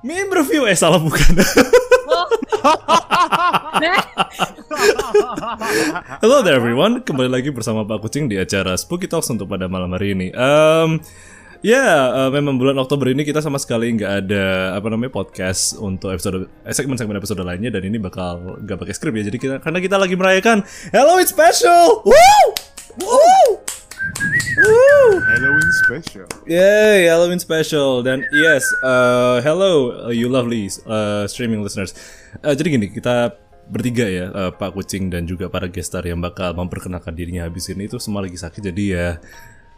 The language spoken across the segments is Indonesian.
Meme review eh salah bukan. Hello there everyone, kembali lagi bersama Pak Kucing di acara Spooky Talks untuk pada malam hari ini. Um, ya, uh, memang bulan Oktober ini kita sama sekali nggak ada apa namanya podcast untuk episode eh, segmen-segmen episode lainnya dan ini bakal nggak pakai skrip ya. Jadi kita karena kita lagi merayakan Halloween special. Woo! Woo! Woo! Halloween special. Yay, Halloween special dan yes, uh, hello uh, you lovely uh, streaming listeners. Uh, jadi gini, kita bertiga ya, uh, Pak Kucing dan juga para gestar yang bakal memperkenalkan dirinya habis ini itu semua lagi sakit jadi ya.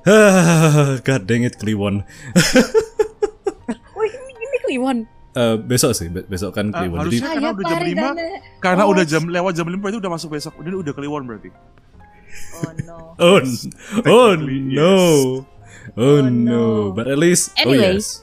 God dang it, Kliwon. Oh ini, ini Kliwon. Uh, besok sih, be- besok kan Ah, Kliwon. Jadi harusnya karena Ah, ya, udah jam Pak 5 Ridana. Karena Oh. udah jam lewat jam 5 itu udah masuk besok Udah udah kliwon berarti Oh no. oh, oh no. Oh, Oh, no. no. But at least oh Anyway. yes.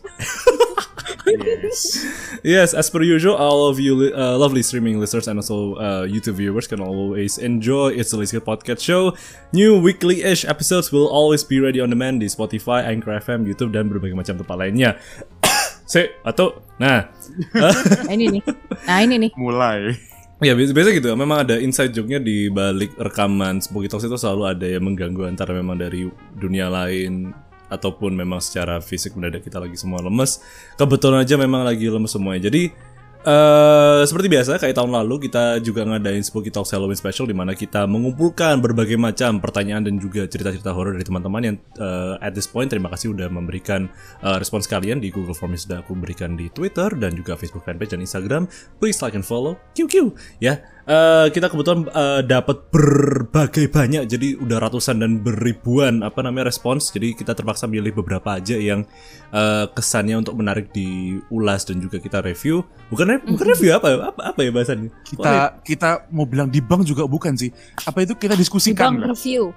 Yes Yes, as per usual, all of you uh, lovely streaming listeners and also uh, YouTube viewers can always enjoy It's a Lazy Podcast Show. New weekly-ish episodes will always be ready on demand di Spotify, Anchor FM, YouTube, dan berbagai macam tempat lainnya. Se, atau, nah, Nah, ini nih. Nah ini nih. Mulai ya biasa, gitu. Memang ada inside joke-nya di balik rekaman Spooky Talks itu selalu ada yang mengganggu antara memang dari dunia lain ataupun memang secara fisik mendadak kita lagi semua lemes. Kebetulan aja memang lagi lemes semuanya. Jadi eh seperti biasa kayak tahun lalu kita juga ngadain Spooky Talks Halloween Special di mana kita mengumpulkan berbagai macam pertanyaan dan juga cerita-cerita horor dari teman-teman yang eh, at this point terima kasih udah memberikan eh, respons kalian di Google Form yang sudah aku berikan di Twitter dan juga Facebook fanpage dan Instagram. Please like and follow. QQ ya. Eh, kita kebetulan eh, dapat berbagai banyak jadi udah ratusan dan beribuan apa namanya respons. Jadi kita terpaksa milih beberapa aja yang eh, kesannya untuk menarik diulas dan juga kita review. Bukan re- bukan review apa apa apa ya bahasannya? Kita kita mau bilang di bank juga bukan sih Apa itu kita diskusikan lah. review.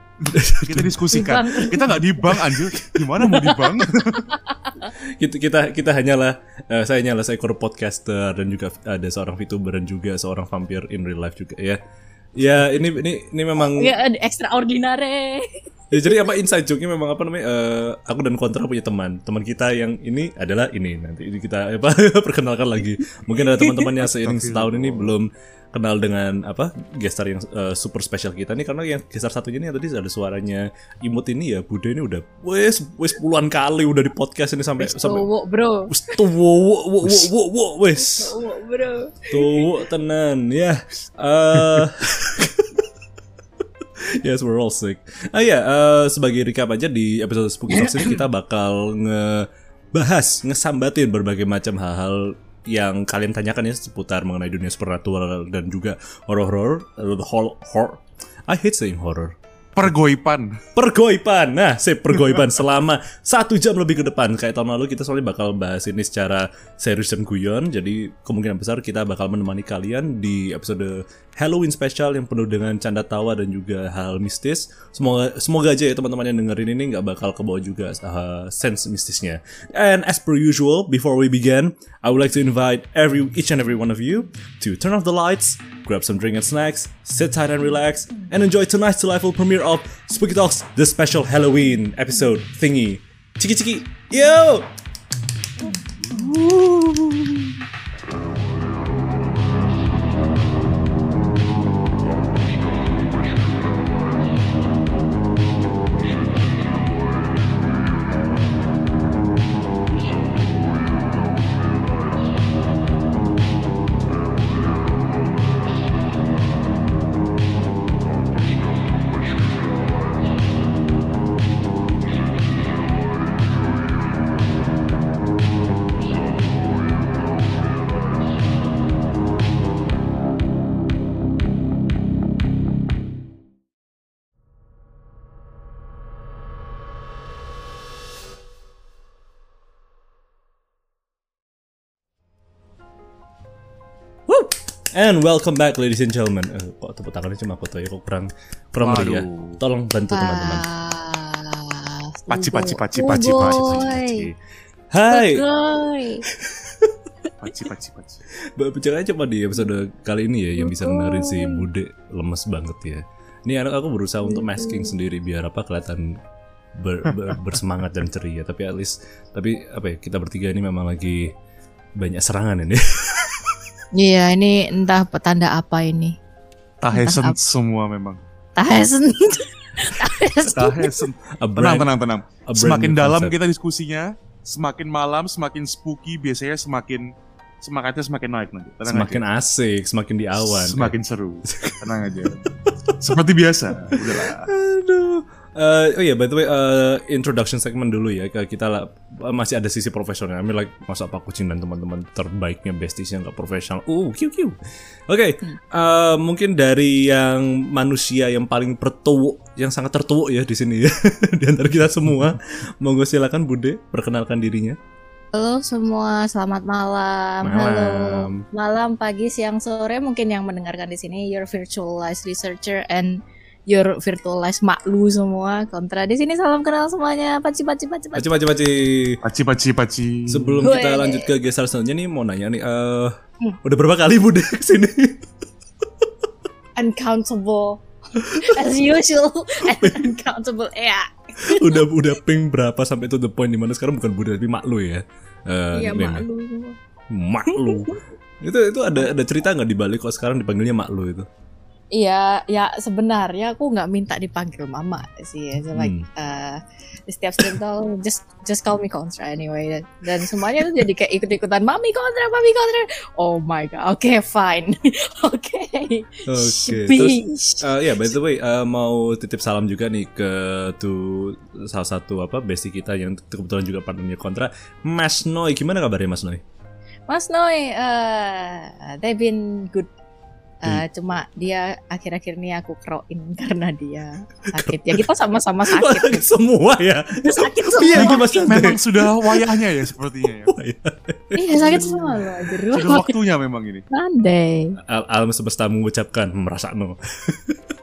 Kita diskusikan Di Kita nggak di bank anjir Gimana mau di bank kita kita kita hanyalah eh, saya hanyalah seekor podcaster dan juga ada seorang VTuber dan juga seorang vampir in real life juga ya. Ya ini ini ini memang Ya extraordinary. Ya, jadi apa inside joke-nya memang apa namanya? eh, aku dan Kontra punya teman. Teman kita yang ini adalah ini. Nanti ini kita apa perkenalkan lagi. Mungkin ada teman-teman yang seiring setahun ini belum kenal dengan apa gestar yang eh, super spesial kita nih karena yang gestar satunya ini yang tadi ada suaranya imut ini ya Bude ini udah wes wes puluhan kali udah di podcast ini sampai sampai Cowok bro. wes tuwo wo wo wo wo wes Cowok bro. tuwo tenan ya eh Yes, we're all sick. Ah ya, eh, sebagai recap aja di episode Spooky Talks ini kita bakal ngebahas, ngesambatin berbagai macam hal-hal yang kalian tanyakan ya seputar mengenai dunia supernatural dan juga horror-horror, eh, hor horror. I hate saying horror. Pergoipan Pergoipan, nah, saya pergoipan selama satu jam lebih ke depan. Kayak tahun lalu kita soalnya bakal bahas ini secara serius dan guyon. Jadi kemungkinan besar kita bakal menemani kalian di episode Halloween special yang penuh dengan canda tawa dan juga hal mistis. Semoga semoga aja ya teman-teman yang dengerin ini nggak bakal kebawa juga uh, sense mistisnya. And as per usual, before we begin, I would like to invite every each and every one of you to turn off the lights, grab some drink and snacks, sit tight and relax, and enjoy tonight's delightful premiere of Spooky Talks, the special Halloween episode thingy. Tiki tiki, yo! Woo! And welcome back ladies and gentlemen. Eh, kok tepuk tangannya cuma aku tuh ya, kok kurang kurang meriah. Tolong bantu teman-teman. Paci paci paci paci paci paci Hai, paci paci paci bicaranya cuma di episode kali ini ya yang bisa dengerin si Bude lemes banget ya. Ini anak aku berusaha untuk masking sendiri biar apa kelihatan ber- ber- bersemangat dan ceria. Tapi at least, tapi apa ya kita bertiga ini memang lagi banyak serangan ini. Iya, ini entah petanda apa ini. Tahesen Entah semua memang. Tahesen. Tahesen. Tenang, tenang, tenang. Semakin dalam concept. kita diskusinya, semakin malam, semakin spooky, biasanya semakin semangatnya semakin naik nanti. Tenang semakin aja. asik, semakin di awan. Semakin seru. Tenang aja. Seperti biasa. Udahlah. Aduh. Eh, oh iya, by the way, eh, introduction segment dulu ya. Kita lah, eh, masih ada sisi profesional. I mean like masa Pak Kucing dan teman-teman terbaiknya besties yang gak profesional. Uh, kiu kiu. Oke, eh, mungkin dari yang manusia yang paling pertuuk, yang sangat tertuuk ya di sini ya, di antara kita semua. Monggo silakan Bude, perkenalkan dirinya. Halo semua, selamat malam. Malam. Halo. Malam, pagi, siang, sore mungkin yang mendengarkan di sini your virtualized researcher and your virtualized maklu semua. Kontra di sini salam kenal semuanya. Paci paci paci paci. Paci, paci, paci. Paci, paci, paci. Sebelum Gue. kita lanjut ke geser selanjutnya nih, mau nanya nih, eh, Hmm. udah berapa kali Bude ke sini? Uncountable. As usual, uncountable. Ya. udah udah ping berapa sampai to the point di mana sekarang bukan Bude tapi Maklu ya? Eh, Iya nickname-nya. maklu semua. Maklu. itu itu ada ada cerita nggak di balik kok sekarang dipanggilnya Maklu itu? Iya, ya sebenarnya aku nggak minta dipanggil mama sih. So, like Hmm. uh, di setiap stream tuh just just call me kontra anyway. Dan, dan semuanya tuh jadi kayak ikut-ikutan mami kontra, mami kontra. Oh my god. Oke, fine. Oke. Oke. Sheesh. Terus eh, ya by the way eh, mau titip salam juga nih ke tuh salah satu apa bestie kita yang kebetulan juga partnernya kontra Mas Noi gimana kabarnya Mas Noi? Mas Noi, uh, they've been good. Uh, Cuma dia akhir-akhir ini aku keroin karena dia sakit. Ya kita sama-sama sakit. Semua ya. sakit Iya, semua. Mas Dante. Memang sudah wayahnya ya sepertinya ya. Iya sakit semua loh. Sudah waktunya memang ini. Andai. Al alam semesta mengucapkan merasa no.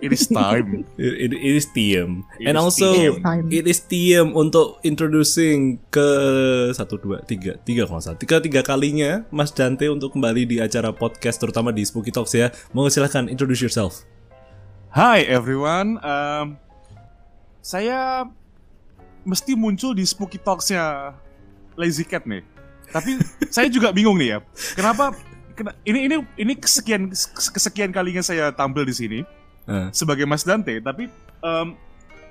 It is time. It, it- it is TM. It And is also TM. it is TM untuk introducing ke satu dua tiga tiga kalau salah tiga tiga kalinya Mas Dante untuk kembali di acara podcast terutama di Spooky Talks ya. Mau silahkan introduce yourself. Hi everyone. Um, saya mesti muncul di Spooky Talks-nya Lazy Cat nih. Tapi saya juga bingung nih ya. Kenapa kena- ini ini ini kesekian kesekian kalinya saya tampil di sini Eh. sebagai Mas Dante, tapi em,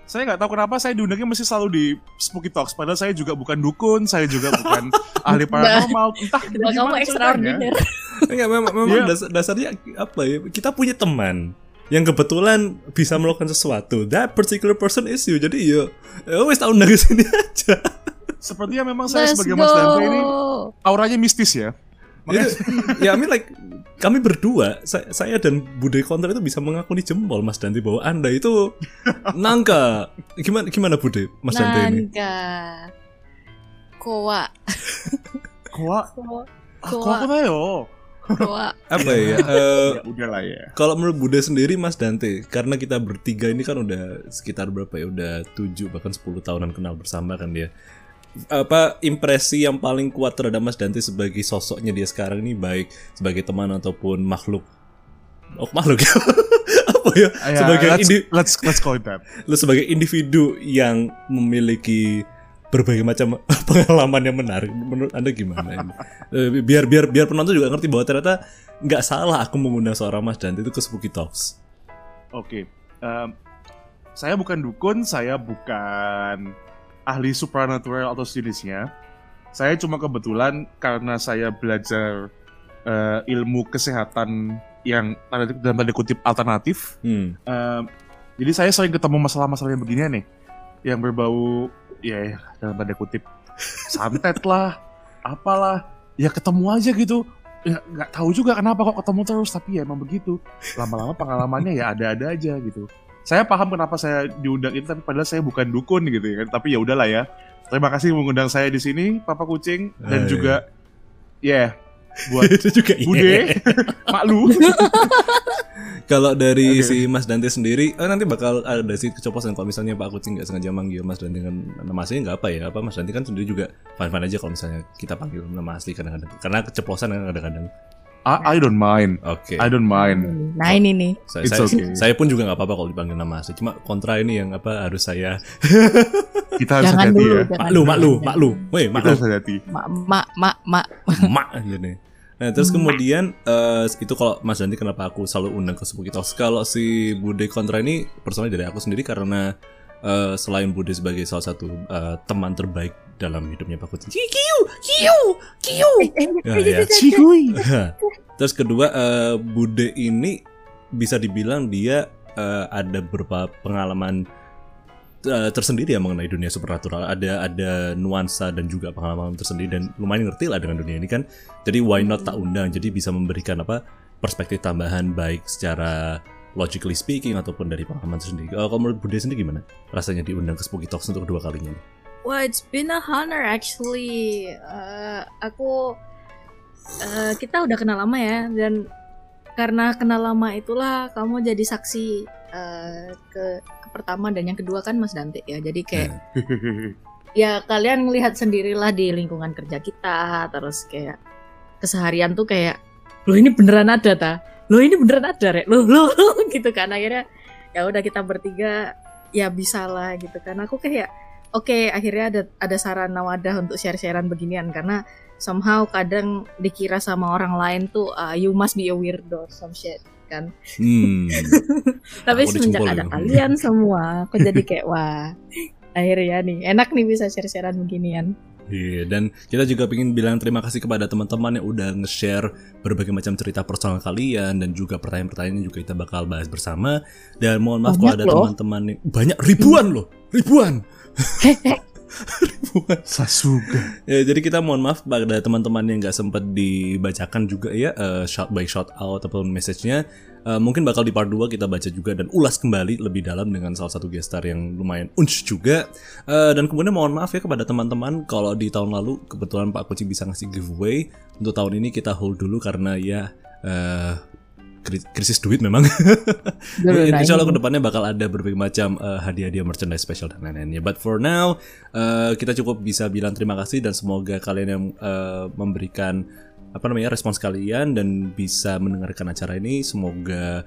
saya nggak tahu kenapa saya diundangnya mesti selalu di Spooky Talks. Padahal saya juga bukan dukun, saya juga bukan ahli paranormal. Entah Nah, kamu extraordinary. Enggak memang, memang Iya. dasar- dasarnya apa ya? Kita punya teman yang kebetulan bisa melakukan sesuatu. That particular person is you. Jadi ya, ya wes tahun dari sini aja. Sepertinya memang saya Let's sebagai Mas Dante ini go. auranya mistis ya. Makanya Itu, ya I mean like kami berdua saya, saya dan Bude Kontra itu bisa mengakuni jempol Mas Dante bahwa Anda itu nangka. Gimana gimana Bude Mas Dante ini? Nangka. Koa. Koa, Koa. aku aku tahu. Koa. Apa ya? eh, Ya udahlah ya. kalau menurut Bude sendiri Mas Dante, karena kita bertiga ini kan udah sekitar berapa ya? Udah 7 bahkan 10 tahunan kenal bersama kan dia. Apa impresi yang paling kuat terhadap Mas Dante sebagai sosoknya dia sekarang ini baik sebagai teman ataupun makhluk Oh makhluk ya? apa ya? Ya, sebagai let's, indi- let's let's call it that. lu sebagai individu yang memiliki berbagai macam pengalaman yang menarik menurut anda gimana ini? Eh, biar biar biar penonton juga ngerti bahwa ternyata nggak salah aku mengundang seorang Mas Dante itu ke Spooky Talks Oke. em, saya bukan dukun, saya bukan ahli supernatural atau sejenisnya. Saya cuma kebetulan karena saya belajar eh, ilmu kesehatan yang dalam tanda kutip alternatif. hmm. em, jadi saya sering ketemu masalah-masalah yang beginian nih, yang berbau ya dalam tanda kutip santet lah, apalah, ya ketemu aja gitu. Ya, nggak tahu juga kenapa kok ketemu terus, tapi ya emang begitu. Lama-lama pengalamannya ya ada-ada aja gitu. Saya paham kenapa saya diundang itu, tapi padahal saya bukan dukun gitu ya kan. Tapi ya udahlah ya. Terima kasih mengundang saya di sini, Papa Kucing, dan Hai. juga ya buat itu juga. Bude, Maklu. Kalau dari Oke. si Mas Dante sendiri, eh, nanti bakal ada sih keceplosan kalau misalnya Pak Kucing nggak sengaja manggil Mas Dante dengan nama aslinya nggak apa ya? Apa Mas Dante kan sendiri juga fine fine aja kalau misalnya kita panggil nama asli kadang-kadang. Karena keceplosan kan kadang-kadang. I, I don't mind. Oke. I don't mind. Nah ini nih. Saya, It's saya, okay. saya pun juga nggak apa-apa kalau dipanggil nama asli. Cuma kontra ini yang apa harus saya Kita harus Jangan hati-hati dulu. ya. maklu, maklu, maklu. Woi, Kita maklu. harus hati-hati. Mak, mak, mak, mak. mak aja nih. Nah terus kemudian eh, itu kalau Mas Dandi kenapa aku selalu undang ke Spooky Talks Kalau si Bude Kontra ini personally dari aku sendiri karena eh, selain Bude sebagai salah satu eh, teman terbaik dalam hidupnya Pak Kucing Kiu, kiu, kiu Ya, ya. Terus kedua eh, Bude ini bisa dibilang dia eh, ada beberapa pengalaman eh, tersendiri ya mengenai dunia supernatural. Ada ada nuansa dan juga pengalaman tersendiri dan lumayan ngerti lah dengan dunia ini kan. Jadi why not tak undang? Jadi bisa memberikan apa perspektif tambahan baik secara logically speaking ataupun dari pengalaman tersendiri. Eh, kalau menurut Bude sendiri gimana? Rasanya diundang ke Spooky Talks untuk kedua kalinya? Wah, it's been a honor actually. Eh, aku eh, kita udah kenal lama ya dan karena kenal lama itulah kamu jadi saksi eh, ke, ke pertama dan yang kedua kan Mas Dante ya. Jadi kayak ya kalian melihat sendirilah di lingkungan kerja kita terus kayak keseharian tuh kayak loh ini beneran ada ta loh ini beneran ada rek? Loh loh," gitu kan. Akhirnya ya udah kita bertiga ya bisa lah gitu kan. Aku kayak oke akhirnya ada ada saran wadah untuk share-sharean beginian. Karena somehow kadang dikira sama orang lain tuh uh, you must be a weirdo some shit kan. Hmm. tapi semenjak ada kalian semua aku jadi kayak wah akhirnya nih enak nih bisa share-sharean beginian Iya, dan kita juga ingin bilang terima kasih kepada teman-teman yang udah nge-share berbagai macam cerita personal kalian dan juga pertanyaan-pertanyaan juga kita bakal bahas bersama. Dan mohon maaf kalau Banyak ada loh. teman-teman yang banyak ribuan loh, ribuan. ribuan. Sasuga. Ya, jadi kita mohon maaf pada teman-teman yang nggak sempat dibacakan juga ya eh, shout by shout out ataupun message-nya. Eh, mungkin bakal di part 2 kita baca juga dan ulas kembali lebih dalam dengan salah satu guest star yang lumayan unch juga. Eh, dan kemudian mohon maaf ya kepada teman-teman kalau di tahun lalu kebetulan Pak Kucing bisa ngasih giveaway. Untuk tahun ini kita hold dulu karena ya kri- krisis duit memang. Insya Allah ke depannya bakal ada berbagai macam eh, hadiah-hadiah merchandise special dan lain-lainnya. But for now, eh, kita cukup bisa bilang terima kasih dan semoga kalian yang eh, memberikan apa namanya respons kalian dan bisa mendengarkan acara ini semoga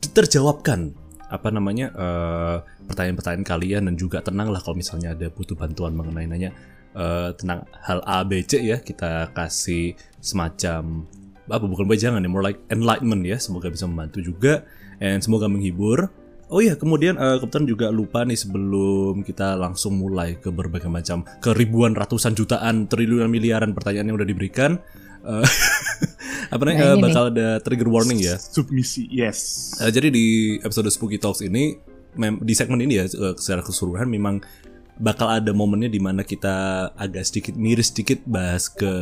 terjawabkan apa namanya eh, pertanyaan-pertanyaan kalian dan juga tenanglah kalau misalnya ada butuh bantuan mengenai nanya. Eh, tentang hal A B C ya kita kasih semacam apa bukan jangan ya more like enlightenment ya semoga bisa membantu juga and semoga menghibur. Oh iya kemudian eh, kebetulan juga lupa nih sebelum kita langsung mulai ke berbagai macam ke ribuan ratusan jutaan triliunan miliaran pertanyaan yang udah diberikan apa namanya Nah, eh, ini bakal ada trigger warning ya Submisi. Yes. Eh, jadi di episode Spooky Talks ini mem- di segmen ini ya eh, secara keseluruhan memang bakal ada momennya di mana kita agak sedikit miris sedikit bahas ke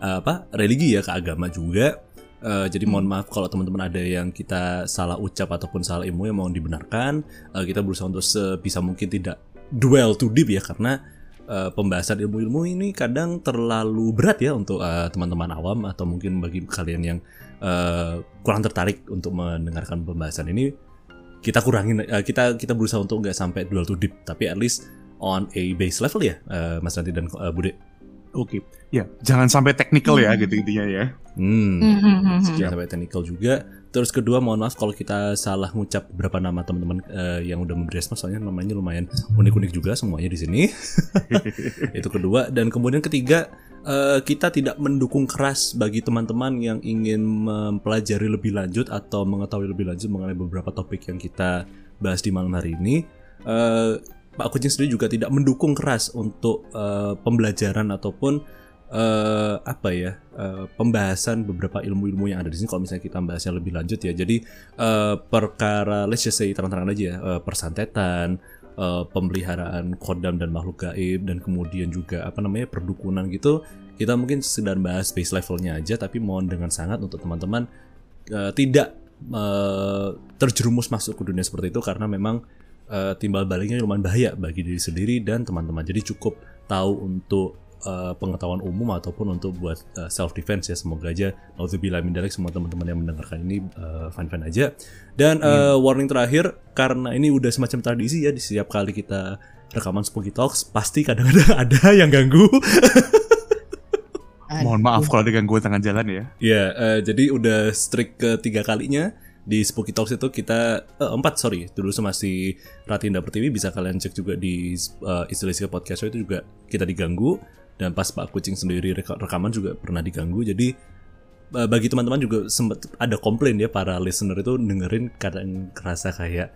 eh, apa religi ya ke agama juga. Eh, jadi mohon maaf kalau teman-teman ada yang kita salah ucap ataupun salah ilmu yang mohon dibenarkan. Eh, kita berusaha untuk sebisa mungkin tidak dwell too deep ya karena eh, pembahasan ilmu-ilmu ini kadang terlalu berat ya untuk eh, teman-teman awam atau mungkin bagi kalian yang eh, kurang tertarik untuk mendengarkan pembahasan ini kita kurangin eh, kita kita berusaha untuk nggak sampai dwell too deep tapi at least on a base level ya eh, Mas Nanti dan eh, Bude. Oke. Ya, jangan sampai technical ya gitu intinya ya. Hmm. Hmm, hmm, hmm, hmm. Jangan sampai technical juga. Terus kedua mohon maaf kalau kita salah ngucap beberapa nama teman-teman eh, yang udah memberi respons soalnya namanya lumayan unik-unik juga semuanya di sini. Itu kedua dan kemudian ketiga eh, kita tidak mendukung keras bagi teman-teman yang ingin mempelajari lebih lanjut atau mengetahui lebih lanjut mengenai beberapa topik yang kita bahas di malam hari ini. Eh, Pak Kucing sendiri juga tidak mendukung keras untuk eh, pembelajaran ataupun eh, apa ya eh, pembahasan beberapa ilmu-ilmu yang ada di sini. Kalau misalnya kita bahasnya lebih lanjut ya. Jadi eh, perkara let's just say terang-terangan aja ya. Eh, persantetan eh, pemeliharaan kodam dan makhluk gaib dan kemudian juga apa namanya perdukunan gitu. Kita mungkin sedang bahas base levelnya aja tapi mohon dengan sangat untuk teman-teman eh, tidak eh, terjerumus masuk ke dunia seperti itu. Karena memang eh, timbal baliknya lumayan bahaya bagi diri sendiri dan teman-teman. Jadi cukup tahu untuk eh, pengetahuan umum ataupun untuk buat self defense ya. Semoga aja naudzubillah min dzalik semua teman-teman yang mendengarkan ini eh, fine-fine aja. Dan eh, warning terakhir karena ini udah semacam tradisi ya di setiap kali kita rekaman Spooky Talks pasti kadang-kadang ada yang ganggu. Mohon maaf kalau ada gangguan tengah jalan ya. Ya, eh, jadi udah streak ketiga kalinya di Spooky Talks itu kita eh, empat sorry dulu masih Ratinda TV bisa kalian cek juga di uh, podcast show itu juga kita diganggu dan pas Pak Kucing sendiri reka- rekaman juga pernah diganggu. Jadi eh, bagi teman-teman juga sempat ada komplain ya para listener itu dengerin kadang kerasa kayak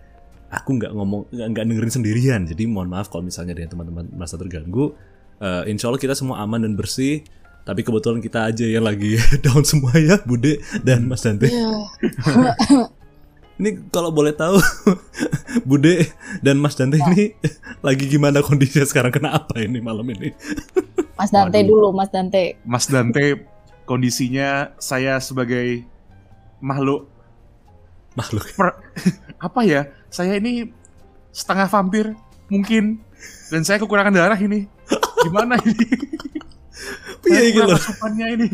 aku nggak ngomong nggak dengerin sendirian. Jadi mohon maaf kalau misalnya ada yang teman-teman merasa terganggu. Eh, insya Allah kita semua aman dan bersih. Tapi kebetulan kita aja yang lagi down semua ya Bude dan Mas Dante. Ini kalau boleh tahu Bude dan Mas Dante ini lagi gimana kondisinya sekarang? Kena apa ini malam ini Mas Dante Waduh. dulu, Mas Dante. Mas Dante kondisinya saya sebagai makhluk makhluk per- apa ya? Saya ini setengah vampir mungkin dan saya kekurangan darah ini. Gimana ini? Iya, Saya gitu asupannya ini.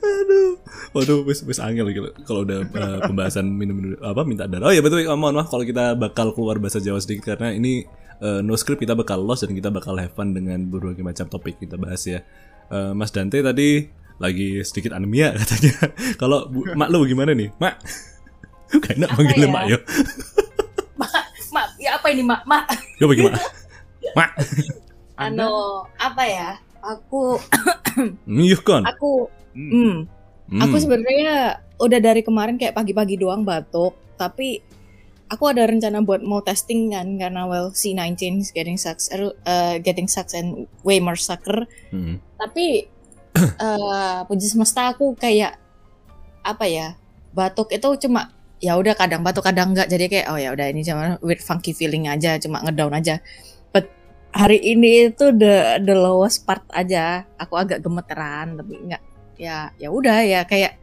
Aduh, waduh, wis wis angel gitu kalau udah uh, pembahasan minum minum- apa minta darah. Oh ya betul, mohon maaf kalau kita bakal keluar bahasa Jawa sedikit karena ini uh, no script kita bakal lost dan kita bakal have fun dengan berbagai macam topik kita bahas ya. Uh, Mas Dante tadi lagi sedikit anemia katanya. kalau Mak lu gimana nih, Mak? Gak enak Apa manggilnya ya? Mak yo. Mak, ya apa ini, Mak? Mak. Yo bagi Mak. Mak. Anu, apa ya? Aku Miyuh kon. aku Hmm. hmm, Hmm. aku sebenarnya udah dari kemarin kayak pagi-pagi doang batuk, tapi aku ada rencana buat mau testing kan karena well C19 is getting sucks uh, getting sucks and way more sucker. Hmm. Tapi eh puji semesta aku kayak apa ya? Batuk itu cuma ya udah kadang batuk kadang enggak jadi kayak oh ya udah ini cuma weird funky feeling aja cuma ngedown aja but hari ini itu the the lowest part aja aku agak gemeteran tapi enggak ya ya udah ya kayak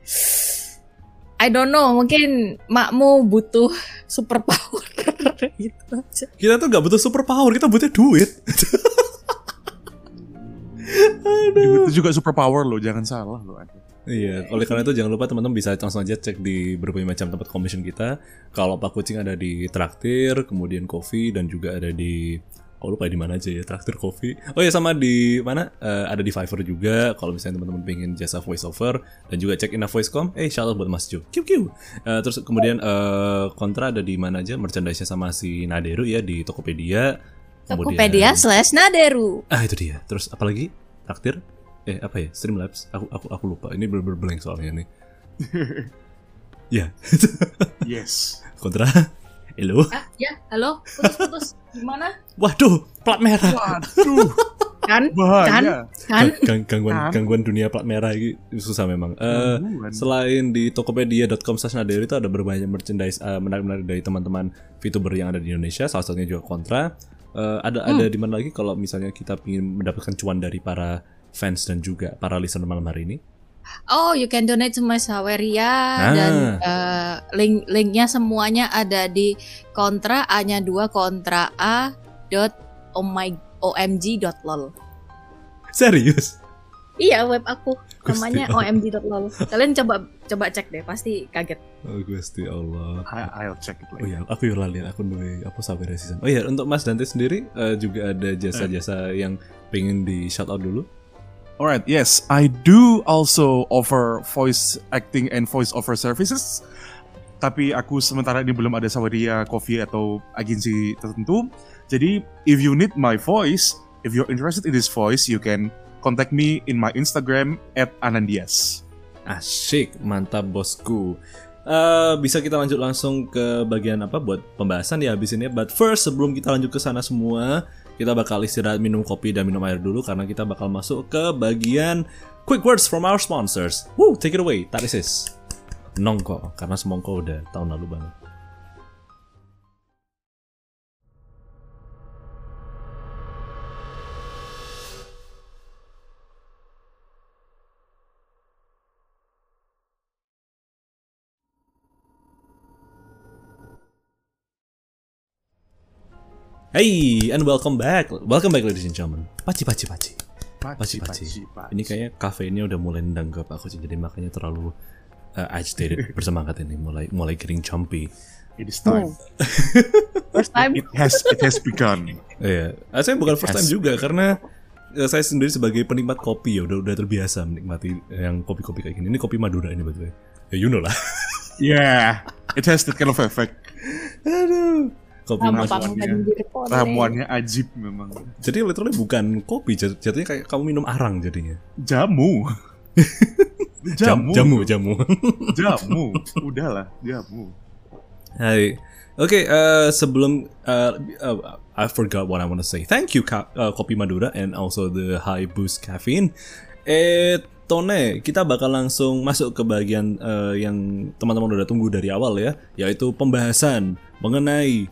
I don't know mungkin makmu butuh super power gitu aja Kita tuh gak butuh super power, kita butuh duit. Itu juga super power loh, jangan salah loh. Iya, oleh karena itu jangan lupa teman-teman bisa langsung aja cek di berbagai macam tempat commission kita. Kalau Pak Kucing ada di Traktir, kemudian Coffee dan juga ada di Oh lupa di mana aja ya Traktir Coffee. Oh ya sama di mana? Eh, ada di Fiverr juga. Kalau misalnya teman-teman pengen jasa voice over dan juga cek Ina Voicecom. Eh shout out buat Mas Jo. Kiu kiu. Eh, terus kemudian eh, kontra ada di mana aja? Merchandise-nya sama si Naderu ya di Tokopedia. Kemudian- Tokopedia slash Naderu Ah itu dia. Terus apa lagi? Traktir? Eh apa ya? Streamlabs. Aku aku aku lupa. Ini bener-bener blank soalnya nih. ya, Yes. kontra. Halo. ah ya halo putus-putus gimana Waduh, plat merah. Waduh, kan bahaya. kan Gang- gangguan Kan? gangguan dunia plat merah ini susah memang. Eh Gangguan. selain di tokopedia.com slash naderi itu ada berbanyak merchandise eh, menarik-menarik dari teman-teman VTuber yang ada di Indonesia, salah satunya juga Kontra. Eh, ada ada di mana lagi kalau misalnya kita ingin mendapatkan cuan dari para fans dan juga para listener malam hari ini? Oh, you can donate to my Saweria Ah. dan eh, link linknya semuanya ada di kontra a-nya 2 kontra a dot oh my omg dot lol. Serius? Iya web aku Gusti namanya Allah. omg dot lol. Kalian coba coba cek deh pasti kaget. Oh Gusti Allah. I- I'll check it Oh later. iya, aku yang lali aku nunggu apa sampai season. Oh iya, untuk Mas Dante sendiri eh, juga ada jasa-jasa yang pengen di shout out dulu. Alright, yes, I do also offer voice acting and voice over services. Tapi aku sementara ini belum ada Sawadia Coffee atau agensi tertentu. Jadi, if you need my voice, if you're interested in this voice, you can contact me in my Instagram at Anandias. Asyik, mantap bosku. Eh, bisa kita lanjut langsung ke bagian apa buat pembahasan ya habis ini. But first sebelum kita lanjut ke sana semua, kita bakal istirahat minum kopi dan minum air dulu karena kita bakal masuk ke bagian quick words from our sponsors. Woo, take it away, Tarisis. Nongko, karena semongko udah tahun lalu banget. Hey, and welcome back. Welcome back ladies and gentlemen. Paci paci paci. Paci paci. Ini kayaknya kafeinnya udah mulai nendang ke aku sih, jadi makanya terlalu uh, agitated bersemangat ini mulai mulai getting chumpy. It is time. First time It has it has begun. Iya, yeah. saya bukan first time juga karena eh, saya sendiri sebagai penikmat kopi ya udah udah terbiasa menikmati yang kopi-kopi kayak gini. Ini kopi Madura ini betul. Ya you know lah. Yeah, it has that kind of effect. Aduh. Kopi Madura. Ramuannya. Ramuannya ajib memang. Jadi literally bukan kopi, jat- jatuhnya kayak kamu minum arang jadinya. Jamu. Jam- jamu, jamu. jamu. Udahlah, jamu. Hai. Oke, eh, sebelum eh, eh, I forgot what I want to say. Thank you Ka- eh, Kopi Madura and also the High Boost Caffeine. Eh, Tone, kita bakal langsung masuk ke bagian eh, yang teman-teman udah tunggu dari awal ya, yaitu pembahasan mengenai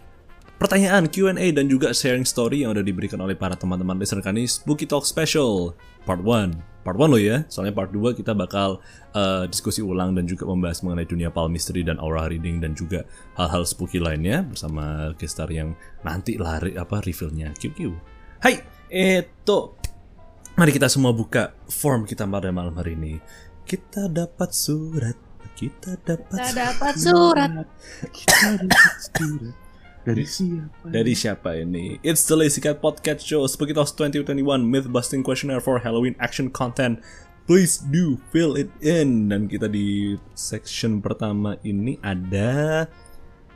pertanyaan Q&A dan juga sharing story yang udah diberikan oleh para teman-teman listener kami Spooky Talk Special Part 1 Part 1 loh ya, soalnya part 2 kita bakal eh, diskusi ulang dan juga membahas mengenai dunia palm mystery dan aura reading dan juga hal-hal spooky lainnya bersama gestar yang nanti lari apa reveal-nya QQ. Hai, itu mari kita semua buka form kita pada malam hari ini. Kita dapat surat, kita dapat Kita dapat surat. Kita dapat surat. Dari siapa? Dari siapa ini? It's the Lazy Cat Podcast Show Spooky Talks 2021 Myth Busting Questionnaire for Halloween Action Content Please do fill it in Dan kita di section pertama ini ada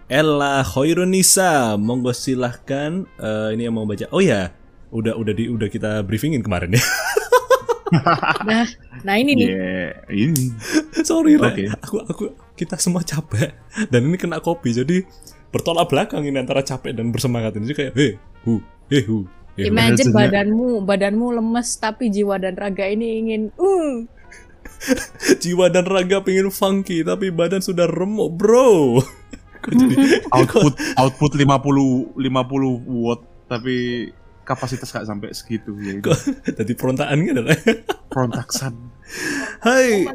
Ella Khairunisa Monggo silahkan Eh, Ini yang mau baca Oh ya Udah udah di udah kita briefingin kemarin ya Nah, nah ini nih. Yeah, ini. Sorry Re. Oke. Aku aku kita semua capek Dan ini kena kopi Jadi bertolak belakang ini antara capek dan bersemangat ini Jadi kayak Hei hu Hei hu hu. Imagine badanmu, badanmu lemes tapi jiwa dan raga ini ingin uh jiwa dan raga pengen funky tapi badan sudah remuk bro jadi Output output 50 50 watt tapi kapasitas gak sampai segitu ya. kok jadi perontaan gitu lah Perontaksan. Hai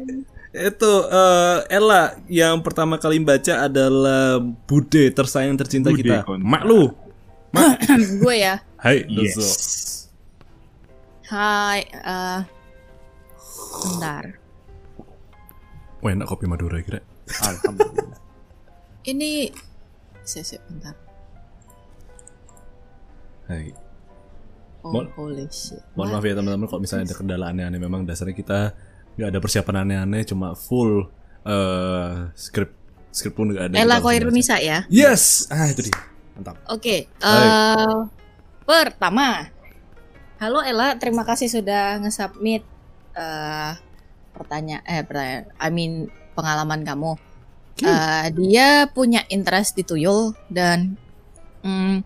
itu eh, Ella yang pertama kali baca adalah Bude tersayang tercinta Bude, kita kontra. mak lu gue ya. Hai Yes. Hai, eh bentar. Wah enak kopi Madura kira Alhamdulillah. Ini saya saya bentar. Hai Oh, Mohon- holy shit. Mohon maaf ya teman-teman kalau misalnya ada kendala aneh-aneh memang dasarnya kita nggak ada persiapan aneh-aneh cuma full eh script script pun nggak ada Ella Koirunisa ya. Yes ah itu dia mantap Oke, Hai. eh pertama, halo Ella, terima kasih sudah nge-submit eh pertanyaan, eh pertanyaan, I mean pengalaman kamu. Eh, dia punya interest di tuyul dan mm,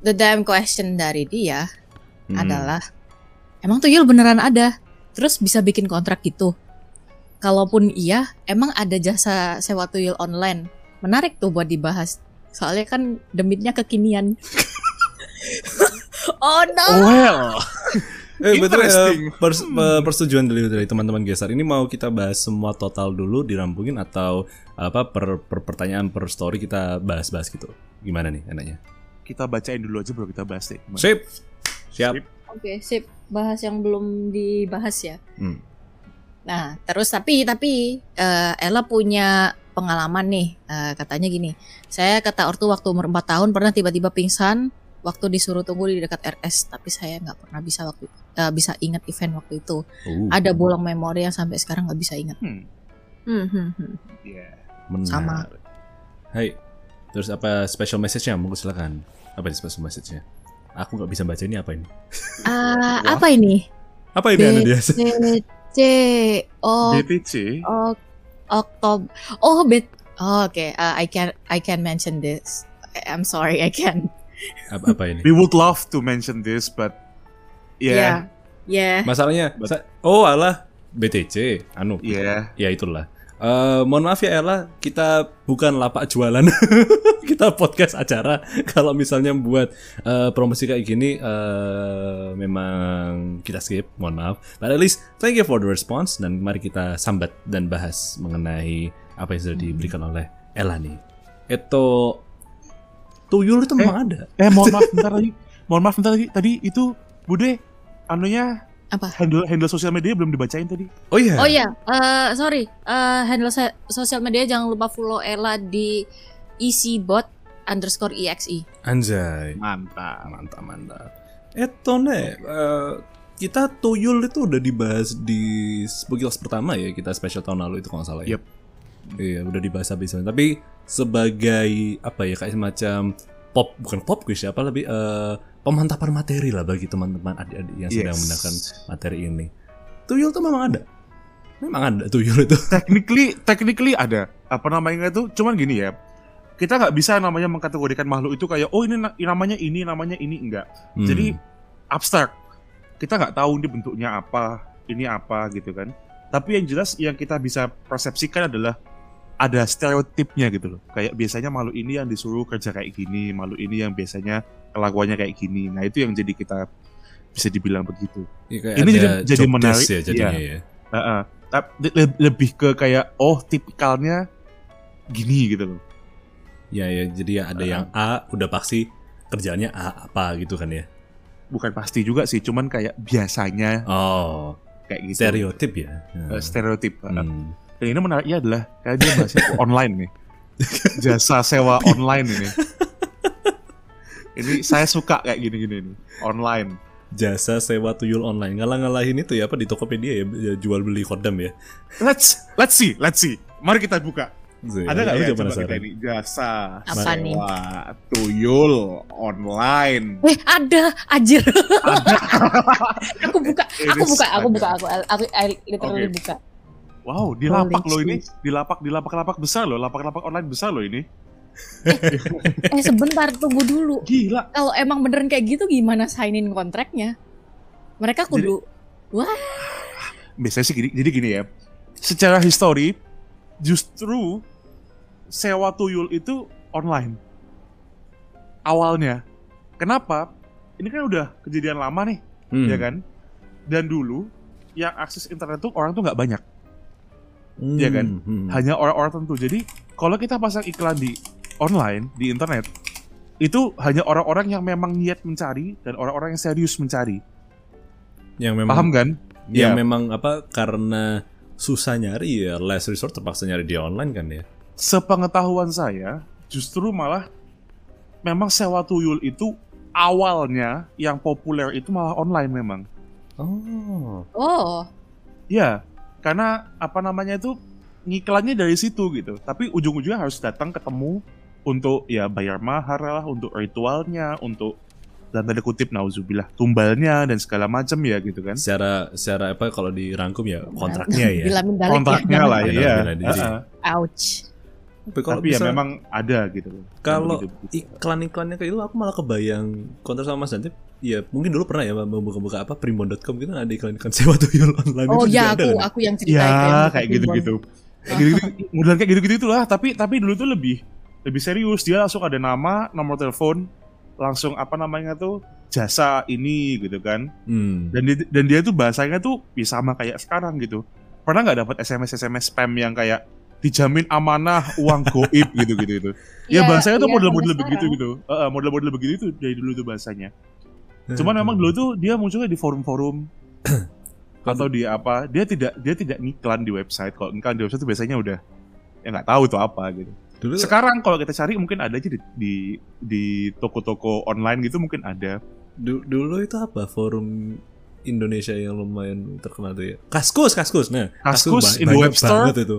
the damn question dari dia Hmm. adalah, emang tuyul beneran ada? Terus bisa bikin kontrak gitu? Kalaupun iya, emang ada jasa sewa tuyul online? Menarik tuh buat dibahas. Soalnya kan demitnya kekinian. oh no. Well, Eh, betul ya, Interesting. pers- eh, persetujuan dari, dari teman-teman geser. Ini mau kita bahas semua total dulu dirampungin atau apa per, per pertanyaan per story kita bahas-bahas gitu. Gimana nih enaknya? kita bacain dulu aja baru kita bahas deh. Sip. Siap. Sip. Oke, sip. Bahas yang belum dibahas ya. Hmm. Nah, terus tapi tapi eh, Ella punya pengalaman nih. Eh, katanya gini, saya kata ortu waktu umur 4 tahun pernah tiba-tiba pingsan waktu disuruh tunggu di dekat RS, tapi saya nggak pernah bisa waktu eh, bisa ingat event waktu itu. Uh, Ada bolong memori yang sampai sekarang nggak bisa ingat. Hmm. Hmm, hmm, hmm. Yeah. menarik. sama. Hai. Terus apa special message-nya? Monggo silakan. Apa special message-nya? Aku nggak bisa baca ini apa ini? Ah, apa ini? Apa ini Anda dia? C C O BTC. Ok Oktober. Oh, bet. Oh, Oke, Uh, I can I can mention this. I'm sorry, I can. Apa, apa ini? We would love to mention this, but yeah, Yeah. Masalahnya, sa- oh alah BTC, anu, yeah. ya itulah. Eh, mohon maaf ya Ella, kita bukan lapak jualan, kita podcast acara. Kalau misalnya buat eh, promosi kayak gini, eh, memang kita skip, mohon maaf. But at least thank you for the response dan mari kita sambat dan bahas mengenai apa yang sudah diberikan oleh Ella nih. Itu tuyul itu memang ada. Eh, mohon maaf bentar lagi. Mohon maaf bentar lagi. Tadi itu Bude anunya Apa? handle handle sosial media belum dibacain tadi. Oh iya. Oh ya, eh sorry. Eh handle sa- sosial media jangan lupa follow Ella di easybot underscore exe. Anjay. Mantap. mantap mantap. Eto ne, eh, kita tuyul itu udah dibahas di Spookills pertama ya kita special tahun lalu itu kalau nggak salah ya. Yep. Iya udah dibahas habis tapi sebagai apa ya kayak semacam pop bukan pop quiz ya apa lebih eh, pemantapan materi lah bagi teman-teman adik-adik yang sedang Yes. menggunakan materi ini. Tuyul tuh memang ada. Memang ada tuyul itu. technically technically ada apa namanya itu cuman gini ya kita nggak bisa namanya mengkategorikan makhluk itu kayak oh ini na- namanya ini namanya ini enggak Hmm. jadi abstrak kita nggak tahu ini bentuknya apa ini apa gitu kan tapi yang jelas yang kita bisa persepsikan adalah ada stereotipnya gitu loh kayak biasanya makhluk ini yang disuruh kerja kayak gini makhluk ini yang biasanya kelakuannya kayak gini nah itu yang jadi kita bisa dibilang begitu Ya, ini jadi- jadi menarik, ya jadinya ya. Heeh. Tap- le- lebih ke kayak oh tipikalnya gini gitu loh. Ya ya, jadi ya ada yang A udah pasti kerjaannya A apa gitu kan ya. Bukan pasti juga sih, cuman kayak biasanya Oh, kayak gitu. stereotip ya. Eh, stereotip. Hmm. Dan ini menariknya adalah kayak dia bahasnya online nih. Jasa sewa online ini. Ini saya suka kayak gini-gini nih, online. Jasa sewa tuyul online. Ngalah-ngalahin itu ya apa di Tokopedia ya, ya jual beli kodam ya. Let's let's see, let's see. Mari kita buka. Zee, Ada nggak aku ya coba penasaran. kita ini jasa Apa nih? sewa tuyul online. Eh ada, anjir. aku buka, aku buka, aku buka, aku, aku I literally Oke. buka. Wow, di lapak loh ini, di lapak di lapak-lapak besar loh, lapak-lapak online besar loh ini. Eh sebentar, tunggu dulu. Gila. Kalau emang beneran kayak gitu, gimana signin kontraknya? Mereka kudu, Biasanya sih gini, jadi gini ya. Secara histori, justru sewa tuyul itu online. Awalnya. Kenapa? Ini kan udah kejadian lama nih, Hmm. ya kan? Dan dulu yang akses internet tuh orang tuh nggak banyak, Hmm, Iya kan? hmm. hanya orang-orang tertentu. Jadi kalau kita pasang iklan di online di internet, itu hanya orang-orang yang memang niat mencari dan orang-orang yang serius mencari. Yang memang Paham kan? yang Iya. memang apa karena susah nyari ya last resort terpaksa nyari di online kan ya. sepengetahuan saya justru malah memang sewa tuyul itu awalnya yang populer itu malah online memang. Oh. oh, Ya, karena apa namanya itu ngiklannya dari situ gitu. Tapi ujung-ujungnya harus datang ketemu untuk ya bayar mahar lah, untuk ritualnya, untuk dan tanda kutip nauzubillah tumbalnya dan segala macam ya gitu kan. Secara secara apa kalau dirangkum ya kontraknya ya. dalek Kontraknya ya. lah ya. Ouch. Tapi kalau Tapi ya bisa- memang ada gitu. Kalau begitu-begitu. iklan-iklannya kayak itu aku malah kebayang kontrak sama Mas Dantip ya mungkin dulu pernah ya membuka-buka apa primbon.com gitu ada iklan-iklan sewa tuyul online Oh itu juga ya ada aku kan? aku yang ceritain Ya, kayak gitu gitu-gitu. Kayak gitu-gitu. Kayak gitu-gitu itulah, tapi tapi dulu tuh lebih lebih serius. Dia langsung ada nama, nomor telepon, langsung apa namanya tuh jasa ini gitu kan. Hmm. Dan dia, dan dia tuh bahasanya tuh ya sama kayak sekarang gitu. Pernah nggak dapat SMS SMS spam yang kayak dijamin amanah uang goib gitu gitu itu. Ya, Iya, bahasanya tuh iya, model-model begitu gitu. Heeh, model-model begitu tuh dari dulu tuh bahasanya. Cuman Hmm. memang dulu tuh dia munculnya di forum-forum atau di apa? Dia tidak dia tidak ngiklan di website. Kalau ngiklan di website itu biasanya udah ya nggak tahu tuh apa gitu. Dulu Sekarang kalau kita cari mungkin ada aja di di, di toko-toko online gitu mungkin ada. du- dulu itu apa forum Indonesia yang lumayan terkenal tuh ya. Kaskus, Kaskus. Nah, Kaskus, ba- Indo Web Store. banget itu.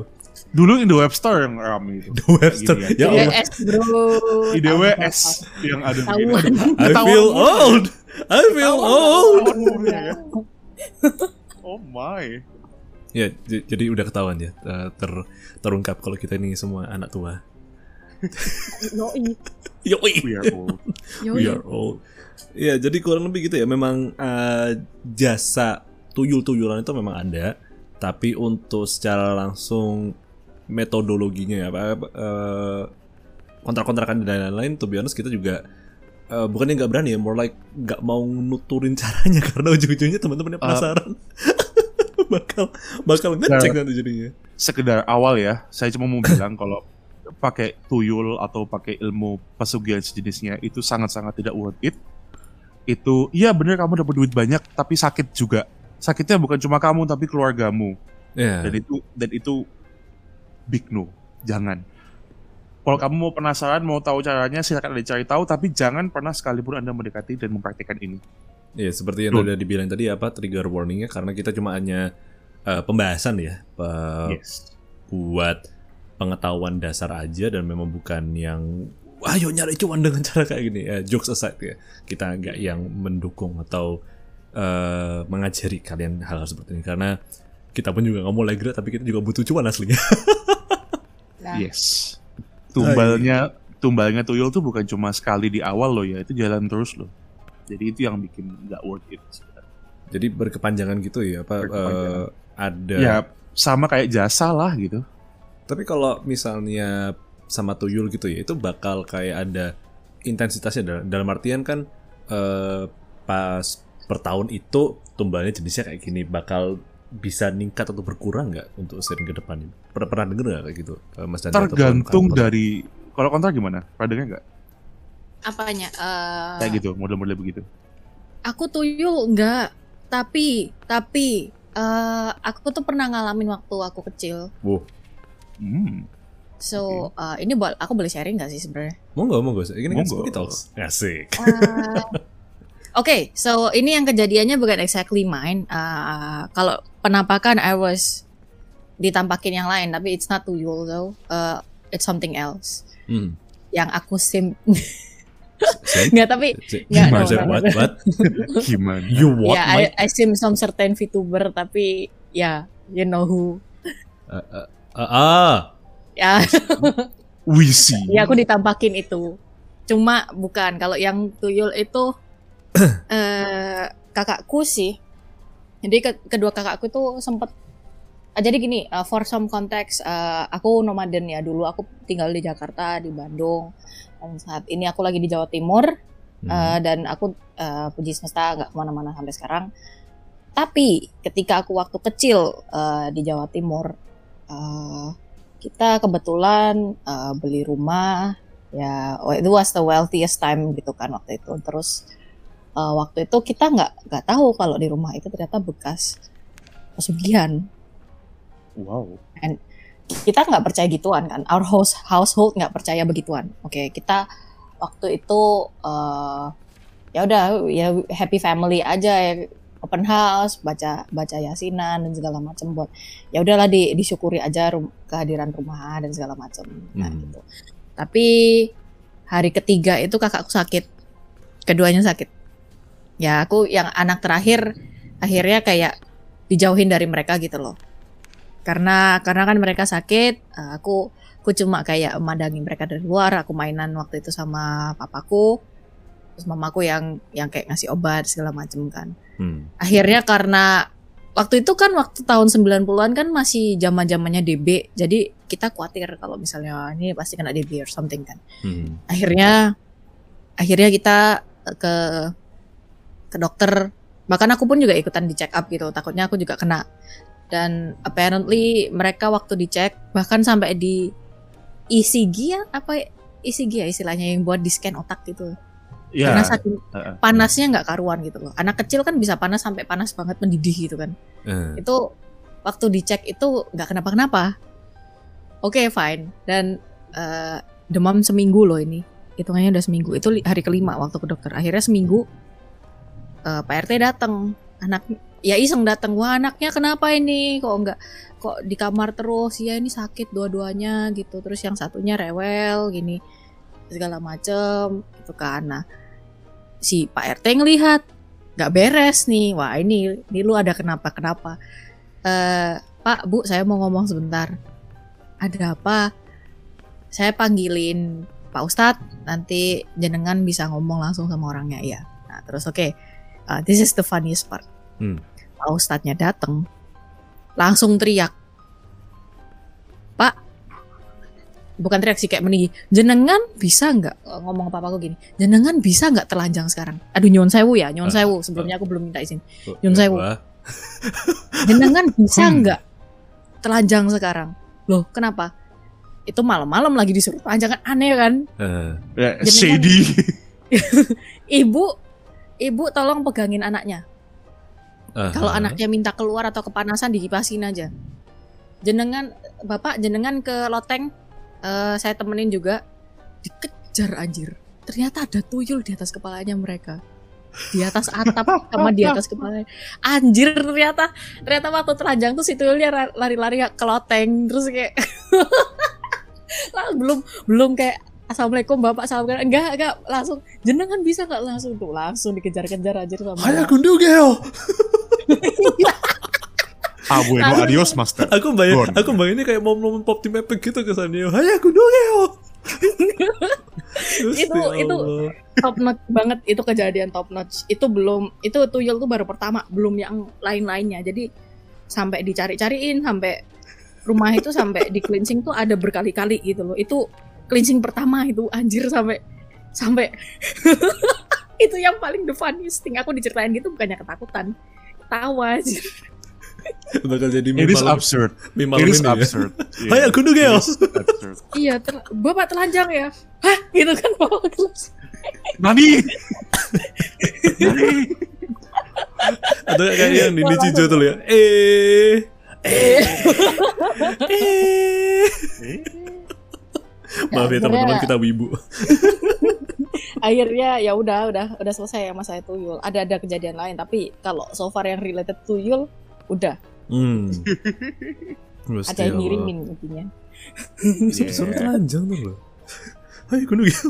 Dulu Indo Web Store yang ramai itu. The Webster. Gini Ya. Allah. IDWS bro. IDWS yang ada begini. I feel old. I feel old. Ya. Oh my. Ya, jadi udah ketahuan ya eh, ter terungkap kalau kita ini semua anak tua. Yoi. Yoi. We are old. Yoi. We are old. Ya, jadi kurang lebih gitu ya. Memang eh, jasa tuyul-tuyulan itu memang ada, tapi untuk secara langsung metodologinya ya, apa eh, kontrak-kontrakan dan lain-lain, to be honest kita juga eh, bukannya nggak berani ya, more like nggak mau nuturin caranya karena ujung-ujungnya teman-temannya penasaran. bakal bakal ngecek nanti jadinya. sekedar awal ya, saya cuma mau bilang kalau pakai tuyul atau pakai ilmu pesugihan sejenisnya itu sangat-sangat tidak worth it. Itu iya bener kamu dapat duit banyak tapi sakit juga. Sakitnya bukan cuma kamu tapi keluargamu. Ya. Dan itu dan itu big no. Jangan. Kalau kamu mau penasaran, mau tahu caranya, silakan Anda cari tahu, tapi jangan pernah sekalipun Anda mendekati dan mempraktikkan ini. Ya seperti yang udah dibilang tadi apa trigger warningnya karena kita cuma hanya eh, pembahasan ya pe- Yes. buat pengetahuan dasar aja dan memang bukan yang ayo nyari cuan dengan cara kayak gini ya jokes aside ya kita nggak yang mendukung atau eh, mengajari kalian hal-hal seperti ini karena kita pun juga nggak mau legra tapi kita juga butuh cuan aslinya Nah, Yes. Tumbalnya tumbalnya tuyul tuh bukan cuma sekali di awal loh ya, itu jalan terus loh. Jadi itu yang bikin nggak worth it. sebenarnya. jadi berkepanjangan gitu ya apa eh, ada Ya sama kayak jasa lah gitu. Tapi kalau misalnya sama tuyul gitu ya, itu bakal kayak ada intensitasnya dalam, artian kan eh, pas per tahun itu tumbalnya jenisnya kayak gini bakal bisa ningkat atau berkurang nggak untuk sering ke depan ini? Pernah pernah denger nggak kayak gitu, eh, Mas ataupun Tergantung dari kalau kontra gimana? Pernah dengar nggak? apanya? Eh, Kayak gitu, model-model begitu. Aku tuyul enggak, tapi tapi eh aku tuh pernah ngalamin waktu aku kecil. Wow, Hmm. So eh, ini boleh aku boleh sharing nggak sih sebenarnya? mau nggak? Ini kan Monggo. Spooky Talks. Asik. Eh, Oke, so ini yang kejadiannya bukan exactly mine. Eh, kalau penampakan I was ditampakin yang lain, tapi it's not tuyul though. Eh, it's something else. Hmm. Yang aku sim nggak tapi say- Nggak, Gimana, no, no, what? What? Gimana? You what? Mike? I, I sim some certain VTuber tapi ya you know who. Ah, ah. Ya, We see. ya aku ditampakin itu. Cuma bukan kalau yang tuyul itu eh kakakku sih. Jadi ke- kedua kakakku tuh sempet Ah, jadi gini, uh, for some context, uh, aku nomaden ya dulu. Aku tinggal di Jakarta, di Bandung. Dan saat ini aku lagi di Jawa Timur. Hmm. Uh, dan aku uh, puji semesta nggak ke mana-mana sampai sekarang. Tapi ketika aku waktu kecil uh, di Jawa Timur, uh, kita kebetulan uh, beli rumah. Ya, oh, itu was the wealthiest time gitu kan waktu itu. Terus uh, waktu itu kita nggak nggak tahu kalau di rumah itu ternyata bekas pesugihan. Wow. Kita nggak percaya gituan kan. Our house household nggak percaya begituan. Oke, kita waktu itu uh, ya udah ya happy family aja ya open house baca baca yasinan dan segala macam buat ya udahlah di, disyukuri aja rum- kehadiran rumah dan segala macam. Nah Hmm. gitu. Tapi hari ketiga itu kakakku sakit. Keduanya sakit. Ya aku yang anak terakhir akhirnya kayak dijauhin dari mereka gitu loh. Karena karena kan mereka sakit eh, aku aku cuma kayak memandangi mereka dari luar aku mainan waktu itu sama papaku. Terus mamaku yang yang kayak ngasih obat segala macam kan Hmm. akhirnya karena waktu itu kan waktu tahun 90-an kan masih zaman zamannya DB jadi kita khawatir kalau misalnya "Wah, ini pasti kena DB or something kan Hmm. akhirnya akhirnya kita ke ke dokter bahkan aku pun juga ikutan di check up gitu takutnya aku juga kena dan apparently mereka waktu dicek bahkan sampai di ECG ya apa ECG ya istilahnya yang buat di scan otak gitu Ya. karena saking panasnya nggak karuan gitu loh. Anak kecil kan bisa panas sampai panas banget mendidih gitu kan. Eh. itu waktu dicek itu nggak kenapa-kenapa. Oke fine. Dan eh, demam seminggu loh ini. Hitungannya udah seminggu. Itu hari kelima waktu ke dokter. Akhirnya seminggu eh, Pak RT datang anak ya iseng datang wah anaknya kenapa ini? Kok nggak kok di kamar terus? Ya ini sakit dua-duanya gitu. Terus yang satunya rewel gini segala macem gitu kan. Nah si Pak RT ngelihat nggak beres nih. Wah ini ini lu ada kenapa kenapa eh Pak Bu saya mau ngomong sebentar. Ada apa? Saya panggilin Pak Ustadz nanti jenengan bisa ngomong langsung sama orangnya. Ya nah terus oke. Uh, this is the funniest part. Hmm. Pak Ustadznya dateng langsung teriak Pak bukan teriak sih kayak meninggi jenengan bisa nggak? Eh, ngomong apa aku gini jenengan bisa nggak telanjang sekarang? Aduh nyuwun sewu ya nyuwun Ah, sewu. Sebelumnya aku belum minta izin. Yun ya, Sewu. jenengan bisa Hmm. nggak telanjang sekarang? Loh kenapa? Itu malam-malam lagi disuruh telanjang kan aneh kan? Eh. Ya, Jenengan- shady. ibu ibu tolong pegangin anaknya. Aha. kalau anaknya minta keluar atau kepanasan dikipasin aja. Jenengan bapak jenengan ke loteng eh, saya temenin juga. Dikejar anjir. Ternyata ada tuyul di atas kepalanya mereka. Di atas atap sama di atas kepala anjir ternyata ternyata waktu telanjang tuh si tuyulnya lari-lari ke loteng terus kayak lah, belum belum kayak assalamualaikum bapak salam kenal enggak enggak langsung jenengan bisa nggak? Langsung tuh langsung dikejar-kejar aja sama Hayakundugeo. Ah bueno, Lalu- adios master. Aku bayang, Gone. aku bayanginnya kayak momen-momen pop team epic gitu kesannya. Hayakundugeo. Gusti Itu- itu- Allah. top notch banget itu kejadian top notch itu belum itu tuyul tuh baru pertama belum yang lain-lainnya jadi sampai dicari-cariin sampai rumah itu sampai di cleansing tuh ada berkali-kali gitu loh itu cleansing pertama itu anjir sampai sampai itu yang paling the funniest thing aku diceritain gitu bukannya ketakutan tawa aja bakal jadi It meme is malam, absurd. meme It is ini ya. absurd. Yeah. Hayakundugeo. It is absurd. iya ter- bapak telanjang ya hah gitu kan bapak kelas Nani. Nani. Atau kayak yang di di Cijo tuh ya. Eh. Eh. Eh. Maaf ya teman-teman kita wibu. akhirnya ya udah udah udah selesai ya masalah tuyul ada ada kejadian lain tapi kalau so far yang related tuyul udah Hmm. ada yang ngirimin intinya Bisa disuruh telanjang tuh loh. Hai gunung gitu.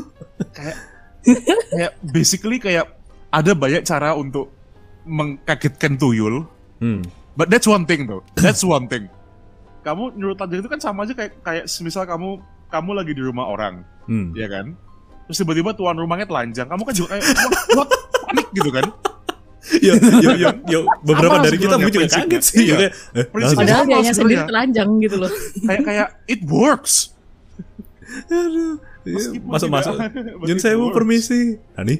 Kayak basically kayak ada banyak cara untuk mengkagetkan tuyul. Hmm. But that's one thing though. That's one thing. Kamu nyuruh telanjang itu kan sama aja kayak kayak misal kamu kamu lagi di rumah orang, Hmm. ya kan? Terus tiba-tiba tuan rumahnya telanjang, kamu kan juga kayak what, what? panik gitu kan? Yo, yo, yo, yo, beberapa dari kita mungkin juga kaget sih. Iya. Kayak, eh, Prinsipnya nah, padahal dia sendiri telanjang gitu loh Kayak kayak it works. aduh. Iya, Masuk-masuk. Jun it saya mau works. permisi. Nani?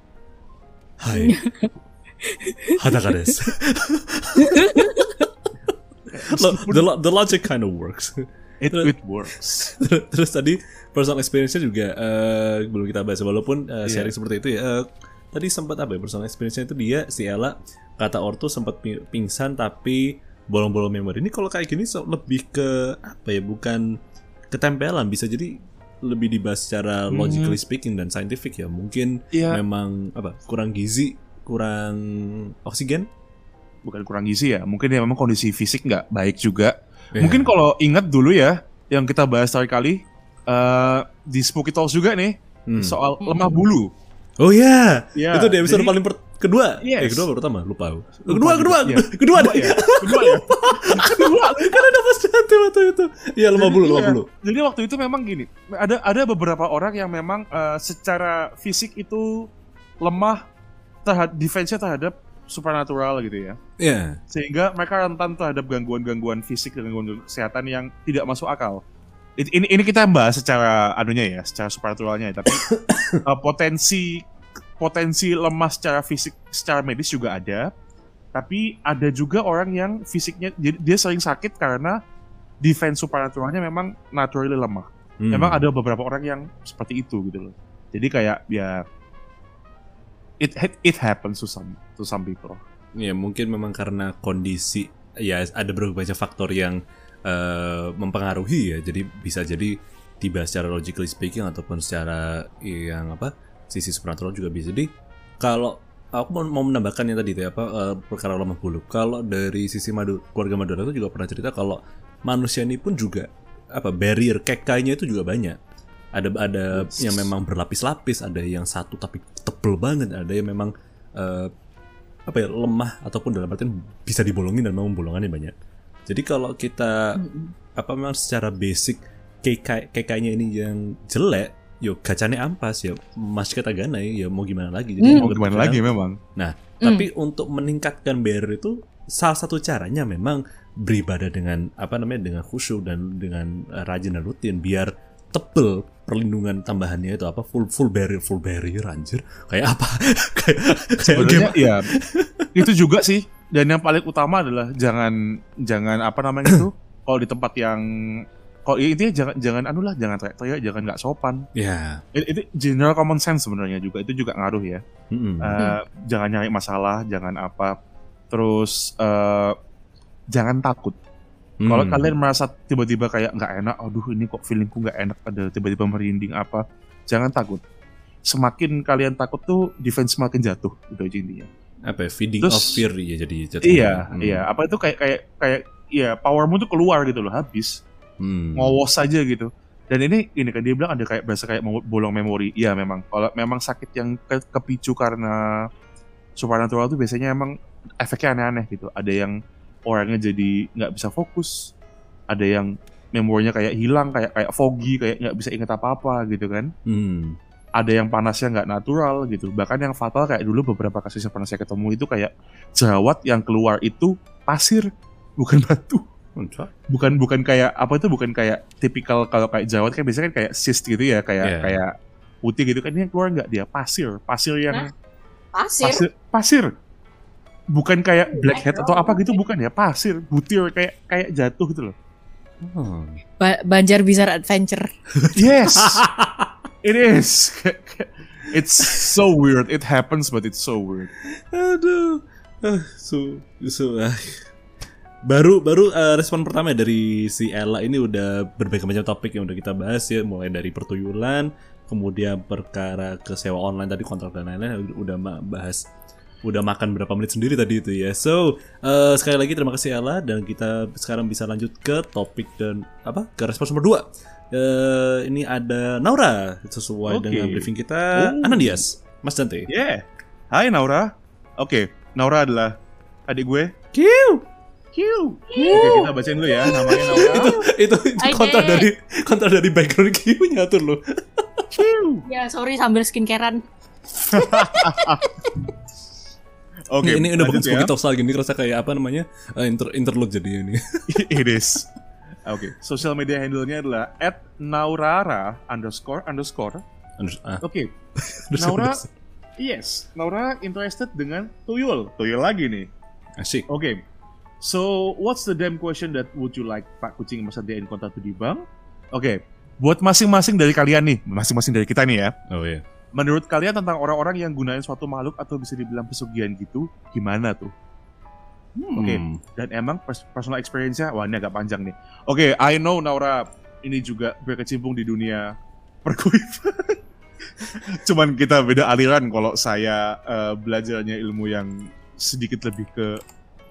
Hai. Hataka desu. Lo- the, lo- the logic kind of works. It, it works. Terus tadi personal experience-nya juga eh, belum kita bahas walaupun eh, Iya. sharing seperti itu ya. eh, tadi sempat apa ya personal experience-nya itu dia si Ella kata ortu sempat pi- pingsan tapi bolong-bolong memori. Ini kalau kayak gini so- lebih ke apa ya bukan ketempelan bisa jadi lebih dibahas secara Hmm. logically speaking dan scientific ya. Mungkin Iya. memang apa kurang gizi, kurang oksigen. Bukan kurang gizi ya, mungkin ya memang kondisi fisik nggak baik juga. Iya. Mungkin kalau ingat dulu ya, yang kita bahas tadi kali eh, di Spooky Talks juga nih Hmm. soal lemah bulu. Oh iya, Iya, itu di episode jadi- paling per- kedua. Eh, Yes. kedua baru pertama, lupa aku. Kedua, juga, kedua, iya. kedua, Kedua ya, kedua ya. kedua. Kan ada pas jatuh waktu itu. Iya, lima puluh, lima Iya. puluh. Jadi waktu itu memang gini, ada ada beberapa orang yang memang eh, secara fisik itu lemah terhadap defense-nya terhadap supernatural gitu ya. Iya. Sehingga mereka rentan terhadap gangguan-gangguan fisik dan gangguan kesehatan yang tidak masuk akal. Ini ini kita bahas secara anunya ya, secara supernaturalnya ya, tapi eh, potensi potensi lemah secara fisik, secara medis juga ada. Tapi ada juga orang yang fisiknya jadi dia sering sakit karena defense supernaturalnya memang naturally lemah. Hmm. Memang ada beberapa orang yang seperti itu gitu loh. Jadi kayak ya it it happens to some to some people. Ya mungkin memang karena kondisi ya ada berbagai macam faktor yang eh, mempengaruhi ya. Jadi bisa jadi tiba secara logically speaking ataupun secara yang apa sisi supernatural juga bisa. Jadi kalau aku mau, mau menambahkan yang tadi itu ya, apa eh, perkara lemah bulu. Kalau dari sisi madu, keluarga Madura itu juga pernah cerita kalau manusia ini pun juga apa barrier kekainya itu juga banyak. Ada ada yang memang berlapis-lapis, ada yang satu tapi tebel banget, ada yang memang eh, apa ya lemah ataupun dalam artian bisa dibolongin dan memang bolongannya banyak. Jadi kalau kita apa memang secara basic KK KK-nya ini yang jelek, yo gacane ampas ya mas kata ganai ya mau gimana lagi. Jadi Hmm. Mau gimana lagi memang? Nah, tapi untuk meningkatkan barrier itu salah satu caranya memang beribadah dengan apa namanya dengan khusyuk dan dengan eh, rajin dan rutin biar tebel perlindungan tambahannya itu apa full full barrier full barrier anjir kayak apa kayak kayak Sebenarnya game ya itu juga sih. Dan yang paling utama adalah jangan jangan apa namanya itu kalau di tempat yang kalau ya intinya jangan jangan anu lah jangan teriak-teriak jangan nggak sopan. ya Itu, itu general common sense sebenarnya juga itu juga ngaruh ya. mm-mm. Eh, Jangan nyari masalah, jangan apa. Terus eh, jangan takut. Kalau Hmm. kalian merasa tiba-tiba kayak nggak enak, aduh ini kok feelingku nggak enak, ada tiba-tiba merinding apa, jangan takut. semakin kalian takut tuh defense semakin jatuh gitu aja intinya. Apa ya? Feeding Terus- of fear ya jadi jatuhnya. Iya, Hmm. iya. Apa itu kayak kayak kayak ya powermu tuh keluar gitu loh habis Hmm. ngowos aja gitu. Dan ini ini kan dia bilang ada kayak berasa kayak mau bolong memori. Iya memang. Kalau memang sakit yang ke- kepicu karena supernatural tuh biasanya emang efeknya aneh-aneh gitu. Ada yang orangnya jadi nggak bisa fokus. Ada yang memorinya kayak hilang, kayak kayak foggy, kayak nggak bisa inget apa-apa gitu kan. Hmm. Ada yang panasnya nggak natural gitu. Bahkan yang fatal kayak dulu beberapa kasus yang pernah saya ketemu itu kayak jerawat yang keluar itu pasir bukan batu bukan bukan kayak apa itu bukan kayak tipikal kalau kayak jerawat kan biasanya kan kayak cyst gitu ya kayak Iya. kayak putih gitu kan ini yang keluar nggak dia pasir pasir yang Hah? Pasir. pasir pasir bukan kayak blackhead atau apa gitu bukan ya pasir butir kayak kayak jatuh gitu loh Oh. Ba- Banjar Bizarre Adventure. yes it is it's so weird it happens but it's so weird Aduh. Ah, so, so, ah. Baru baru eh, respon pertama dari si Ella ini udah berbagai macam topik yang udah kita bahas ya, mulai dari pertuyulan, kemudian perkara ke sewa online tadi kontrak dan lain-lain udah bahas udah makan berapa menit sendiri tadi itu ya. So, eh, sekali lagi terima kasih Ella dan kita sekarang bisa lanjut ke topik dan apa? ke respon nomor 2. Eh, ini ada Naura sesuai Oke. dengan briefing kita Oh. Anandias. Mas Dante. yeah Hai Naura oke Naura adalah adik gue Q. Q oke kita bacain dulu ya namanya Naura itu itu, itu kontra dari kontra dari background Q nyatur loh. Q Ya sorry sambil skincarean. Oke, ini, ini udah bukan ya. spooky talk lagi ini kerasa kayak apa namanya Eh, inter interlude jadi ini. It is. Oke, sosial media handle-nya adalah at naurara underscore underscore. Unders- ah, Oke, unders- Naura, yes, Naura interested dengan tuyul. Tuyul lagi nih. asik. Oke, so what's the damn question that would you like Pak Kucing Mas Dia in Konta to Dibang? Oke, buat masing-masing dari kalian nih, masing-masing dari kita nih ya. Oh iya. Menurut kalian tentang orang-orang yang gunain suatu makhluk atau bisa dibilang pesugihan gitu, gimana tuh? Oke, Hmm. dan emang pers- personal experience-nya wah ini agak panjang nih. Oke, I know Naura ini juga berkecimpung di dunia perkuitan. Cuman kita beda aliran kalau saya eh, belajarnya ilmu yang sedikit lebih ke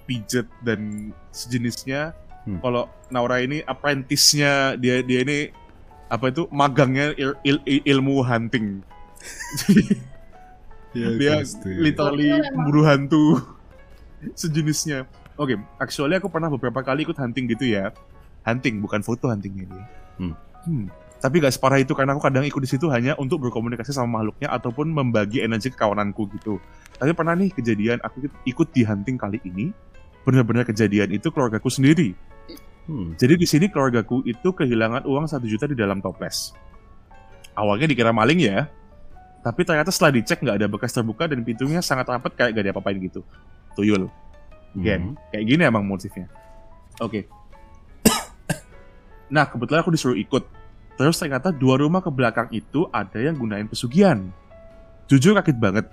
pijet dan sejenisnya. Hmm. Kalau Naura ini apprentice-nya dia dia ini apa itu magangnya il- il- il- ilmu hunting. dia literally Betul, emang. pemburu hantu sejenisnya. Oke, actually aku pernah beberapa kali ikut hunting gitu ya. Hunting bukan foto huntingnya dia. Hmm. Hmm. Tapi gak separah itu karena aku kadang ikut di situ hanya untuk berkomunikasi sama makhluknya ataupun membagi energi ke kawananku gitu. Tapi pernah nih kejadian aku ikut- di hunting kali ini benar-benar kejadian itu keluargaku sendiri. Hmm. Jadi di sini keluargaku itu kehilangan uang satu juta di dalam toples. Awalnya dikira maling ya, tapi ternyata setelah dicek nggak ada bekas terbuka dan pintunya sangat rapat kayak gak diapa-apain gitu. Tuyul. Again, Hmm. kayak gini emang motifnya. Oke. nah kebetulan aku disuruh ikut. Terus ternyata dua rumah ke belakang itu ada yang gunain pesugihan. Jujur kaget banget.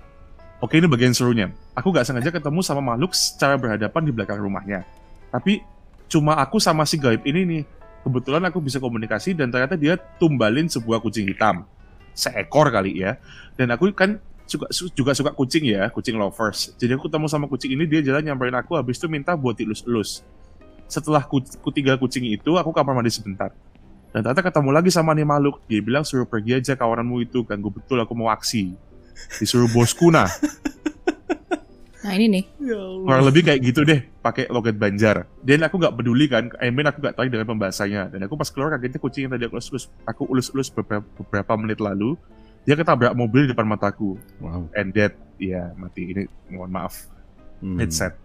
Oke ini bagian serunya. Aku gak sengaja ketemu sama makhluk secara berhadapan di belakang rumahnya. Tapi cuma aku sama si gaib ini nih. Kebetulan aku bisa komunikasi dan ternyata dia tumbalin sebuah kucing hitam. Seekor kali ya. Dan aku kan suka, su- juga suka kucing ya, kucing lovers. Jadi aku ketemu sama kucing ini, dia jalan nyamperin aku, habis itu minta buat dilus-elus. Setelah ku, ketiga kucing itu, aku kamar mandi sebentar. Dan ternyata ketemu lagi sama nih makhluk. Dia bilang suruh pergi aja kawananmu itu, ganggu betul aku mau aksi. Disuruh bosku nah. Nah ini nih. Ya Allah. Kurang lebih kayak gitu deh, pakai logat Banjar. Dan aku gak peduli kan, I mean aku gak tarik dengan pembahasannya. Dan aku pas keluar kagetnya kucing yang tadi aku ulus-ulus, aku ulus-ulus beberapa, beberapa menit lalu, dia ketabrak mobil di depan mataku. Wow. And that, ya mati. Ini mohon maaf, Hmm. headset.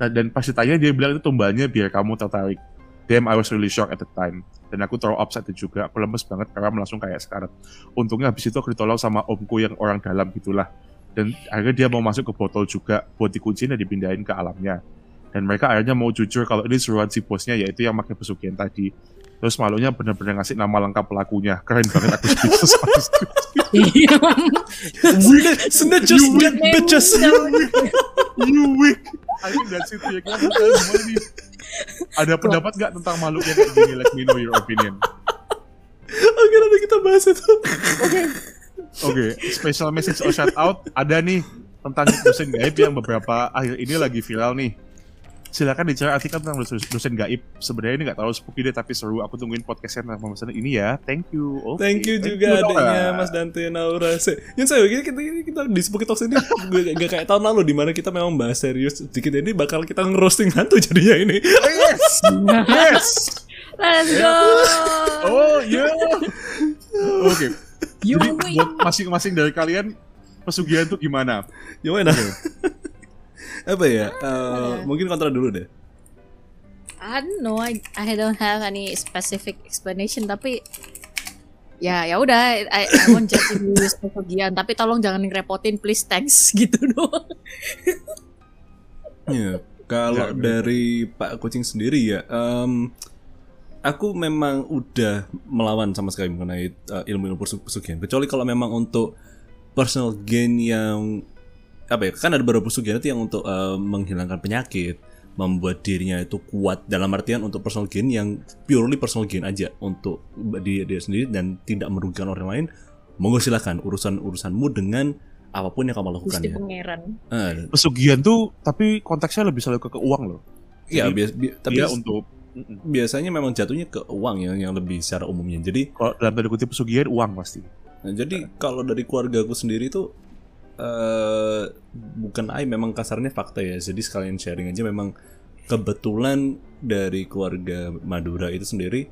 Dan, dan pas ditanya dia bilang itu tumbalnya biar kamu tertarik. Damn, I was really shocked at the time. Dan aku terlalu upset juga. Aku lemes banget karena langsung kayak sekarat. Untungnya habis itu aku ditolong sama omku yang orang dalam gitulah. Dan akhirnya dia mau masuk ke botol juga buat dikunciin dan dipindahin ke alamnya. Dan mereka akhirnya mau jujur kalau ini suruhan si bosnya yaitu yang pakai pesugihan tadi. Terus malunya bener-bener ngasih nama lengkap pelakunya. Keren banget aku speechless. Snitches get bitches. you weak. I think that's it. Ya, nih? Ada pendapat nggak tentang makhluk yang kayak gini? Let me know your opinion. Oke nanti kita bahas itu. Oke, special message or shout out ada nih tentang dosen gaib yang beberapa akhir ini lagi viral nih. Silakan dicari artikel tentang dosen, dosen gaib. Sebenarnya ini nggak terlalu spooky deh, tapi seru. Aku tungguin podcastnya tentang pemesanan ini ya. Thank you. Oke, Thank you juga Nora. adanya Mas Dante Naura. Yang saya kita, kita, kita di Spooky Talks ini gak, gak kayak tahun lalu di mana kita memang bahas serius sedikit ini bakal kita ngerosting hantu jadinya ini. Yes, yes. Let's go. Oh yeah. Oke. You Jadi buat masing-masing dari kalian pesugihan tuh gimana? Gimana? Apa ya? Eh, mungkin kontra dulu deh. I don't know. I, I don't have any specific explanation. Tapi ya ya udah. I, I won't judge you pesugihan. Tapi tolong jangan ngerepotin, please. Thanks gitu doang. Iya, kalau Ya, dari Pak Kucing sendiri ya, em, aku memang udah melawan sama sekali mengenai eh, ilmu-ilmu pesu- pesugihan. Kecuali kalau memang untuk personal gain yang apa ya? Kan ada beberapa pesugihan itu yang untuk eh, menghilangkan penyakit, membuat dirinya itu kuat dalam artian untuk personal gain yang purely personal gain aja untuk dia, dia sendiri dan tidak merugikan orang lain. Monggo silakan urusan urusanmu dengan apa pun yang kamu lakukan Gusti ya. pangeran. Eh, Pesugihan tuh tapi konteksnya lebih selalu ke, ke uang loh. Iya, bias- bi- tapi Dia untuk biasanya memang jatuhnya ke uang ya yang lebih secara umumnya. Jadi, kalau dalam tanda kutip pesugihan uang pasti. nah, jadi kalau dari keluarga aku sendiri tuh eh bukan aib memang kasarnya fakta ya. Jadi sekalian sharing aja memang kebetulan dari keluarga Madura itu sendiri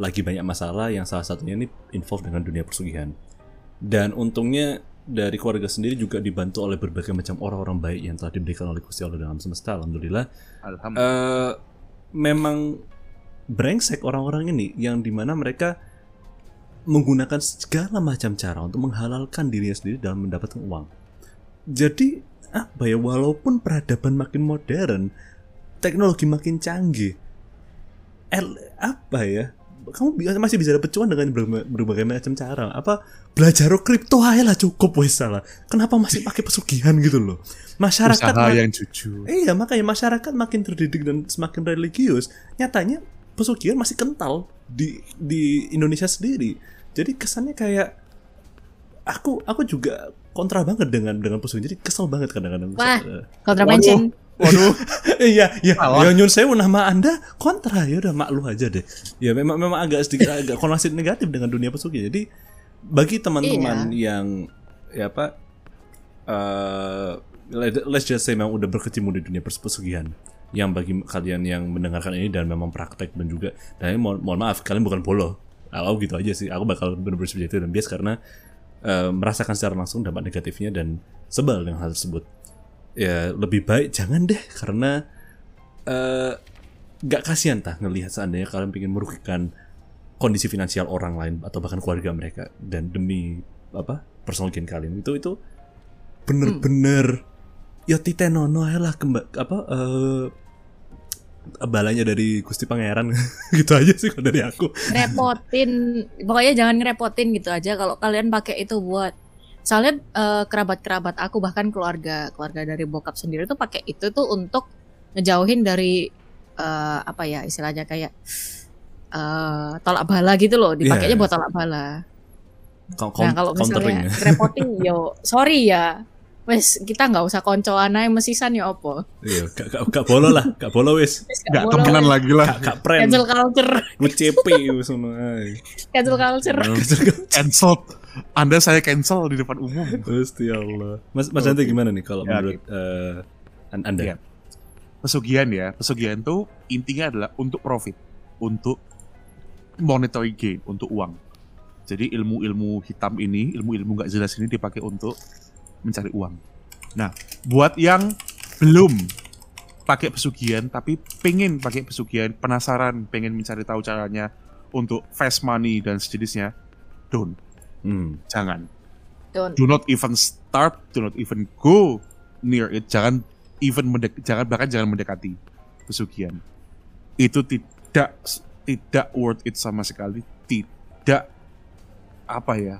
lagi banyak masalah yang salah satunya ini involved dengan dunia persugihan. Dan untungnya dari keluarga sendiri juga dibantu oleh berbagai macam orang-orang baik yang telah diberikan oleh Gusti Allah dalam semesta. Alhamdulillah. Alhamdulillah. eh memang brengsek orang-orang ini yang di mana mereka menggunakan segala macam cara untuk menghalalkan dirinya sendiri dalam mendapatkan uang. Jadi apa ya walaupun peradaban makin modern, teknologi makin canggih, el, apa ya kamu masih bisa dapat cuan dengan berbagai, macam cara. Apa belajar kripto aja lah cukup wes salah. Kenapa masih pakai pesugihan gitu loh? Masyarakat Usaha yang jujur. Iya makanya masyarakat makin terdidik dan semakin religius. Nyatanya pesugihan masih kental di di Indonesia sendiri. Jadi kesannya kayak aku aku juga kontra banget dengan dengan pesugihan. Jadi kesel banget kadang-kadang. Wah. Eh, Kontra mention. Waduh. iya iya ya nyun saya nama anda kontra ya udah maklu aja deh. Ya memang memang agak sedikit agak konotasi negatif dengan dunia pesugihan. Jadi bagi teman-teman yang ya apa eh let- let's just say memang udah berkecimpung di dunia pers- pesugihan yang bagi kalian yang mendengarkan ini dan memang praktek dan juga dan ini mohon, maaf kalian bukan polo kalau gitu aja sih. Aku bakal benar-benar itu dan bias karena eh, merasakan secara langsung dampak negatifnya dan sebal dengan hal tersebut. Ya lebih baik jangan deh karena eh gak kasihan tah ngelihat seandainya kalian ingin merugikan kondisi finansial orang lain atau bahkan keluarga mereka dan demi apa personal gain kalian. Itu itu bener-bener ya titenono lah kemba, apa eh balanya dari Gusti Pangeran gitu aja sih kalau dari aku Repotin. Pokoknya jangan ngerepotin gitu aja kalau kalian pakai itu buat soalnya eh, kerabat-kerabat aku bahkan keluarga keluarga dari bokap sendiri tuh pakai itu tuh untuk ngejauhin dari eh, apa ya istilahnya kayak eh tolak bala gitu loh dipakainya Yes. buat tolak bala. Nah kalau misalnya ya. repotin yo sorry ya. Wes kita nggak usah koncoan aja mesisan ya opo. iya gak, gak, gak bolo lah gak bolo wis Wes, Gak temenan lagi lah. gak, gak pren Cancel culture, gue CP wis ngono ae. cancel culture. Cancel. Anda saya cancel di depan umum. Gusti Allah Mas Mas Dante gimana nih kalau Ya, menurut eh, an- anda Iya. Pesugihan ya. Pesugihan tuh intinya adalah untuk profit. Untuk monetary gain. Untuk uang. Jadi ilmu-ilmu hitam ini, ilmu-ilmu gak jelas ini dipakai untuk mencari uang. Nah, buat yang belum pakai pesugihan tapi pengen pakai pesugihan, penasaran, pengen mencari tahu caranya untuk fast money dan sejenisnya, don't, hmm. jangan. Don't. Do not even start, do not even go near it. Jangan even mendek, jangan bahkan jangan mendekati pesugihan. Itu tidak tidak worth it sama sekali. Tidak apa ya?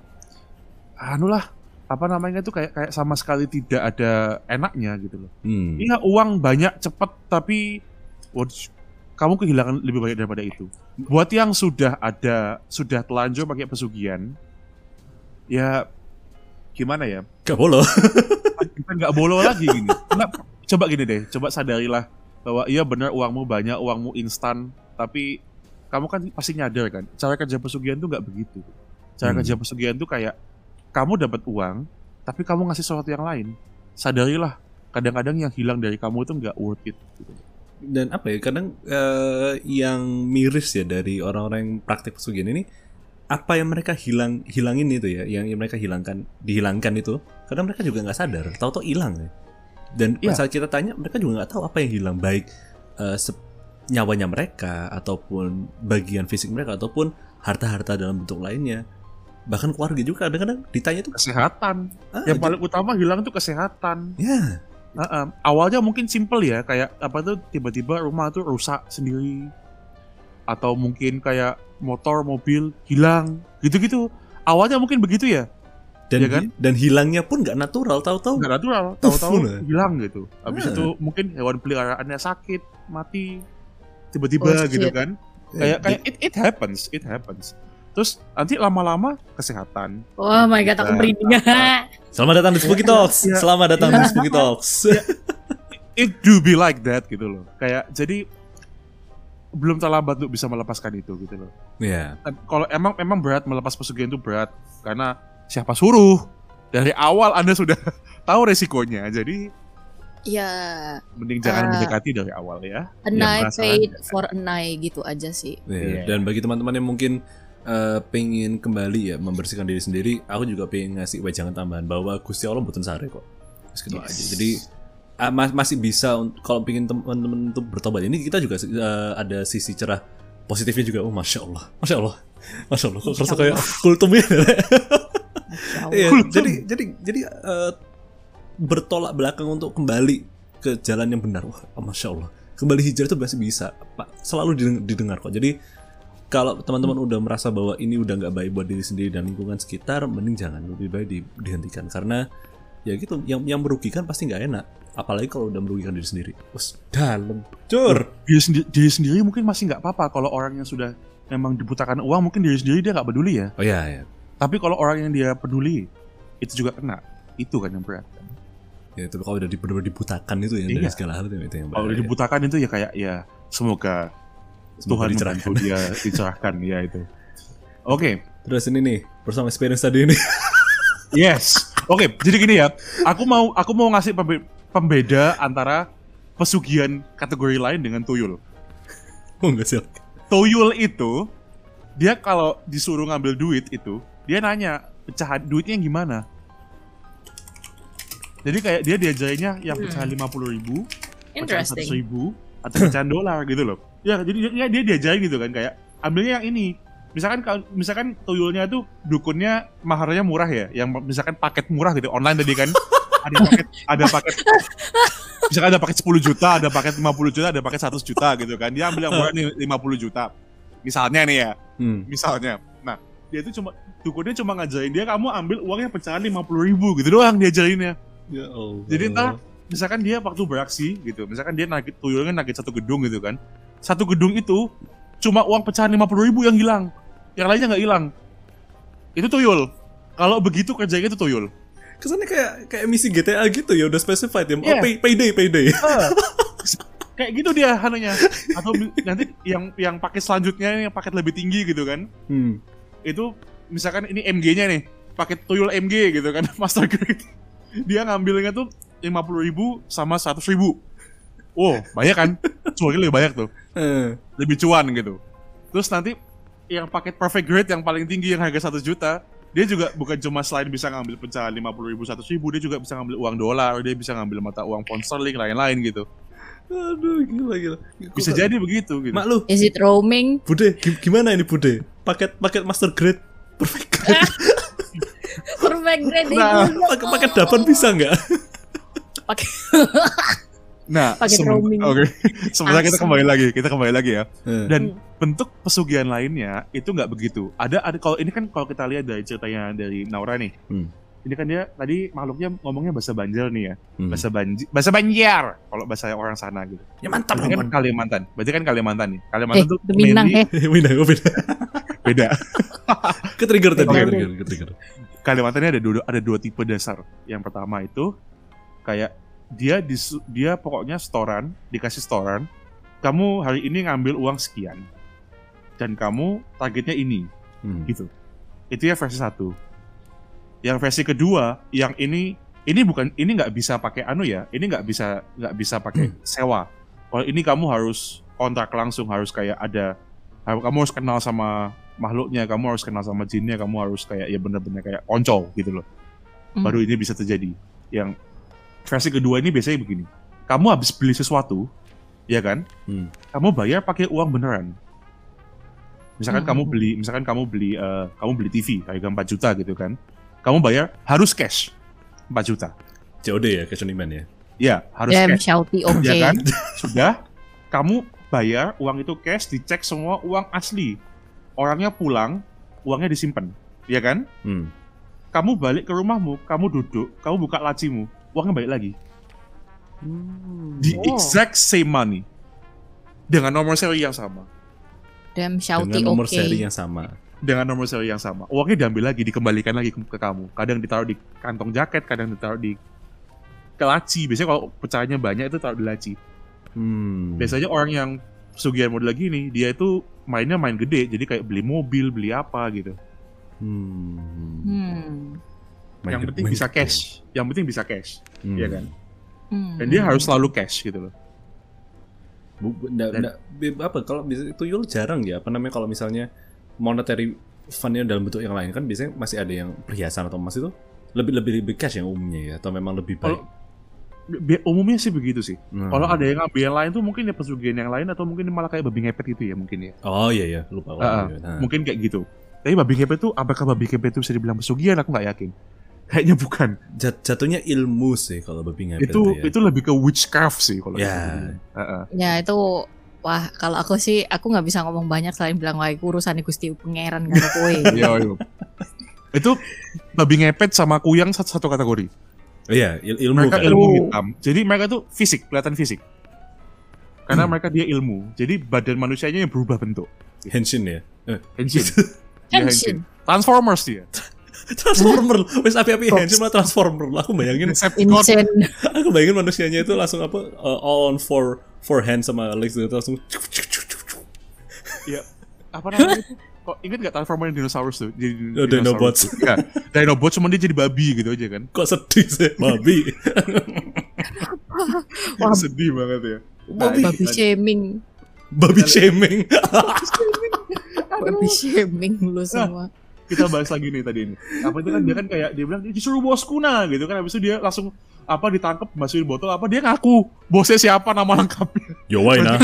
Anu lah, apa namanya itu kayak kayak sama sekali tidak ada enaknya gitu loh. Hmm. Iya uang banyak cepet tapi what- kamu kehilangan lebih banyak daripada itu. Buat yang sudah ada sudah telanjur pakai pesugihan, ya gimana ya? Gak boleh. Kita nggak bolo lagi gini. Nggak, coba gini deh, coba sadarilah bahwa iya benar uangmu banyak, uangmu instan, tapi kamu kan pasti nyadar kan, cara kerja pesugihan tuh nggak begitu. Cara Hmm. kerja pesugihan tuh kayak kamu dapat uang, tapi kamu ngasih sesuatu yang lain. Sadarilah, kadang-kadang yang hilang dari kamu itu nggak worth it. Gitu. Dan apa ya? Kadang eh, yang miris ya dari orang-orang yang praktik pesugihan ini apa yang mereka hilang hilangin itu ya, yang, yang mereka hilangkan dihilangkan itu, kadang mereka juga nggak sadar, tahu-tahu hilang ya. Dan Iya. saat kita tanya, mereka juga nggak tahu apa yang hilang, baik se- nyawanya mereka ataupun bagian fisik mereka ataupun harta-harta dalam bentuk lainnya. Bahkan keluarga juga kadang-kadang ditanya itu Kesehatan. ah, Yang paling utama hilang tuh kesehatan. ya Heeh. awalnya mungkin simple ya, kayak apa tuh tiba-tiba rumah tuh rusak sendiri, atau mungkin kayak motor, mobil hilang, gitu-gitu. Awalnya mungkin begitu ya, dan Iya kan? dan hilangnya pun nggak natural, tahu-tahu nggak natural, tahu-tahu Uff, hilang gitu. Habis Ah. itu mungkin hewan peliharaannya sakit, mati, tiba-tiba Oh, gitu shit. kan. Eh, Kayak kayak it, it happens, it happens. Terus nanti lama-lama kesehatan. Oh my god, aku Nah, merinding. Selamat datang di Spooky Talks. Iya. Selamat datang di Spooky Talks. It do be like that gitu loh. Kayak jadi belum terlambat untuk bisa melepaskan itu gitu loh. Iya. Dan kalau emang emang berat melepas pesugihan itu berat karena siapa suruh dari awal anda sudah tahu resikonya jadi ya, mending jangan Ah. mendekati dari awal ya a night paid for a night gitu aja sih. Iya. Iya. Dan bagi teman-teman yang mungkin eh, pengen kembali ya membersihkan diri sendiri, aku juga pengen ngasih wejangan tambahan bahwa Gusti Allah betul sare kok. Terus gitu Yes. aja. Jadi ah, mas- masih bisa kalau pengen teman-teman untuk bertobat ini kita juga eh, ada sisi cerah positifnya juga. Oh masya Allah, masya Allah, masya Allah. Kok kerasa kayak kultum ya? Kultum. jadi jadi jadi eh, bertolak belakang untuk kembali ke jalan yang benar. Wah, masya Allah. Kembali hijrah itu masih bisa, Pak. Selalu dideng- didengar kok. Jadi kalau teman-teman udah merasa bahwa ini udah nggak baik buat diri sendiri dan lingkungan sekitar, mending jangan lebih baik di- dihentikan karena ya gitu, yang yang merugikan pasti nggak enak. Apalagi kalau udah merugikan diri sendiri. Wes, dalam. Cur. diri, sendi- diri sendiri mungkin masih nggak apa-apa kalau orang yang sudah memang dibutakan uang mungkin diri sendiri dia nggak peduli ya Oh iya, ya. tapi kalau orang yang dia peduli itu juga kena itu kan yang berat Ya itu kalau udah benar-benar dibutakan itu ya dari Iya. segala hal itu, itu yang kalau udah bahaya. dibutakan itu ya kayak ya semoga Semoga Tuhan dicerahkan. dia dicerahkan ya itu oke Terus ini nih, bersama experience tadi ini. Yes. Oke, jadi gini ya. Aku mau aku mau ngasih pembe- pembeda antara pesugihan kategori lain dengan tuyul. oh enggak sih. Tuyul itu dia kalau disuruh ngambil duit itu, dia nanya pecahan duitnya yang gimana. Jadi kayak dia diajarinnya yang Hmm. pecahan lima puluh ribu, pecahan seratus ribu, atau pecahan dolar gitu loh. Ya, jadi dia, dia diajarin gitu kan kayak ambilnya yang ini. Misalkan kalau misalkan tuyulnya tuh dukunnya maharnya murah ya, yang misalkan paket murah gitu online tadi kan ada paket ada paket misalkan ada paket 10 juta, ada paket 50 juta, ada paket 100 juta gitu kan. Dia ambil yang murah nih 50 juta. Misalnya nih ya, Hmm. misalnya. Nah, dia itu cuma dukunnya cuma ngajarin dia kamu ambil uangnya pecahan 50 ribu gitu doang diajarinnya. Ya Allah. Jadi ntar misalkan dia waktu beraksi gitu, misalkan dia nagih tuyulnya nagih satu gedung gitu kan, satu gedung itu cuma uang pecahan 50 ribu yang hilang, yang lainnya nggak hilang. Itu tuyul. Kalau begitu kerjanya itu tuyul. kesannya kayak kayak misi GTA gitu ya udah specified ya. Oh, Iya. pay, payday payday. Kayak gitu dia hanunya. Atau nanti yang yang paket selanjutnya yang paket lebih tinggi gitu kan, Hmm. itu misalkan ini MG-nya nih, paket tuyul MG gitu kan, master grade. Dia ngambilnya tuh 50 ribu sama 100 ribu. Wow, banyak kan? Cuannya lebih banyak tuh. Eh. lebih cuan gitu. Terus nanti yang paket perfect grade yang paling tinggi yang harga 1 juta, dia juga bukan cuma selain bisa ngambil pecahan 50 ribu, 100 ribu, dia juga bisa ngambil uang dolar, dia bisa ngambil mata uang pound sterling, lain-lain gitu. Aduh gila gila. Bisa jadi begitu gitu. Mak lu, Is it roaming? Bude, gi- gimana ini Bude? Paket paket master grade perfect grade. Perfect grade Nah, itu. paket paket dapan bisa nggak? Pakai Nah, roaming. Oke. Sebenarnya kita kembali lagi, kita kembali lagi ya. Eh. Dan bentuk pesugihan lainnya itu nggak begitu. Ada ada kalau ini kan kalau kita lihat dari ceritanya dari Naura nih. Hmm. Ini kan dia tadi makhluknya ngomongnya bahasa Banjar nih ya. Hmm. Bahasa Banji, bahasa Banjar kalau bahasa orang sana gitu. Ya mantap Berarti kan. Kalimantan. Berarti kan Kalimantan nih. Kalimantan Eh, tuh Minang eh. Beda, oh, beda. beda. Ke trigger tadi, Beda. ke trigger, ke trigger. Kalimantan ini ada dua ada dua tipe dasar. Yang pertama itu kayak dia disu- dia pokoknya setoran, dikasih setoran. Kamu hari ini ngambil uang sekian. Dan kamu targetnya ini, Hmm. gitu. Itu ya versi satu. Yang versi kedua, yang ini ini bukan ini nggak bisa pakai anu ya, ini nggak bisa nggak bisa pakai sewa. Kalau ini kamu harus kontrak langsung, harus kayak ada, kamu harus kenal sama makhluknya, kamu harus kenal sama jinnya, kamu harus kayak ya bener-bener kayak konco gitu loh. Hmm. Baru ini bisa terjadi. Yang versi kedua ini biasanya begini, kamu habis beli sesuatu, ya kan? Hmm. Kamu bayar pakai uang beneran. Misalkan Hmm. kamu beli, misalkan kamu beli, eh, kamu beli TV harga 4 juta gitu kan? Kamu bayar harus cash 4 juta. COD ya, cash on demand ya. Ya, harus Damn, cash. shouty, oke. Ya kan? Sudah, kamu bayar uang itu cash, dicek semua uang asli. Orangnya pulang, uangnya disimpan. Ya kan? Hmm. Kamu balik ke rumahmu, kamu duduk, kamu buka lacimu, uangnya balik lagi. The Oh. exact same money. Dengan nomor seri yang sama. Damn, shouty, Dengan nomor oke. seri yang sama. Dengan nomor seri yang sama. Uangnya diambil lagi, dikembalikan lagi ke, ke kamu. Kadang ditaruh di kantong jaket, kadang ditaruh di ke laci. Biasanya kalau pecahannya banyak itu taruh di laci. Hmm. Biasanya orang yang pesugihan model gini, dia itu mainnya main gede. Jadi kayak beli mobil, beli apa gitu. Hmm. Hmm. Main yang penting main bisa cash. Yang penting bisa cash, Hmm. ya kan? Hmm. Dan dia harus selalu cash gitu loh. Bu, bu- nggak- Dan- nggak- be- apa kalau bisa itu Yul jarang ya apa namanya kalau misalnya monetary fundnya dalam bentuk yang lain kan biasanya masih ada yang perhiasan atau emas itu lebih lebih lebih cash yang umumnya ya atau memang lebih baik. Kalau- Bi- umumnya sih begitu sih. Hmm. Kalau ada yang ngambil yang lain tuh mungkin ya pesugihan yang lain atau mungkin malah kayak babi ngepet gitu ya mungkin ya. Oh iya ya lupa. Ah. Nah. Mungkin kayak gitu. Tapi babi ngepet tuh apakah babi ngepet itu bisa dibilang pesugihan aku nggak yakin. Kayaknya bukan. Jat- jatuhnya ilmu sih kalau babi ngepet itu ya. itu lebih ke witchcraft sih kalau. Ya. gitu. Heeh. Ya itu Wah, kalau aku sih aku nggak bisa ngomong banyak selain bilang wah iku urusan Gusti Pangeran karo kowe. Iya, iya. Itu babi ngepet sama kuyang satu, satu kategori. Iya, il- ilmu Mereka kan. ilmu hitam. Jadi mereka tuh fisik, kelihatan fisik. Karena Hmm. mereka dia ilmu. Jadi badan manusianya yang berubah bentuk. Henshin ya. Eh, Henshin. Dia Henshin. Transformers dia. Transformer. Wes api-api Henshin malah Transformer. Lah, Aku bayangin. Insane. aku bayangin manusianya itu langsung apa uh, all on four four hands sama legs gitu langsung Iya. Apa namanya itu? Kok inget gak Transformers yang dinosaurus tuh? Jadi Oh, Dinobots. Iya. Dinobots cuma dia jadi babi gitu aja kan. kok sedih sih babi. Wah. Sedih banget ya. Babi Nah, shaming. babi shaming. Babi shaming lu semua. Kita bahas lagi nih tadi ini. Apa itu kan dia kan kayak dia bilang dia disuruh bosku nah gitu kan habis itu dia langsung apa ditangkap masukin botol apa dia ngaku bosnya siapa nama lengkapnya. Yo why nah?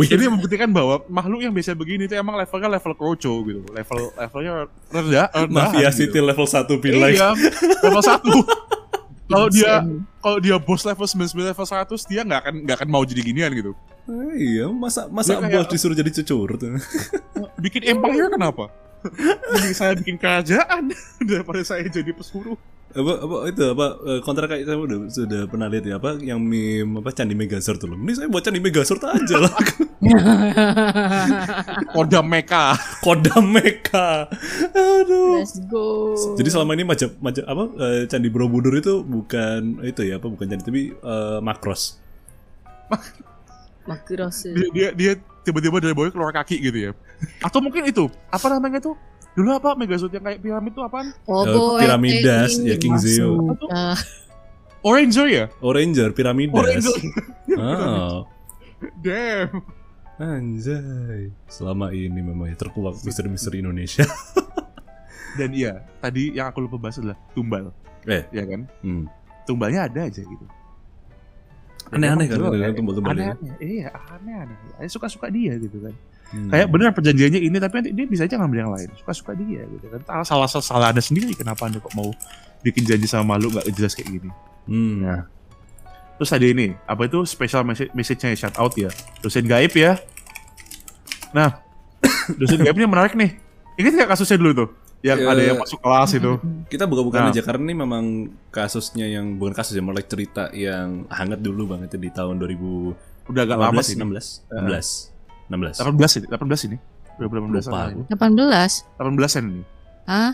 Jadi membuktikan bahwa makhluk yang biasa begini itu emang levelnya level kroco gitu. Level levelnya rendah, rendah Mafia gitu. City level 1 pilih. Iya, level 1. Kalau dia kalau dia bos level 99 level 100 dia nggak akan nggak akan mau jadi ginian gitu. Ah, iya, masa masa Dia kayak- bos disuruh jadi cucur tuh. Bikin empire kenapa? Mending saya bikin kerajaan daripada saya jadi pesuruh. apa apa itu apa eh, kontra kayak saya udah sudah pernah lihat ya apa yang meme apa candi Megazord tuh loh. Ini saya buat candi Megazord aja lah. Kodam Mecha. Kodam Mecha. Aduh. Let's go. Jadi selama ini macam macam apa eh, candi Borobudur itu bukan itu ya apa bukan candi tapi eh, makros. Makurasu. Dia dia, dia tiba-tiba dari bawah keluar kaki gitu ya. Atau mungkin itu apa namanya itu? Dulu apa Megazord yang kayak piramid itu apaan? Oh, Eh, boy, Piramidas, ya, King Zeo. Ah, Oranger ya? Oranger, piramidas. Oranger. Ah, Damn. anjay. Selama ini memang ya terkuak misteri-misteri Indonesia. Dan iya, tadi yang aku lupa bahas adalah tumbal, eh, ya kan? hmm. Tumbalnya ada aja gitu. Aneh-aneh kan Emang kadang-kadang jual, tumbal-tumbal ya. Aneh-aneh, iya aneh-aneh. Saya suka-suka dia gitu kan. Hmm. Kayak bener perjanjiannya ini tapi nanti dia bisa aja ngambil yang lain. Suka-suka dia gitu kan. Salah salah salah ada sendiri kenapa anda kok mau bikin janji sama makhluk nggak jelas kayak gini. Hmm. Nah. Terus ada ini, apa itu special message message-nya shout out ya. Dosen gaib ya. Nah, dosen gaibnya menarik nih. Ingat nggak kasusnya dulu tuh? Yang Ya. ada yang masuk kelas itu. Kita buka-bukaan Nah. aja karena ini memang kasusnya yang bukan kasus ya, mulai cerita yang hangat dulu banget ya di tahun 2000 Udah agak lama sih. 16 16 16 18 ini, 18 ini. 2018 Lupa an aku. 18. 18 an ini. Hah?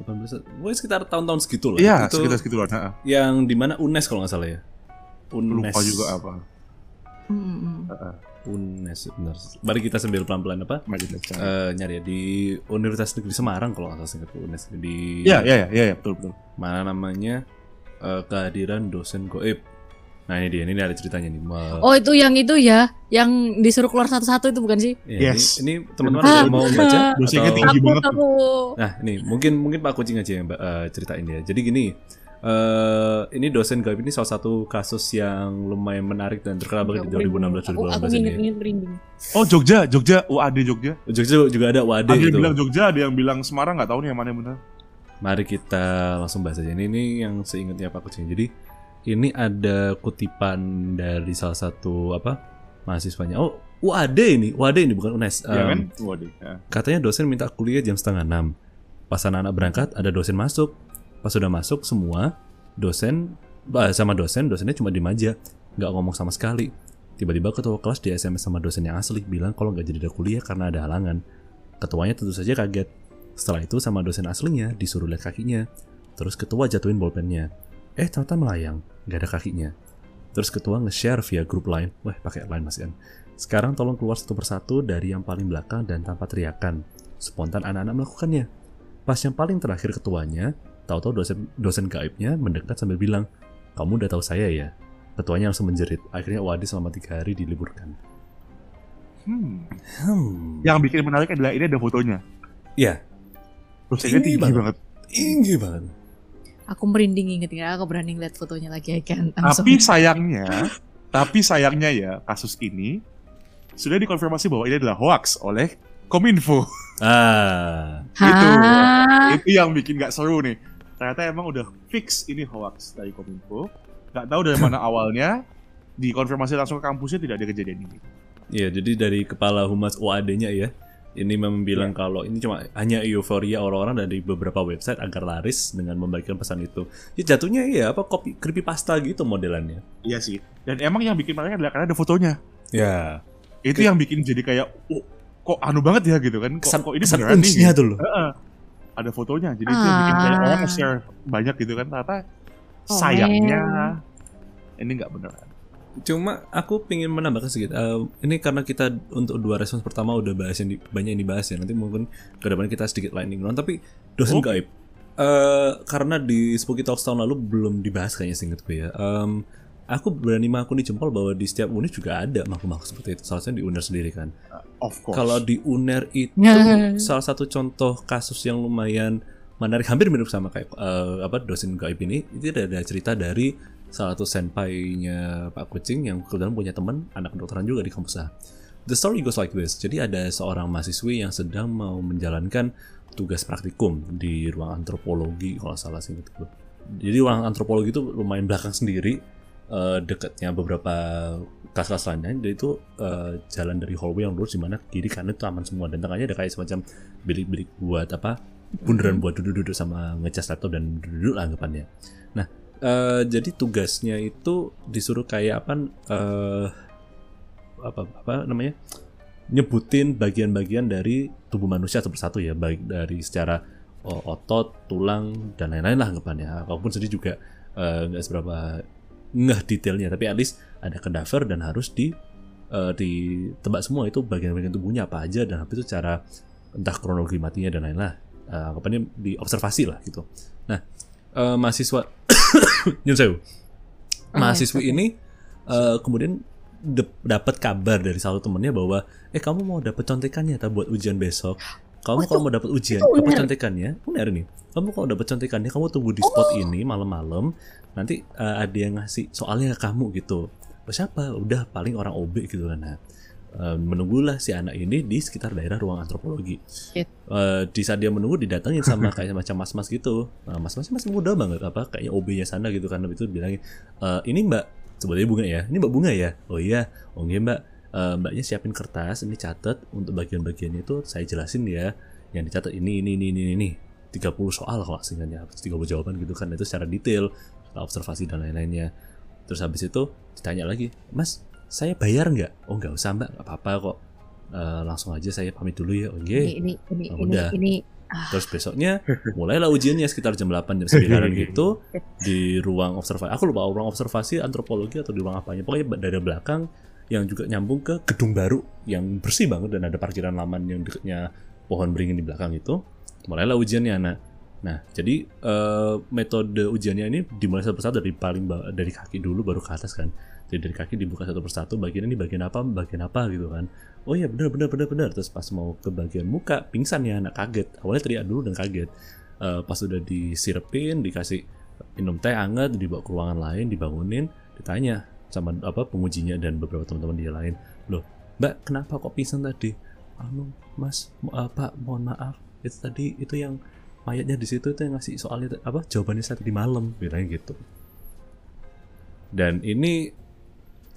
18 Pokoknya sekitar tahun-tahun segitu lah Iya, itu sekitar segitu lah. yang di mana UNES kalau nggak salah ya UNES Lupa juga apa. Hmm. UNES benar mari kita sambil pelan-pelan apa Mari kita cari. Eh, nyari ya di Universitas Negeri Semarang kalau nggak salah singkat UNES di Iya, iya, iya, iya, iya, betul, betul. mana namanya eh, kehadiran dosen goib nah ini dia ini ada ceritanya nih Ma- Oh itu yang itu ya, yang disuruh keluar satu-satu itu bukan sih? Ya, Yes. Ini, ini teman-teman Ah, mau baca? Dosennya atau- tinggi aku banget tuh. aku Nah, ini mungkin mungkin Pak Kucing aja yang uh, ceritain ya. Jadi gini, eh ini dosen gaib ini salah satu kasus yang lumayan menarik dan terkenal banget di 2016 Aku, aku 2018 ini. merinding. Oh, Jogja, Jogja, UAD Jogja. Jogja juga ada WAD Ada yang gitu. bilang Jogja, ada yang bilang Semarang, nggak tahu nih yang mana yang benar. Mari kita langsung bahas aja. Ini, ini yang seingatnya Pak Kucing. Jadi ini ada kutipan dari salah satu apa mahasiswanya. Oh, UAD ini, UAD ini bukan UNES. Iya Em, kan? UAD. Ya. Katanya dosen minta kuliah jam setengah enam. Pas anak-anak berangkat, ada dosen masuk. Pas sudah masuk semua, dosen sama dosen, dosennya cuma diem aja, nggak ngomong sama sekali. Tiba-tiba ketua kelas di SMS sama dosen yang asli bilang kalau nggak jadi ada kuliah karena ada halangan. Ketuanya tentu saja kaget. Setelah itu sama dosen aslinya disuruh lihat kakinya. Terus ketua jatuhin bolpennya. Eh ternyata melayang, nggak ada kakinya. Terus ketua nge-share via grup lain. Wah pakai line mas Ian. Sekarang tolong keluar satu persatu dari yang paling belakang dan tanpa teriakan. Spontan anak-anak melakukannya. Pas yang paling terakhir ketuanya, tahu-tahu dosen dosen gaibnya mendekat sambil bilang, kamu udah tahu saya ya. Ketuanya langsung menjerit. Akhirnya Wadi selama tiga hari diliburkan. Hmm. Hmm. Yang bikin menarik adalah ini ada fotonya. Ya, Dosennya Tinggi tinggi banget. banget. tinggi banget. Aku merinding inget ya, aku berani ngeliat fotonya lagi kan. Tapi sayangnya, tapi sayangnya ya kasus ini sudah dikonfirmasi bahwa ini adalah hoax oleh Kominfo. Ah, Itu, itu yang bikin nggak seru nih. Ternyata emang udah fix ini hoax dari Kominfo. Nggak tahu dari mana awalnya. Dikonfirmasi langsung ke kampusnya tidak ada kejadian ini. Iya, jadi dari kepala humas OAD-nya ya, ini memang bilang kalau ini cuma hanya euforia orang-orang dari beberapa website agar laris dengan membagikan pesan itu. Ya jatuhnya ya apa copy creepypasta gitu modelannya. Iya sih. Dan emang yang bikin menarik adalah karena ada fotonya. Ya. Itu yang bikin jadi kayak, oh, kok anu banget ya gitu kan? Kok, Kesan, kok ini kesan beneran nih? gitu. tuh loh. Heeh. Ada fotonya, jadi itu yang bikin kayak Ah. orang share banyak gitu kan. Ternyata Oh, sayangnya ini nggak beneran. Cuma aku pengen menambahkan sedikit. Eh, ini karena kita untuk dua respons pertama udah bahas yang di- banyak yang dibahas ya. Nanti mungkin ke depan kita sedikit lightning round. Tapi dosen Oke. gaib. Eh, karena di Spooky Talks tahun lalu belum dibahas kayaknya seingat gue ya. Em, aku berani mengaku di jempol bahwa di setiap unit juga ada makhluk-makhluk seperti itu. Salah satunya di UNER sendiri kan. Of course. Kalau di UNER itu salah satu contoh kasus yang lumayan menarik hampir mirip sama kayak eh, apa dosen gaib ini itu ada, ada cerita dari salah satu senpai-nya Pak Kucing yang kebetulan punya teman anak kedokteran juga di kampus A. The story goes like this. Jadi ada seorang mahasiswi yang sedang mau menjalankan tugas praktikum di ruang antropologi kalau salah sih gitu. Jadi ruang antropologi itu lumayan belakang sendiri eh, dekatnya beberapa kelas-kelas lainnya jadi itu eh, jalan dari hallway yang lurus di mana kiri kanan itu aman semua dan tengahnya ada kayak semacam bilik-bilik buat apa bundaran buat duduk-duduk sama ngecas laptop dan duduk lah anggapannya. Nah eh, jadi tugasnya itu disuruh kayak apa eh, apa apa namanya nyebutin bagian-bagian dari tubuh manusia satu persatu ya baik dari secara oh, otot, tulang dan lain-lain lah anggapannya. Walaupun sedih juga nggak seberapa ngeh detailnya tapi at least ada cadaver dan harus di eh, ditebak semua. Itu bagian-bagian tubuhnya apa aja dan habis itu cara entah kronologi matinya dan lain-lain Eh, anggapannya diobservasi lah gitu. Nah eh, mahasiswa Nyun sewu. mahasiswi ini eh, kemudian dapat kabar dari salah satu temennya bahwa eh kamu mau dapat contekannya tak buat ujian besok. Kamu Oh, kalau mau dapat ujian dapat contekannya benar nih kamu kalau dapat contekannya kamu tunggu di spot ini malam-malam nanti eh, ada yang ngasih soalnya ke kamu gitu. Oh, siapa? Udah paling orang OB gitu kan. Nah eh, menunggulah si anak ini di sekitar daerah ruang antropologi. Eh, di saat dia menunggu didatengin sama kayak macam mas-mas gitu. Nah, mas-mas masih muda banget apa kayaknya OB-nya sana gitu kan Habis itu bilangin "Eh, ini mbak sebetulnya bunga ya ini mbak bunga ya? Oh iya. Oh iya mbak. Eh, mbaknya siapin kertas ini catat untuk bagian-bagiannya itu saya jelasin ya yang dicatat ini ini ini ini ini. 30 soal kalau singkatnya 30 jawaban gitu kan itu secara detail observasi dan lain-lainnya. Terus habis itu ditanya lagi mas saya bayar nggak oh nggak usah mbak nggak apa-apa kok Eh, langsung aja saya pamit dulu ya oh iya Ini ini ini Oh, ini, udah. ini Terus besoknya mulailah ujiannya sekitar jam 8 jam 9 gitu di ruang observasi. Aku lupa ruang observasi antropologi atau di ruang apanya. Pokoknya dari belakang yang juga nyambung ke gedung baru yang bersih banget dan ada parkiran laman yang dekatnya pohon beringin di belakang itu. Mulailah ujiannya anak. Nah, jadi eh, metode ujiannya ini dimulai satu persatu dari paling dari kaki dulu baru ke atas kan. Jadi dari kaki dibuka satu persatu, bagian ini bagian apa, bagian apa gitu kan. Oh iya benar benar benar benar. Terus pas mau ke bagian muka, pingsan ya anak kaget. Awalnya teriak dulu dan kaget. Eh, pas udah disirepin, dikasih minum teh hangat, dibawa ke ruangan lain, dibangunin, ditanya sama apa pengujinya dan beberapa teman-teman dia lain. Loh, Mbak, kenapa kok pingsan tadi? Anu, Mas, eh, Pak, mohon maaf. Itu tadi itu yang mayatnya di situ itu yang ngasih soalnya apa jawabannya saya tadi malam bilangnya gitu dan ini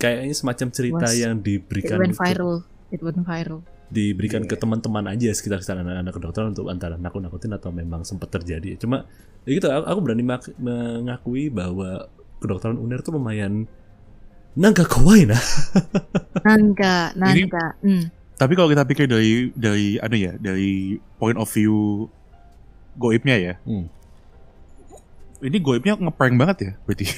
kayaknya semacam cerita Was- yang It diberikan went ke- viral. It went viral. diberikan ke Iya. teman-teman aja sekitar sekitar anak-anak kedokteran untuk antara nakut-nakutin atau memang sempat terjadi cuma ya gitu aku, aku berani mengakui bahwa kedokteran uner tuh lumayan naga kawaii nah Nangka, nangka. Hmm. Tapi kalau kita pikir dari dari anu ya, dari point of view goibnya ya. Hmm. Ini goibnya ngeprank banget ya, berarti.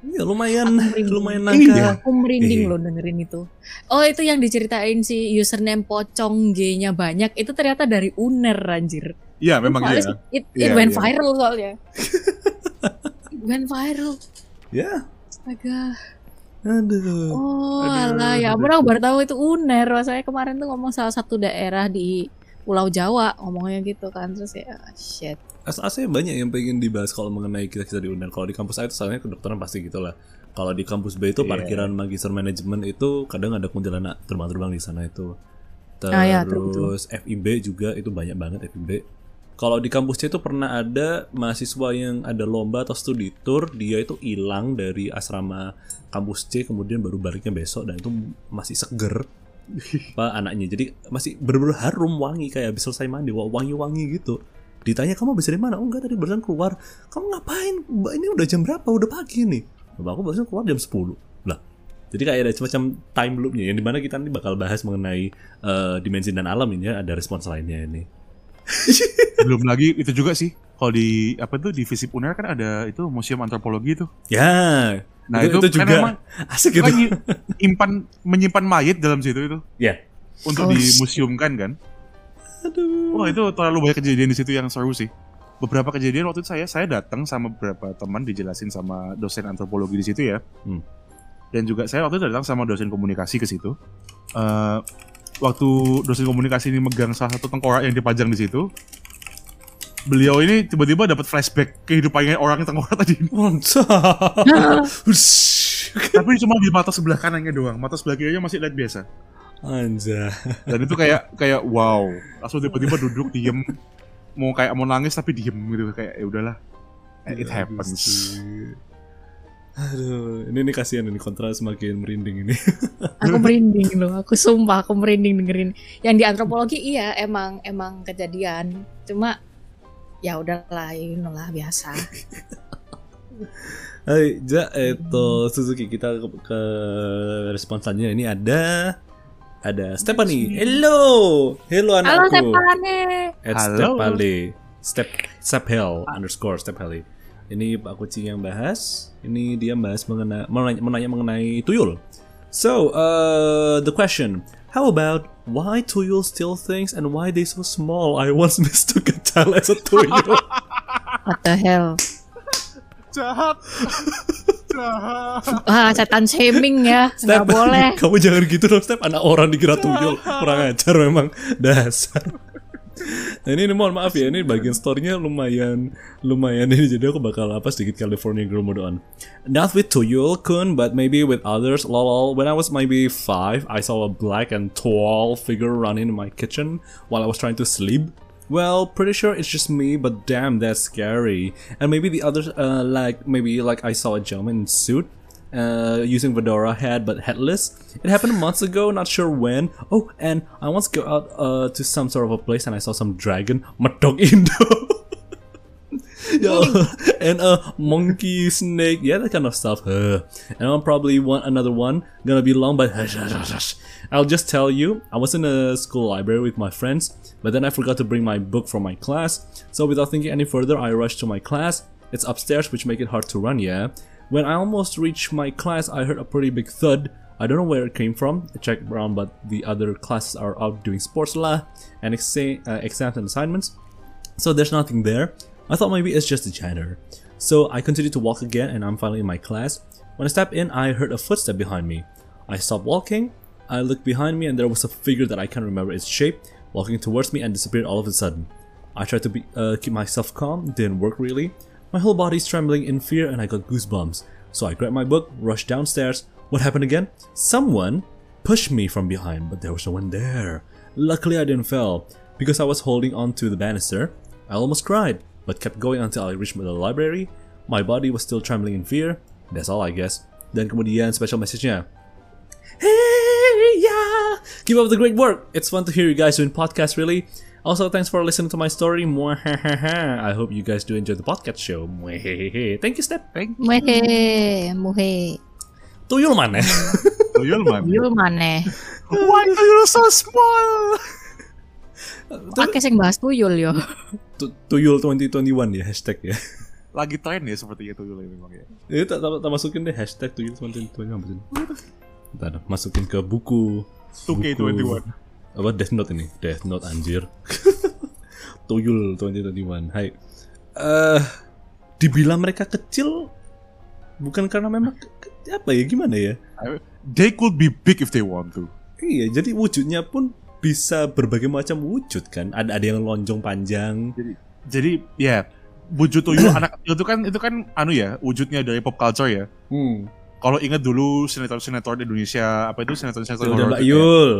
ya lumayan lumayan Iya. naga Aku merinding Iya. loh dengerin itu. Oh itu yang diceritain si username pocong G-nya banyak itu ternyata dari Uner anjir. Iya, memang iya. It, it Iya, went iya. viral soalnya. it went viral. ya Astaga. aduh Oh Aduh, alah ya ampun aku baru tahu itu Uner. Saya kemarin tuh ngomong salah satu daerah di Pulau Jawa ngomongnya gitu kan terus ya shit. As-asnya banyak yang pengen dibahas kalau mengenai kita-kita di UNER. Kalau di kampus A itu soalnya kedokteran pasti gitu lah. Kalau di kampus B itu Iya. parkiran magister manajemen itu kadang ada kuntilanak terbang-terbang di sana itu. Terus Ah, ya. FIB juga itu banyak banget FIB. Kalau di kampus C itu pernah ada mahasiswa yang ada lomba atau studi tour, dia itu hilang dari asrama kampus C kemudian baru baliknya besok dan itu masih seger apa anaknya jadi masih bener-bener harum wangi kayak habis selesai mandi wa- wangi-wangi gitu ditanya kamu habis dari mana? Oh enggak tadi barusan keluar. Kamu ngapain? Mbak ini udah jam berapa? Udah pagi nih. Mbak aku barusan keluar jam 10 lah jadi kayak ada semacam time loopnya yang di mana kita nanti bakal bahas mengenai eh, dimensi dan alam ini ya ada respons lainnya ini. Belum lagi itu juga sih. Kalau di apa tuh di Visip Uner kan ada itu museum antropologi tuh. ya Nah, itu, itu itu kan juga emang asik Kan gitu nyimpan menyimpan mayat dalam situ itu. Ya. Untuk Oh, dimuseumkan kan. Aduh Wah itu terlalu banyak kejadian di situ yang seru sih. Beberapa kejadian waktu itu saya saya datang sama beberapa teman dijelasin sama dosen antropologi di situ ya. Hmm. Dan juga saya waktu itu datang sama dosen komunikasi ke situ. Eh, waktu dosen komunikasi ini megang salah satu tengkorak yang dipajang di situ, beliau ini tiba-tiba dapat flashback kehidupannya orang yang tengkorak tadi. Tapi cuma di mata sebelah kanannya doang, mata sebelah kirinya masih lihat biasa. Anjay. Dan itu kayak kayak wow, langsung tiba-tiba duduk diem, mau kayak mau nangis tapi diem gitu kayak ya udahlah, it Ya, happens. Aduh, ini nih kasihan ini kontra semakin merinding ini. Aku merinding loh, aku sumpah aku merinding dengerin. Yang di antropologi iya emang emang kejadian. Cuma ya udahlah, ini lah biasa. Hai, ja itu Suzuki kita ke, ke respon selanjutnya ini ada ada Stephanie. Hello. Hello Halo anakku. Stepane. At Halo. Stepale. Step Stephel underscore Stephale. Ini Pak Kucing yang bahas. Ini dia bahas mengenai menanya, menanya mengenai tuyul. So, uh, the question, how about why tuyul steal things and why they so small? I once mistook a child as a tuyul. What the hell? Jahat, Wah, setan shaming ya. Nggak boleh. Kamu jangan gitu dong, Step. Anak orang dikira tuyul. Kurang ajar memang. Dasar. Nah ini, ini mohon maaf ya, ini bagian storynya lumayan lumayan ini jadi aku bakal apa sedikit California Girl mode on. Not with Tuyul Kun, but maybe with others. Lol. When I was maybe five, I saw a black and tall figure running in my kitchen while I was trying to sleep. Well, pretty sure it's just me, but damn, that's scary. And maybe the others, uh, like maybe like I saw a gentleman in suit, uh, using fedora head but headless. It happened months ago, not sure when. Oh, and I once go out uh, to some sort of a place and I saw some dragon, Madog Indo. Yo, and a monkey, snake, yeah, that kind of stuff. And I'll probably want another one. Gonna be long, but. I'll just tell you, I was in a school library with my friends, but then I forgot to bring my book from my class. So without thinking any further, I rushed to my class. It's upstairs, which make it hard to run. Yeah. When I almost reached my class, I heard a pretty big thud. I don't know where it came from. I checked around, but the other classes are out doing sports lah and exa- uh, exams and assignments. So there's nothing there. I thought maybe it's just a janitor. So I continued to walk again and I'm finally in my class. When I stepped in, I heard a footstep behind me. I stopped walking. I looked behind me and there was a figure that I can't remember its shape walking towards me and disappeared all of a sudden. I tried to be, uh, keep myself calm, didn't work really. My whole body's trembling in fear and I got goosebumps. So I grabbed my book, rushed downstairs. What happened again? Someone pushed me from behind, but there was no one there. Luckily, I didn't fall. Because I was holding on to the banister, I almost cried, but kept going until I reached the library. My body was still trembling in fear. That's all, I guess. Dan kemudian special message-nya. Hey, yeah! Keep up the great work! It's fun to hear you guys doing podcasts, really. Also, thanks for listening to my story. I hope you guys do enjoy the podcast show. Thank you, Step. Thank Muhe, muhe. Tuyul mana? you, man. Yul maneh. Why are you so small? Pakai sing bahas tuyul yo. Tu- Tuyul 2021 ya hashtag ya. Lagi tren ya seperti itu Yul memang ya. Ini tak, tak, tak masukin deh hashtag Tuyul 2021 apa sih? Ntar dah, masukin ke buku 2K21. apa Death Note ini Death Note anjir Tuyul 2021 Hai eh dibilang mereka kecil bukan karena memang apa ya gimana ya They could be big if they want to. iya jadi wujudnya pun bisa berbagai macam wujud kan ada ada yang lonjong panjang Jadi ya wujud tuyul anak kecil itu kan itu kan anu ya wujudnya dari pop culture ya. hmm. Kalau ingat dulu sinetron-sinetron Indonesia apa itu sinetron-sinetron Tuyul dan Mbak gitu ya. Yul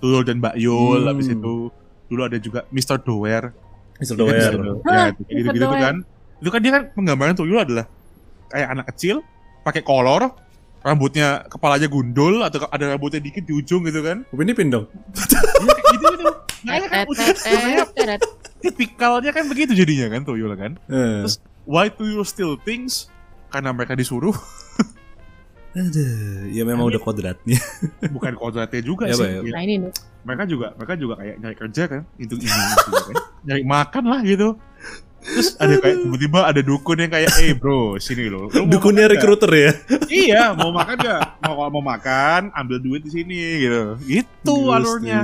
Tuyul dan Mbak Yul Hmm. habis itu dulu ada juga Mr. Doer. Mr. Ingat Doer Ya, gitu, gitu, gitu kan. Itu kan dia kan penggambaran tuyul adalah kayak anak kecil pakai kolor, rambutnya kepalanya gundul atau ada rambutnya dikit di ujung gitu kan. Upin Ipin dong gitu gitu. Makanya kan tet. tipikalnya kan begitu jadinya kan tuyul kan. Eh. Terus why tuyul still thinks? Karena mereka disuruh, Aduh, ya memang udah kodratnya bukan kodratnya juga Ya, sih. Ya. Nah ini nih. mereka juga mereka juga kayak nyari kerja kan itu ini itu kan nyari makan lah gitu terus ada kayak tiba-tiba ada dukun yang kayak eh bro sini mau Dukunnya makan nggak?" recruiter ya? Iya mau makan gak mau kalau mau makan ambil duit di sini gitu. Itu alurnya.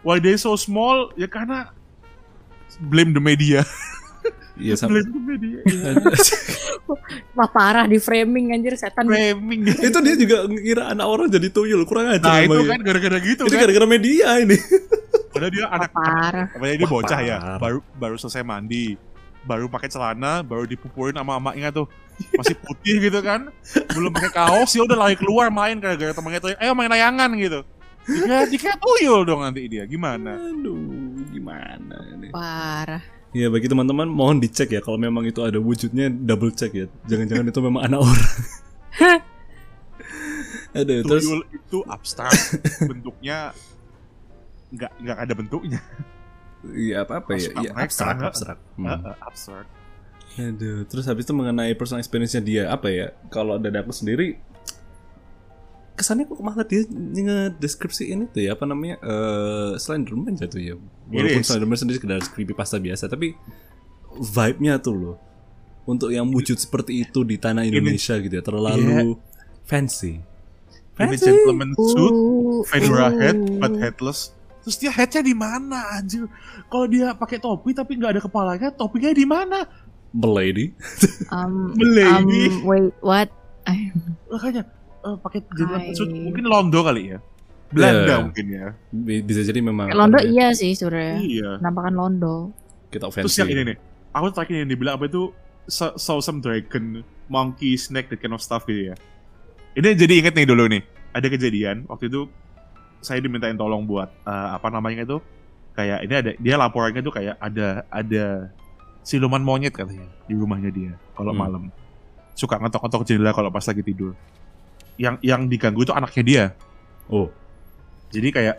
Why they so small? Ya karena blame the media. Iya sama. Blame the media. Wah parah di framing anjir setan. framing. Itu dia juga ngira anak orang jadi tuyul kurang aja nah itu ya. kan gara-gara gitu itu kan. gara-gara media ini padahal dia anak Parah. Dia bocah ya, baru baru selesai mandi, baru pakai celana, baru dipupurin sama emaknya tuh, masih putih gitu kan, belum pakai kaos, ya udah lari keluar main gara-gara temannya tuh, ayo main layangan gitu. Dikira, dikira tuyul dong nanti dia, gimana? aduh gimana ini Parah. ya bagi teman-teman mohon dicek ya. Kalau memang itu ada wujudnya double check ya. Jangan-jangan itu memang anak orang. Aduh, terus Tuyul itu abstrak, bentuknya nggak nggak ada bentuknya, Iya apa apa ya? Abstrak Iya mereka. abstrak abstrak. Hmm. Eh, eh, abstrak. Aduh, terus habis itu mengenai personal experience-nya dia apa ya? Kalau dari aku sendiri kesannya kok malah dia ngedeskripsiin itu ya apa namanya eh Slenderman jatuh ya walaupun. Slenderman sendiri sekedar creepypasta biasa tapi vibe-nya tuh loh untuk yang wujud seperti itu di tanah Indonesia gitu ya terlalu fancy Ini fancy gentleman suit, Uh, fedora uh. head, but headless. Terus dia headnya di mana anjir? Kalau dia pakai topi tapi nggak ada kepalanya, topinya di mana? Belady Um, Melady. um, wait, what? Makanya eh, pakai suit mungkin Londo kali ya Belanda Yeah. mungkin ya Bi- bisa jadi memang Londo ya, iya sih sebenarnya. iya Penampakan Londo. kita terus fancy yang ini nih aku terakhir yang dibilang apa itu saw, saw some dragon monkey snake that kind of stuff gitu ya ini jadi inget nih dulu nih ada kejadian waktu itu saya dimintain tolong buat eh, apa namanya itu kayak ini ada dia laporannya tuh kayak ada ada siluman monyet katanya di rumahnya dia kalau Hmm. malam suka ngetok-ngetok jendela kalau pas lagi tidur yang yang diganggu itu anaknya dia oh Jadi kayak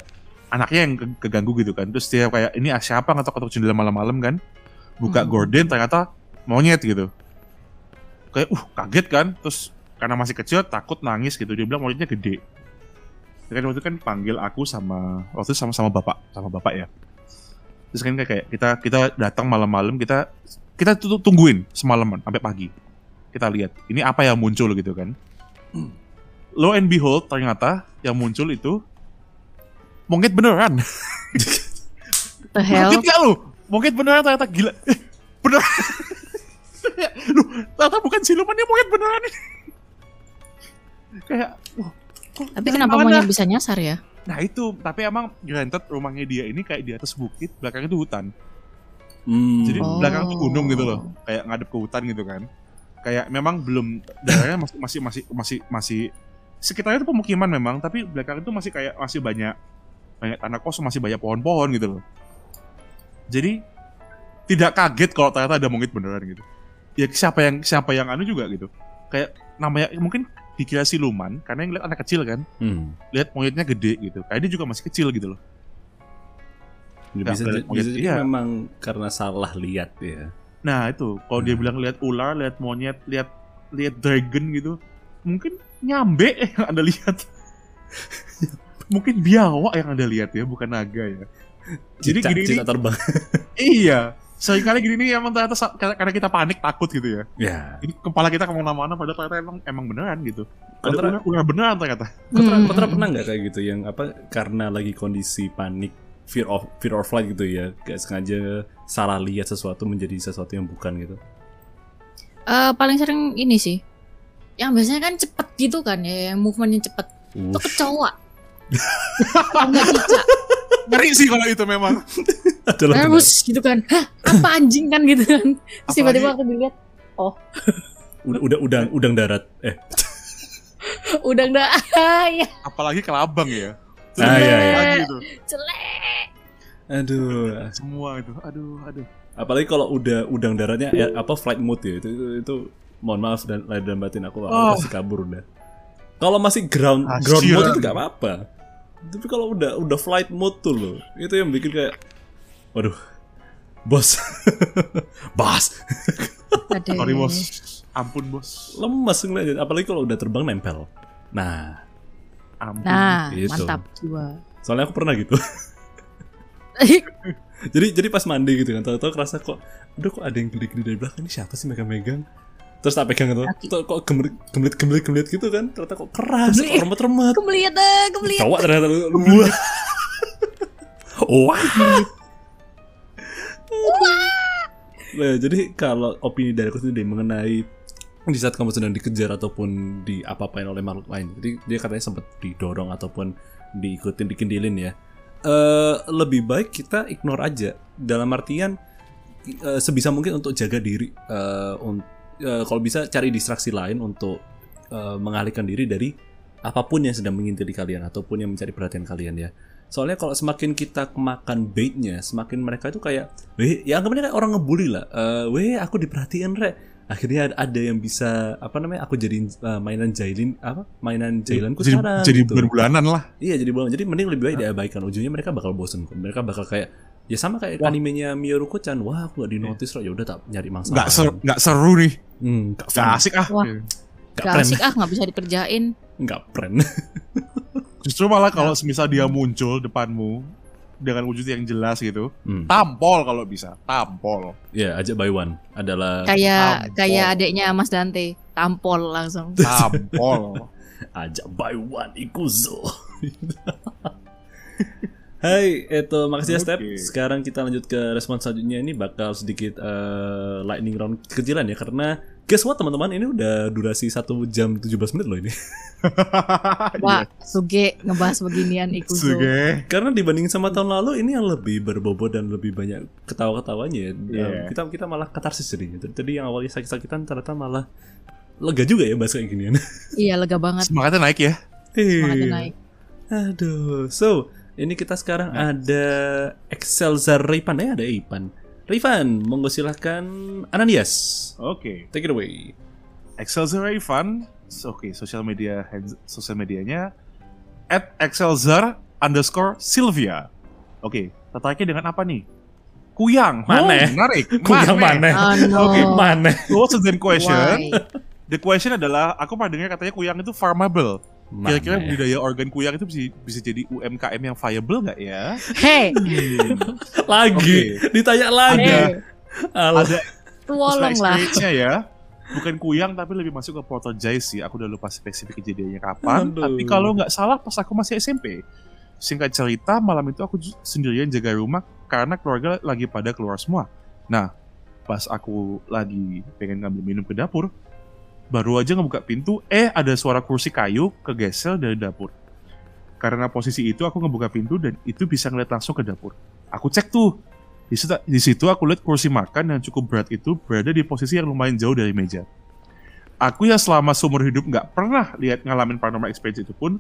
anaknya yang ke- keganggu gitu kan. Terus dia kayak ini ah, siapa ngetok-ngetok jendela malam-malam kan? Buka Hmm. gorden ternyata monyet gitu. Kayak uh kaget kan, terus karena masih kecil takut nangis gitu dia bilang monyetnya gede. Kan waktu itu kan panggil aku sama waktu itu sama sama bapak sama bapak ya. Terus kan kayak kita kita datang malam-malam kita kita tungguin semalaman sampai pagi. Kita lihat ini apa yang muncul gitu kan. Lo and behold ternyata yang muncul itu monyet beneran. The hell? Kaget gak lu? Monyet beneran ternyata gila. Eh, beneran. lu ternyata bukan siluman dia monyet beneran. Kayak wah, kok Tapi kenapa mana? monyet bisa nyasar ya? Nah itu, tapi emang granted rumahnya dia ini kayak di atas bukit, belakangnya itu hutan. Hmm. Jadi Oh. belakang tuh gunung gitu loh, kayak ngadep ke hutan gitu kan. Kayak memang belum daerahnya masih masih masih masih masih sekitarnya itu pemukiman memang, tapi belakang itu masih kayak masih banyak banyak tanah kosong, masih banyak pohon-pohon gitu loh. Jadi tidak kaget kalau ternyata ada monyet beneran gitu. Ya siapa yang siapa yang anu juga gitu. Kayak namanya mungkin dikira siluman karena yang lihat anak kecil kan, Hmm. lihat monyetnya gede gitu. Kayak dia juga masih kecil gitu loh. Ya, Nggak bisa monyet, bisa jadi iya. memang karena salah lihat ya. Nah itu kalau dia Hmm. bilang lihat ular, lihat monyet, lihat lihat dragon gitu, mungkin nyambe yang anda lihat. mungkin biawak yang anda lihat ya, bukan naga ya. Jadi Cicak- gini nih, terbang. iya. Seringkali gini nih emang ternyata karena kita panik takut gitu ya. ya. Ini kepala kita ke mana-mana padahal ternyata emang emang beneran gitu. Ada Kontra, ular, ular beneran ternyata. kontra, Hmm. kontra pernah nggak kayak gitu yang apa karena lagi kondisi panik fear of fear of flight gitu ya kayak sengaja salah lihat sesuatu menjadi sesuatu yang bukan gitu. Eh, paling sering ini sih. Yang biasanya kan cepet gitu kan ya, yang movementnya cepet. Itu kecoa. Kalau nggak cicak. Ngeri sih kalau itu memang. Adalah benar. Terus gitu kan. Hah, apa anjing kan gitu kan. Tiba-tiba aku dilihat, udah udah udang udang darat. Eh, udah enggak. ya, Apalagi kelabang ya. Ah, iya, iya. Celek. aduh. Semua itu. Aduh, aduh. Apalagi kalau udah udang daratnya ya, apa flight mode ya itu itu, itu mohon maaf dan lahir dan batin aku aku Oh. pasti kabur udah. Kalau masih ground ground mode itu gak apa-apa. Tapi kalau udah udah flight mode tuh loh, itu yang bikin kayak waduh. Bos. Bos. Aduh. Sorry bos. Ampun bos. Lemes ngeliatnya apalagi kalau udah terbang nempel. Nah, Ampun. Nah, Gitu. mantap jiwa. soalnya aku pernah gitu. jadi jadi pas mandi gitu kan, tahu-tahu kerasa kok udah kok ada yang gede-gede dari belakang ini siapa sih megang-megang? Terus tak pegang itu, tuh kok gemelit gemelit gemelit gemelit gitu kan, ternyata kok keras, kok Gemelit. remet-remet. Kembeliat deh, kembeliat. Cowok ternyata lu. Wah. Wah. Nah, jadi kalau opini dari aku sendiri mengenai di saat kamu sedang dikejar ataupun di apa-apain oleh makhluk lain, jadi dia katanya sempat didorong ataupun diikutin, dikendilin ya. Eh lebih baik kita ignore aja. Dalam artian eh, sebisa mungkin untuk jaga diri. Eh, un- eh, kalau bisa cari distraksi lain untuk eh, mengalihkan diri dari apa pun yang sedang mengintili kalian ataupun yang mencari perhatian kalian ya. Soalnya kalau semakin kita kemakan baitnya, semakin mereka itu kayak, weh, ya anggapnya kayak orang ngebully lah. Eh, weh, aku diperhatiin re. Akhirnya ada, yang bisa apa namanya? Aku jadiin eh, mainan jailin apa? Mainan jailanku jadi, sekarang. jadi gitu. bulan-bulanan lah. Iya jadi bohong. Jadi mending lebih baik diabaikan. Ujungnya mereka bakal bosen. Mereka bakal kayak ya sama kayak Wah. animenya Miyoruko Chan. Wah aku gak di notice loh. Ya udah tak nyari mangsa. Lain. seru, nggak seru nih. Hmm, gak, fun. asik ah. Wah. Gak Gak pren. asik ah, nggak bisa dikerjain. Gak pren. Justru malah kalau semisal dia muncul depanmu dengan wujud yang jelas gitu, hmm. tampol kalau bisa, tampol. Ya ajak by one adalah Kayak kayak adiknya Mas Dante, tampol langsung. Tampol. ajak by one ikuzo. Hai, itu makasih ya Step. Sekarang kita lanjut ke respon selanjutnya ini bakal sedikit eh, lightning round kecilan ya karena guess what teman-teman ini udah durasi 1 jam 17 menit loh ini. Wah, Suge ngebahas beginian Ikuzo. Suge. Karena dibandingin sama tahun lalu ini yang lebih berbobot dan lebih banyak ketawa-ketawanya ya. Iya. Um, kita kita malah katarsis jadinya. Tadi yang awalnya sakit-sakitan ternyata malah lega juga ya bahas kayak ginian. Iya, lega banget. Semangatnya naik ya. Semangatnya naik. Aduh. So, ini kita sekarang ada Excelzar Ripan. Eh, ada Ipan. Rivan, monggo silahkan Ananias. Oke. Take it away. Excelzar Ivan, oke, sosial media sosial medianya at Excelzar underscore Sylvia. Oke, tertaiknya dengan apa nih? Kuyang. Mana? Oh, menarik. Kuyang mana? Oh no. Oke, Mana? What's the question? Why? The question adalah, aku pernah dengar katanya kuyang itu farmable. Kira-kira Mana? budidaya organ kuyang itu bisa, bisa jadi UMKM yang viable nggak ya? Hey, Lagi ditanya lagi. hey, Alah. Ada tolonglah. ya. Bukan kuyang tapi lebih masuk ke poltergeist sih. Aku udah lupa spesifik kejadiannya kapan. Aduh. Tapi kalau nggak salah pas aku masih SMP. Singkat cerita, malam itu aku sendirian jaga rumah karena keluarga lagi pada keluar semua. Nah, pas aku lagi pengen ngambil minum ke dapur, baru aja ngebuka pintu, eh ada suara kursi kayu kegesel dari dapur. Karena posisi itu aku ngebuka pintu dan itu bisa ngeliat langsung ke dapur. Aku cek tuh, di situ, di situ aku lihat kursi makan yang cukup berat itu berada di posisi yang lumayan jauh dari meja. Aku yang selama seumur hidup nggak pernah lihat ngalamin paranormal experience itu pun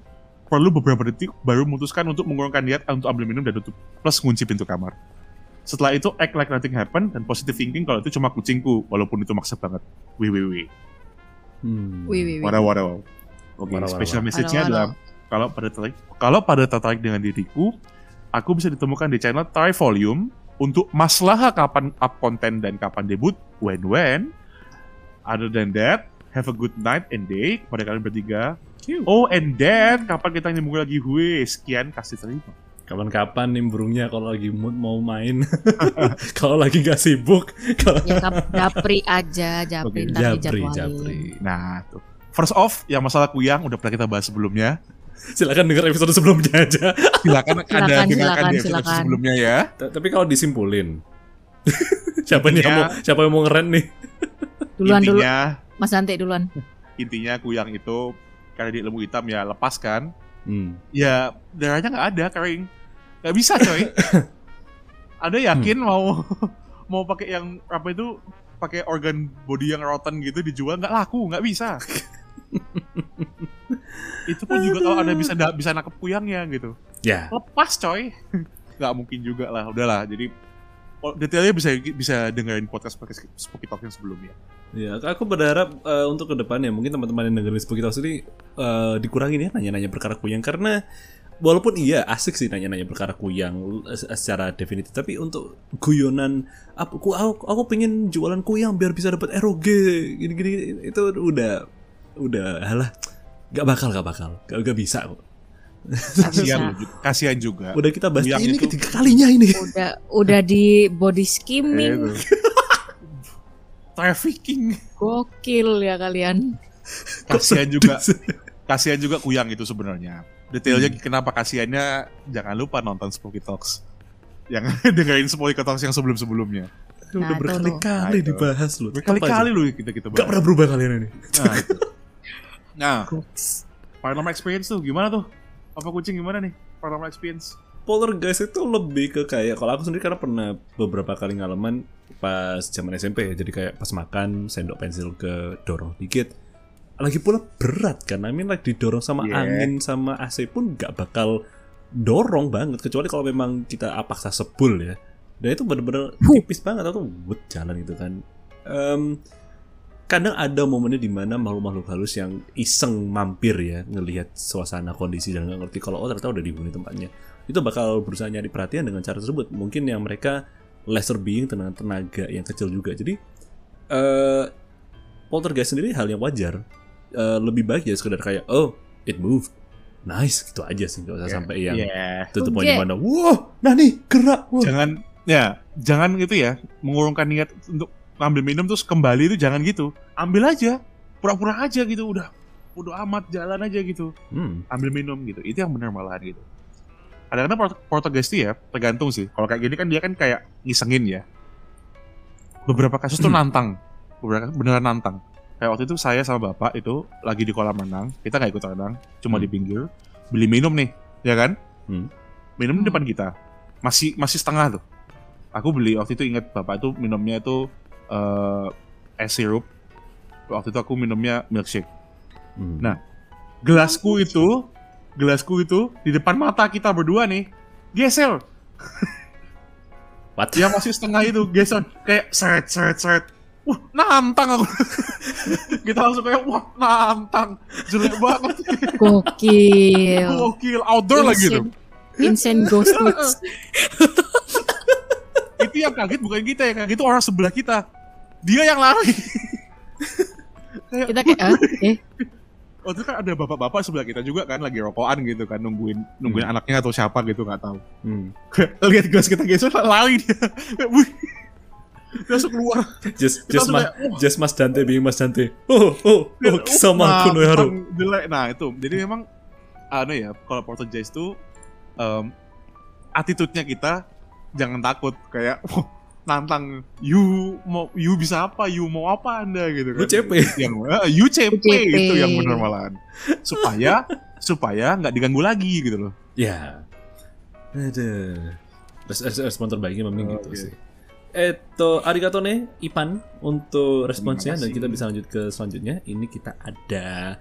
perlu beberapa detik baru memutuskan untuk mengurungkan niat untuk ambil minum dan tutup plus kunci pintu kamar. Setelah itu act like nothing happened dan positive thinking kalau itu cuma kucingku walaupun itu maksa banget. Wih wih wih. Hmm. Wih, wih, wih. Wadaw wadaw. Oke, Wadaw, special message-nya adalah kalau pada tertarik kalau pada tertarik dengan diriku, aku bisa ditemukan di channel Try Volume untuk masalah kapan up konten dan kapan debut, when when. Other than that, have a good night and day kepada kalian bertiga. Oh, and then kapan kita nyambung lagi? Gue sekian kasih terima. Kapan-kapan nih burungnya kalau lagi mood mau main. kalau lagi gak sibuk. Kalau Ya japri aja, japri ntar japri, japri. Nah, tuh. First off, yang masalah kuyang udah pernah kita bahas sebelumnya. Silakan denger episode sebelumnya aja. Silakan ada Silakan, dengarkan silakan, di episode silakan. sebelumnya ya. T- Tapi kalau disimpulin. siapa nih yang Intinya- mau siapa yang mau ngeren nih? Duluan dulu, intinya, Mas Dante duluan. intinya kuyang itu karena di ilmu hitam ya lepas kan. Hmm. Ya darahnya nggak ada kering. Nggak bisa coy. ada yakin mau mau pakai yang apa itu pakai organ body yang rotten gitu dijual nggak laku nggak bisa. itu pun juga kalau ada bisa bisa nangkep kuyangnya gitu. Ya. lepas coy nggak mungkin juga lah udahlah jadi oh, detailnya bisa bisa dengerin podcast podcast Spooky Talk yang sebelumnya Ya, aku berharap eh, untuk ke depannya mungkin teman-teman yang dengerin Spooky Talks ini eh, dikurangin ya nanya-nanya perkara kuyang karena walaupun iya asik sih nanya-nanya perkara kuyang eh, secara definitif. Tapi untuk guyonan aku aku aku, pengen jualan kuyang biar bisa dapat ROG gini-gini itu udah udah halah gak bakal gak bakal. Gak, gak bisa kok. kasihan kasihan juga. Udah kita bahas Kuyang ini itu- ketiga kalinya ini. Udah udah di body skimming. Trafficking. Gokil ya kalian. kasihan juga. kasihan juga kuyang itu sebenarnya detailnya kenapa kasihannya jangan lupa nonton Spooky Talks. Yang dengerin Spooky Talks yang sebelum sebelumnya udah Nah, berkali-kali Nah, itu. dibahas loh. Berkali-kali lu kita kita gak pernah berubah kalian ini. Nah, itu. nah paranormal experience tuh gimana tuh? Apa kucing gimana nih? Paranormal experience. Poltergeist itu lebih ke kayak kalau aku sendiri karena pernah beberapa kali ngalaman pas zaman SMP ya. Jadi kayak pas makan sendok pensil ke dorong dikit lagi pula berat kan. I mean like didorong sama Yeah. angin sama AC pun nggak bakal dorong banget. Kecuali kalau memang kita paksa sebul ya. Dan itu bener-bener tipis banget. Atau buat jalan itu kan. Em, kadang ada momennya di mana makhluk-makhluk halus yang iseng mampir ya ngelihat suasana kondisi dan nggak ngerti kalau oh ternyata udah dihuni tempatnya. Itu bakal berusaha nyari perhatian dengan cara tersebut. Mungkin yang mereka lesser being dengan tenaga yang kecil juga. Jadi eh poltergeist sendiri hal yang wajar Eh, lebih baik ya sekedar kayak oh it moved. Nice gitu aja sih nggak usah sampai yang yeah. tutup poin mana. Wah nah nih gerak wah. Jangan ya jangan gitu ya mengurungkan niat untuk ngambil minum terus kembali itu jangan gitu. Ambil aja pura-pura aja gitu udah udah amat jalan aja gitu. Hmm. ambil minum gitu itu yang benar malahan gitu. Kadang-kadang port- poltergeist tuh ya tergantung sih. Kalau kayak gini kan dia kan kayak ngisengin ya. Beberapa kasus tuh nantang. Beberapa beneran nantang kayak waktu itu saya sama bapak itu lagi di kolam renang. Kita nggak ikut renang cuma Hmm. di pinggir. Beli minum nih ya kan? Hmm. minum di Hmm. depan kita. Masih masih setengah tuh. Aku beli waktu itu inget bapak itu minumnya itu eh es sirup. Waktu itu aku minumnya milkshake. Hmm. Nah, gelasku itu gelasku itu di depan mata kita berdua nih geser What? yang masih setengah itu geser kayak seret seret seret wah nantang aku kita langsung kayak wah nantang jelek banget Gokil. gokil outdoor lagi tuh Insane- Insane ghost itu yang kaget bukan kita ya, kaget itu orang sebelah kita. Dia yang lari. kayak, Kita kayak, "Ah, eh, waktu itu kan ada bapak-bapak sebelah kita juga kan lagi rokokan gitu kan nungguin nungguin anaknya atau siapa gitu nggak tahu. Hmm. Lihat gelas kita geser lari dia. Langsung keluar. Just just mas kayak, wah. just Mas Dante being Mas Dante. Oh oh oh sama Nah, kuno haru. jelek. Nah itu, jadi memang anu ya, kalau Portuguese itu um, attitude-nya kita jangan takut kayak "Wah, nantang you mau you bisa apa, you mau apa anda gitu kan. Lu CP. Yang eh, you CP, CP. itu yang benar malahan. Supaya supaya nggak diganggu lagi gitu loh. Ya. Ada. Res res respon terbaiknya memang gitu Oke. sih. Eto arigato ne Ipan untuk responsnya dan kita bisa lanjut ke selanjutnya. Ini kita ada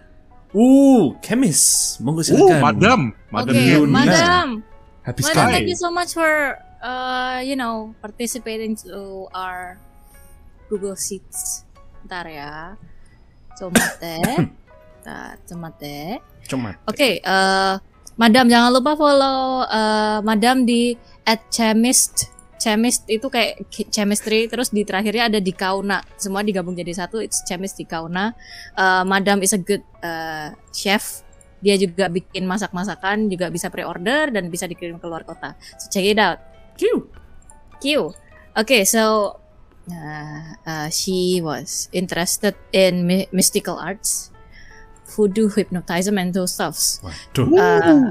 Uh, kemis. Monggo Oh, silakan. madam, madam Oke, Yuna. madam. Habiskan. Madam, thank you so much for uh, you know, participating to our Google Sheets. Ntar ya. Comate. Ntar, comate. Cuma. Oke, eh, Madam jangan lupa follow eh, Madam di @chemist. Chemist itu kayak chemistry terus di terakhirnya ada di Kauna. Semua digabung jadi satu. It's chemist di Kauna. Eh, Madam is a good eh, chef. Dia juga bikin masak-masakan, juga bisa pre-order dan bisa dikirim ke luar kota. So check it out. Q. Q. Okay, so uh, uh, she was interested in my- mystical arts, voodoo, hypnotism, and those stuffs. Waduh. Uh,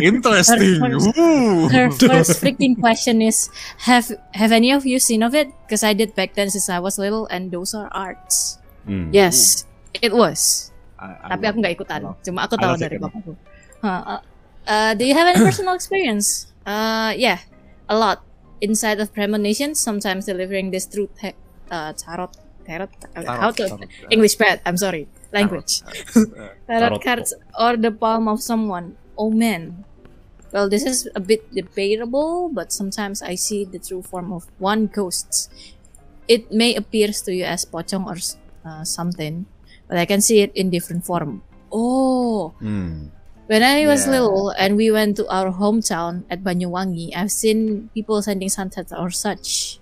Interesting. Her first- her first freaking question is, have have any of you seen of it? Because I did back then since I was little, and those are arts. Hmm. Yes, it was. I- I Tapi aku love nggak it. ikutan. Love- Cuma aku tahu dari it. bapakku. Huh, uh, uh, do you have any personal experience? Uh, yeah, a lot. Inside of premonitions, sometimes delivering this truth, he- uh, tarot, tarot, uh, how to Tarot, tarot. English bad. I'm sorry, language. Tarot. Tarot Tarot. cards or the palm of someone. Oh man. Well, this is a bit debatable, but sometimes I see the true form of one ghost. It may appears to you as pocong or uh, something, but I can see it in different form. Oh, Hmm. when I was Yeah. little and we went to our hometown at Banyuwangi, I've seen people sending sunsets or such.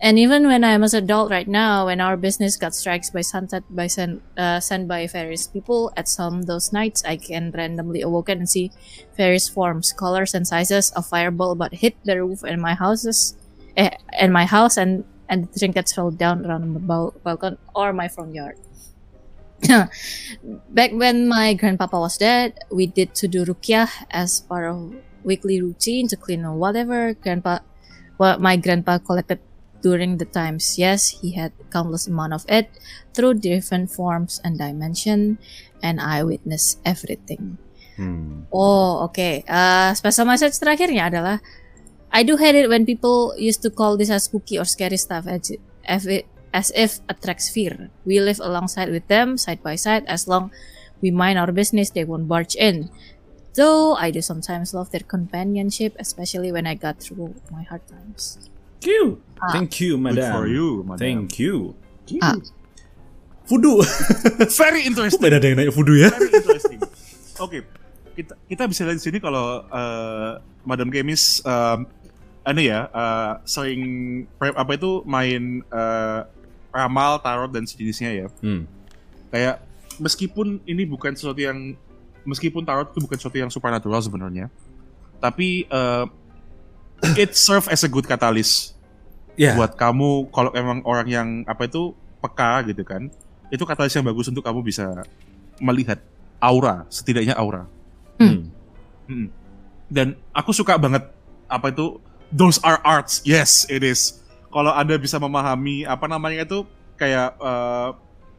And even when I'm as adult right now, when our business got strikes by sunset by sent uh, sent by various people, at some those nights I can randomly awoken and see various forms, colors, and sizes of fireball, but hit the roof in my houses, eh, in my house, and and the trinkets fell down around the bal- balcony or my front yard. Back when my grandpapa was dead, we did to do rukyah as part of weekly routine to clean or whatever grandpa what my grandpa collected during the times. Yes, he had countless amount of it through different forms and dimension, and I witnessed everything. Hmm. Oh, oke. Uh, special message terakhirnya adalah I do hate it when people used to call this as spooky or scary stuff as it as if attracts fear. We live alongside with them, side by side. As long we mind our business, they won't barge in. Though I do sometimes love their companionship, especially when I got through my hard times. Q. Ah. Thank you, Good madam. for you, madam. Thank you. Ah. Voodoo. Very Kok interesting. beda ada yang nanya voodoo ya? Very interesting. Oke, kita kita bisa lihat di sini kalau eh, Madam Kemis um, anu ya eh, sering apa itu main eh, ramal, tarot dan sejenisnya ya. Hmm. Kayak meskipun ini bukan sesuatu yang meskipun tarot itu bukan sesuatu yang supernatural sebenarnya, tapi eh, it serve as a good catalyst Ya. buat kamu kalau emang orang yang apa itu peka gitu kan itu katalis yang bagus untuk kamu bisa melihat aura setidaknya aura Hmm. Mm. dan aku suka banget apa itu those are arts yes it is kalau anda bisa memahami apa namanya itu kayak uh,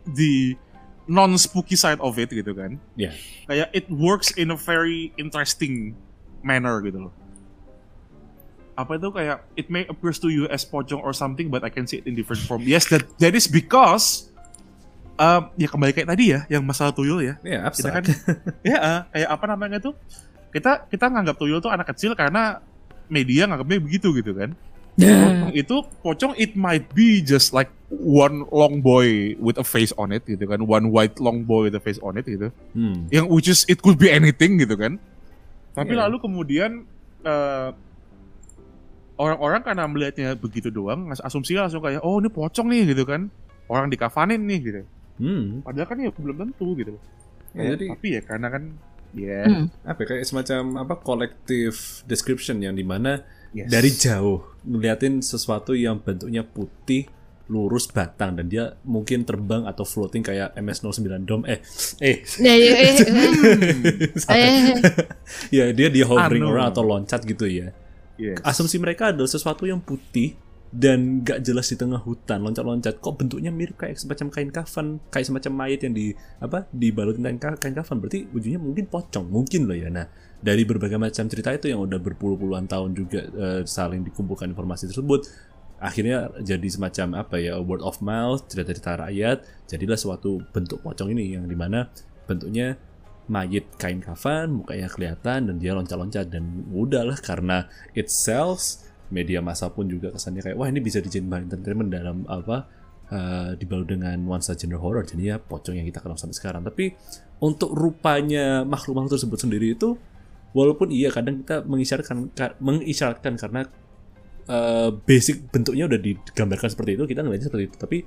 the non spooky side of it gitu kan Ya. kayak it works in a very interesting manner gitu loh apa itu kayak it may appears to you as pocong or something but I can see it in different form. Yes that that is because um, ya kembali kayak tadi ya yang masalah tuyul ya. Ya, kita abstrak. kan ya eh, kayak apa namanya tuh kita kita nganggap tuyul tuh anak kecil karena media nganggapnya begitu gitu kan. Pocong itu pocong it might be just like one long boy with a face on it gitu kan. One white long boy with a face on it gitu. Hmm. yang which is it could be anything gitu kan. Tapi Iya. lalu kemudian eh, orang-orang karena melihatnya begitu doang, asumsinya langsung kayak oh ini pocong nih gitu kan, orang dikafanin nih gitu. Hmm. Padahal kan ya belum tentu gitu. Ya, jadi Tapi ya karena kan ya Hmm. apa ya, kayak semacam apa collective description yang di mana yes. dari jauh ngeliatin sesuatu yang bentuknya putih lurus batang dan dia mungkin terbang atau floating kayak MS09 Dom eh eh Ya, ya, ya, ya. Eh, ya dia dia hovering around atau loncat gitu ya Yes. asumsi mereka adalah sesuatu yang putih dan gak jelas di tengah hutan loncat-loncat. Kok bentuknya mirip kayak semacam kain kafan kayak semacam mayat yang di apa dibalutin kain, ka- kain kafan? Berarti ujungnya mungkin pocong mungkin loh ya. Nah dari berbagai macam cerita itu yang udah berpuluh-puluhan tahun juga eh, saling dikumpulkan informasi tersebut akhirnya jadi semacam apa ya word of mouth cerita-cerita rakyat. Jadilah suatu bentuk pocong ini yang di mana bentuknya mayit kain kafan mukanya kelihatan dan dia loncat-loncat dan udahlah karena it sells media massa pun juga kesannya kayak wah ini bisa dijadiin bahan entertainment dalam apa eh, dibalut dengan nuansa genre horror jadinya pocong yang kita kenal sampai sekarang. Tapi untuk rupanya makhluk-makhluk tersebut sendiri itu walaupun iya kadang kita mengisyaratkan ka- mengisyaratkan karena eh, basic bentuknya udah digambarkan seperti itu kita ngeliatnya seperti itu. Tapi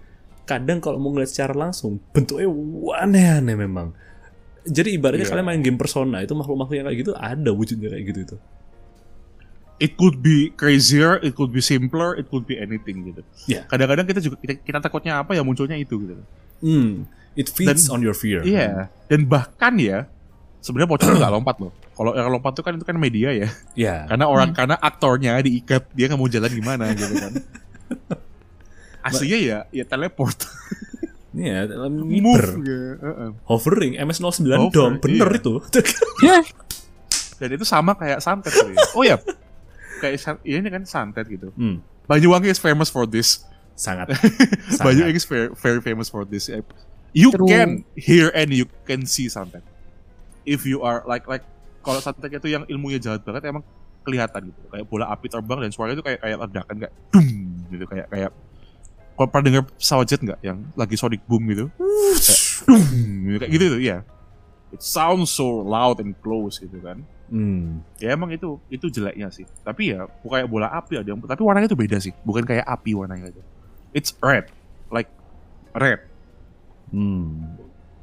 kadang kalau mau ngeliat secara langsung bentuknya aneh-aneh memang jadi ibaratnya Iya. kalian main game Persona itu makhluk-makhluk yang kayak gitu ada wujudnya kayak gitu itu it could be crazier, it could be simpler, it could be anything gitu. Iya. Kadang-kadang kita juga kita, kita takutnya apa ya munculnya itu gitu. Hmm, it feeds Dan- on your fear. Iya. Dan bahkan ya sebenarnya pocong nggak lompat loh. Kalau yang lompat itu kan itu kan media ya. Iya. Karena orang karena aktornya diikat dia nggak mau jalan gimana gitu kan. Aslinya ya ya teleport, Iya, dalam move. ngiber. ya, heeh. Hovering MS09 Hover, dom, bener iya. itu. Dan itu sama kayak santet gitu ya. Oh ya, kayak san- ini kan santet gitu. hmm, Banyuwangi is famous for this. sangat. Banyuwangi sangat. is very, very famous for this. You True. can hear and you can see santet. If you are like like kalau santet itu yang ilmunya jahat banget emang kelihatan gitu. Kayak bola api terbang dan suaranya itu kayak kayak ledakan kayak dum gitu kayak kayak pernah dengar pesawat jet nggak yang lagi sonic boom gitu? Kayak, gitu, kayak gitu tuh, iya. It sounds so loud and close gitu kan. Hmm. Ya emang itu itu jeleknya sih. Tapi ya bukan kayak bola api ada yang tapi warnanya itu beda sih. Bukan kayak api warnanya itu. It's red. Like red. Hmm.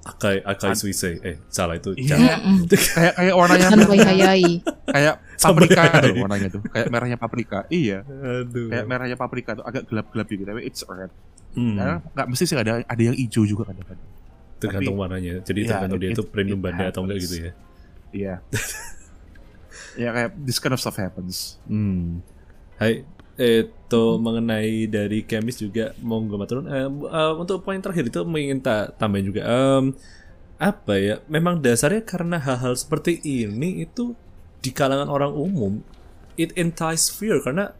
Akai Akai Suisei. Eh, salah itu. Iya. Kayak kayak warnanya hayai. kayak paprika tuh warnanya tuh. Kayak merahnya paprika. Iya. Aduh. Kayak merahnya paprika tuh agak gelap-gelap gitu tapi it's red. Hmm. Karena nggak mesti sih ada ada yang hijau juga kadang-kadang. Tergantung tapi- warnanya. Jadi Iya, tergantung dia it- itu premium bandnya atau enggak gitu ya. Iya. ya kayak this kind of stuff happens. Hmm. Hai, itu mengenai dari Kemis juga monggo maturun. Eh, eh, untuk poin terakhir itu ingin tak tambahin juga. Em, apa ya? Memang dasarnya karena hal-hal seperti ini itu di kalangan orang umum it entice fear karena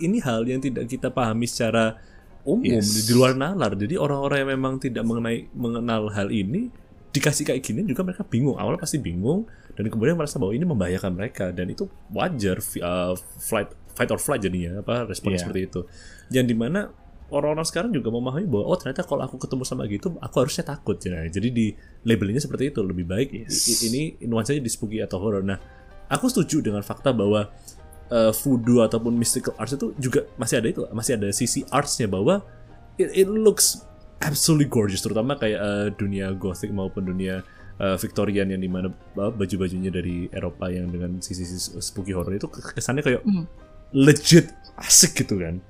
ini hal yang tidak kita pahami secara umum Yes. di luar nalar. Jadi orang-orang yang memang tidak mengenai mengenal hal ini dikasih kayak gini juga mereka bingung. Awalnya pasti bingung dan kemudian merasa bahwa ini membahayakan mereka dan itu wajar uh, flight fight or flight jadinya apa responnya Iya. seperti itu. Yang di mana orang-orang sekarang juga memahami bahwa oh ternyata kalau aku ketemu sama gitu aku harusnya takut ya. Jadi di labelingnya seperti itu lebih baik i- ini nuansanya di spooky atau horror. Nah, aku setuju dengan fakta bahwa uh, voodoo ataupun mystical arts itu juga masih ada itu masih ada sisi artsnya bahwa it, it looks absolutely gorgeous terutama kayak uh, dunia gothic maupun dunia uh, Victorian yang di mana uh, baju-bajunya dari Eropa yang dengan sisi-sisi spooky horror itu kesannya kayak Hmm. Legit asik gitu kan.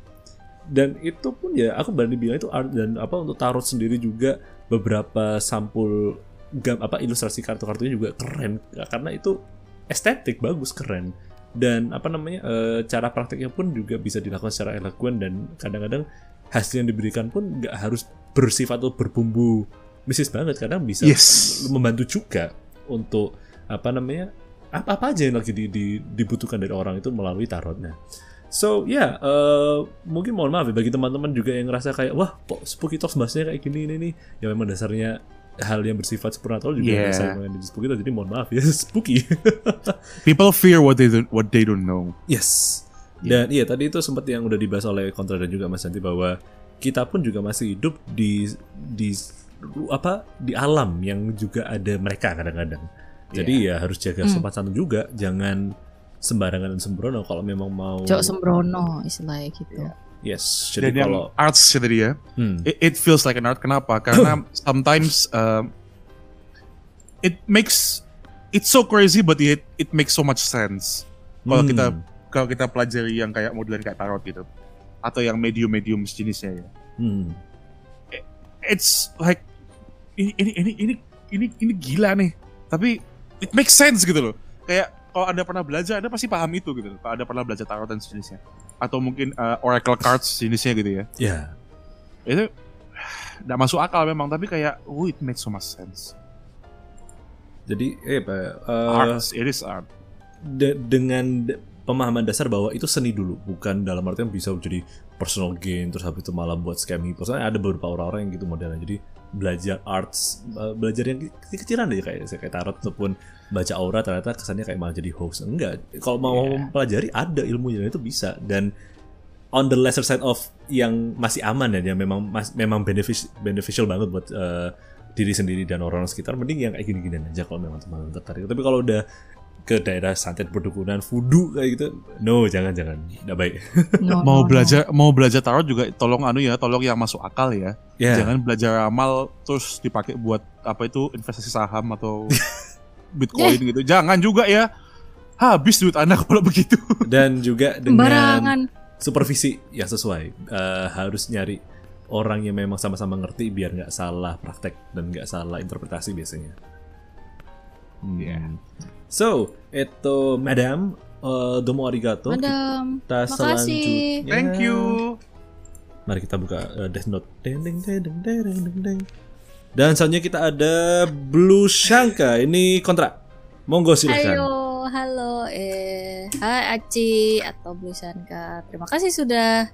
Dan itu pun ya aku berani bilang itu art dan apa untuk tarot sendiri juga beberapa sampul gam apa ilustrasi kartu-kartunya juga keren. Karena itu estetik bagus keren. Dan apa namanya eh, cara prakteknya pun juga bisa dilakukan secara eloquent dan kadang-kadang hasil yang diberikan pun nggak harus bersifat atau berbumbu mistis banget. Kadang bisa Yes. membantu juga untuk apa namanya apa apa aja yang lagi di- di- dibutuhkan dari orang itu melalui tarotnya. So ya eh, mungkin mohon maaf ya bagi teman-teman juga yang ngerasa kayak wah kok spooky talks bahasnya kayak gini ini nih ya memang dasarnya hal yang bersifat supernatural juga Yeah. bisa mengenai spooky talk jadi mohon maaf ya spooky. People fear what they don't, what they don't know. Yes. Dan iya tadi itu sempat yang udah dibahas oleh Kontra dan juga Mas Santi bahwa kita pun juga masih hidup di di apa di alam yang juga ada mereka kadang-kadang. Jadi ya harus jaga Hmm. sopan santun juga, jangan sembarangan dan sembrono kalau memang mau Jok sembrono istilahnya gitu. yes Dan jadi yang kalau arts ya tadi ya, hmm, it, it feels like an art. Kenapa? Karena sometimes um, it makes it's so crazy, but it it makes so much sense. Kalau hmm, kita kalau kita pelajari yang kayak modelan kayak tarot gitu, atau yang medium-medium sejenisnya ya, hmm, it's like ini ini ini ini ini ini gila nih. Tapi it makes sense gitu loh. Kayak kalau anda pernah belajar, anda pasti paham itu gitu. loh. Kalau anda pernah belajar tarot dan sejenisnya, atau mungkin uh, oracle cards sejenisnya gitu ya. ya itu nggak masuk akal memang tapi kayak oh it makes so much sense jadi eh apa ya, eh, art it is art de- dengan de- pemahaman dasar bahwa itu seni dulu bukan dalam artian bisa jadi personal gain terus habis itu malah buat scam hipo soalnya ada beberapa orang-orang yang gitu modelnya jadi belajar arts belajar yang kecil-kecilan aja kayak kayak tarot ataupun baca aura ternyata kesannya kayak malah jadi hoax. Enggak. Kalau mau Yeah. mempelajari ada ilmunya itu bisa. Dan on the lesser side of yang masih aman ya yang memang mas- memang benefic- beneficial banget buat eh, diri sendiri dan orang sekitar mending yang kayak gini-gini aja kalau memang teman-teman tertarik. Tapi kalau udah ke daerah santet perdukunan voodoo kayak gitu. No jangan jangan. Tidak baik. No, mau no, no. belajar mau belajar tarot juga tolong anu ya tolong yang masuk akal ya. Ya. Jangan belajar ramal terus dipakai buat apa itu investasi saham atau bitcoin gitu. Jangan juga ya. Habis duit anda kalau begitu. Dan juga dengan Sembarangan. supervisi yang sesuai. Eh, harus nyari orang yang memang sama-sama ngerti biar nggak salah praktek dan nggak salah interpretasi biasanya. Hmm. Yeah. So itu madam eh, domo arigato Madam, kita makasih. selanjutnya thank you Mari kita buka uh, Death Note. Deng, deng, deng, deng, deng, deng, deng. Dan selanjutnya kita ada Blue Shanka. Ini kontrak. Monggo silahkan. Ayo, halo, eh, hai Aci atau Blusanka. Terima kasih sudah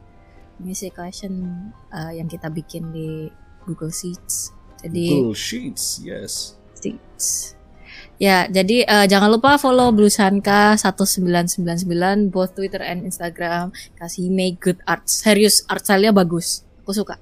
mengisi question eh, yang kita bikin di Google Sheets. Jadi Google Sheets, yes. Sheets. Ya, jadi eh, jangan lupa follow Blusanka 1999 both Twitter and Instagram. Kasih make good art. Serius art style-nya bagus. Aku suka.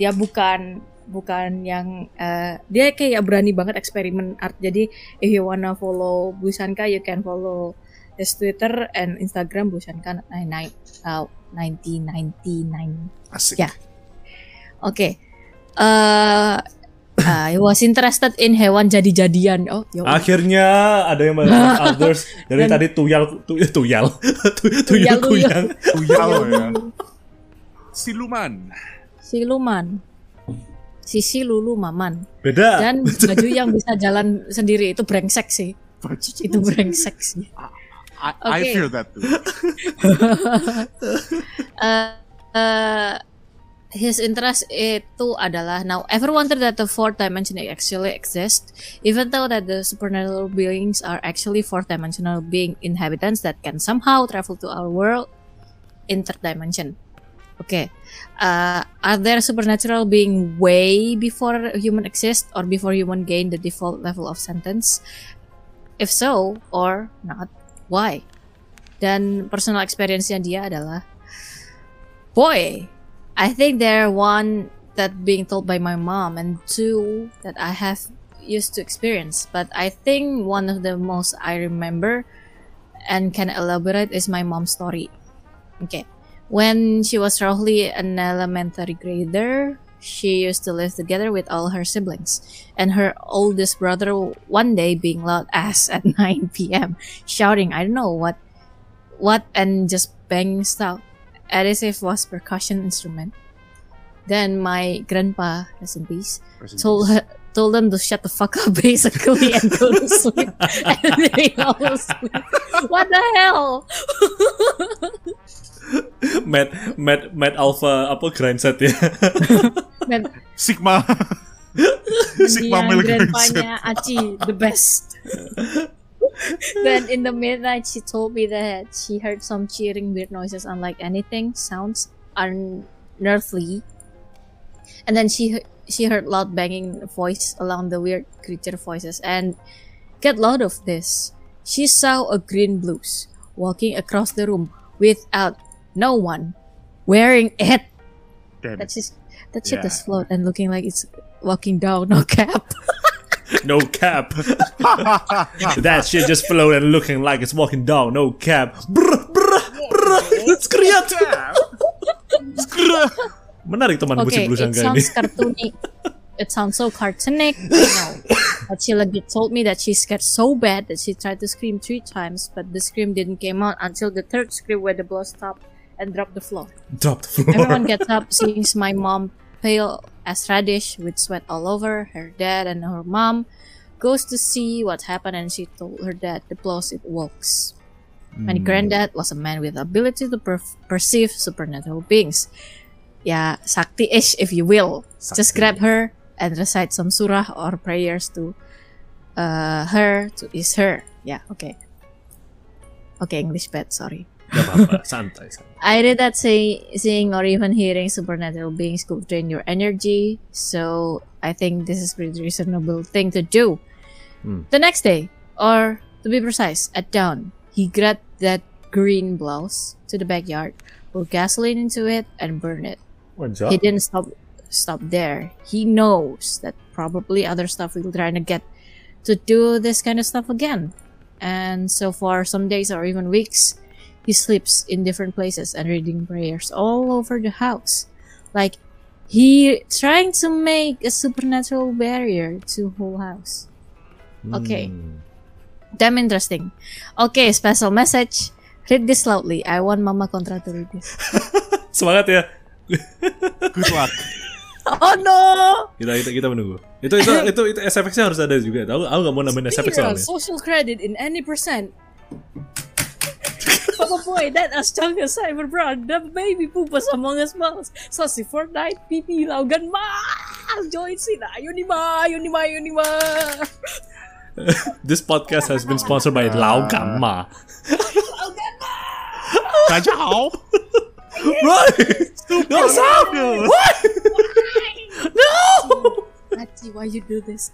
Dia bukan bukan yang eh, dia kayak berani banget eksperimen art. Jadi if you wanna follow Blusanka, you can follow his Twitter and Instagram Blusanka 99 uh, 1999. Asik. Ya. Oke. Eh I was interested in hewan jadi-jadian. Oh, yo. Akhirnya ada yang melihat others dari Dan- tadi tuyal tu- tuyal tuyal Tuyal, kuyang. Uyal ya siluman Siluman. Sisi Lulu Maman. Beda. Dan baju yang bisa jalan sendiri itu brengsek sih. Itu brengsek sih. I, I Oke. feel that too Eh, eh, his interest itu adalah now ever wondered that the fourth dimension actually exists even though that the supernatural beings are actually fourth dimensional being inhabitants that can somehow travel to our world interdimension. Okay. Uh, are there supernatural being way before human exist or before human gain the default level of sentence? If so or not why? Dan personal experience-nya dia adalah boy I think there are one that being told by my mom and two that I have used to experience. But I think one of the most I remember and can elaborate is my mom's story. Okay. When she was roughly an elementary grader she used to live together with all her siblings. And her oldest brother one day being loud ass at 9 p.m shouting I don't know what what and just banging stuff if was percussion instrument. Then my grandpa, rest in peace, told her, told them to shut the fuck up basically and go to sleep. and they all sleep. What the hell? Mad Mad Mad Alpha apa grind set ya. Dan Sigma Sigma Male grandpanya Aci, the best. then in the midnight, she told me that she heard some cheering weird noises unlike anything, sounds unearthly. And then she she heard loud banging voice along the weird creature voices and get loud of this. She saw a green blues walking across the room without no one wearing it. Damn That it. shit, that shit Yeah. is float and looking like it's walking down no cap. no cap. that shit just floated looking like it's walking down. No cap. Brr, brr, brr. Skriat. Menarik teman Okay, blues it angka ini. cartoony. It sounds so cartoonic. Know. But she like told me that she scared so bad that she tried to scream three times, but the scream didn't came out until the third scream where the blood stopped and dropped the floor. Drop the floor. Everyone gets up, sees my mom pale as radish with sweat all over. Her dad and her mom goes to see what happened, and she told her dad the blows it walks. My granddad was a man with ability to per- perceive supernatural beings. Yeah, sakti-ish if you will. Just grab her and recite some surah or prayers to uh, her to ease her. Yeah, okay. Okay, English bad, sorry. Gak apa-apa, santai. santai. I read that say, seeing or even hearing supernatural beings could drain your energy, so I think this is pretty reasonable thing to do. Hmm. The next day, or to be precise, at dawn, he grabbed that green blouse to the backyard, poured gasoline into it, and burned it. He didn't stop stop there. He knows that probably other stuff will try to get to do this kind of stuff again. And so for some days or even weeks, he sleeps in different places and reading prayers all over the house. Like he trying to make a supernatural barrier to whole house. Okay. Hmm. Damn interesting. Okay, special message. Read this loudly. I want Mama Kontra to read this. Semangat ya. Good luck. Oh no! Kita kita, kita menunggu. Itu itu itu itu SFX-nya harus ada juga. Aku aku gak mau nambahin SFX Zero soalnya. social credit in any percent. Papa boy, that as strong as cyber broad, the baby pupas among us mouse. Saucy Fortnite, PP Laugan mas, join sina, yunima, yunima, yunima. This podcast has been sponsored by Lau Gamma. Kacau. Right. No, stop. What? no. Aci, why you do this?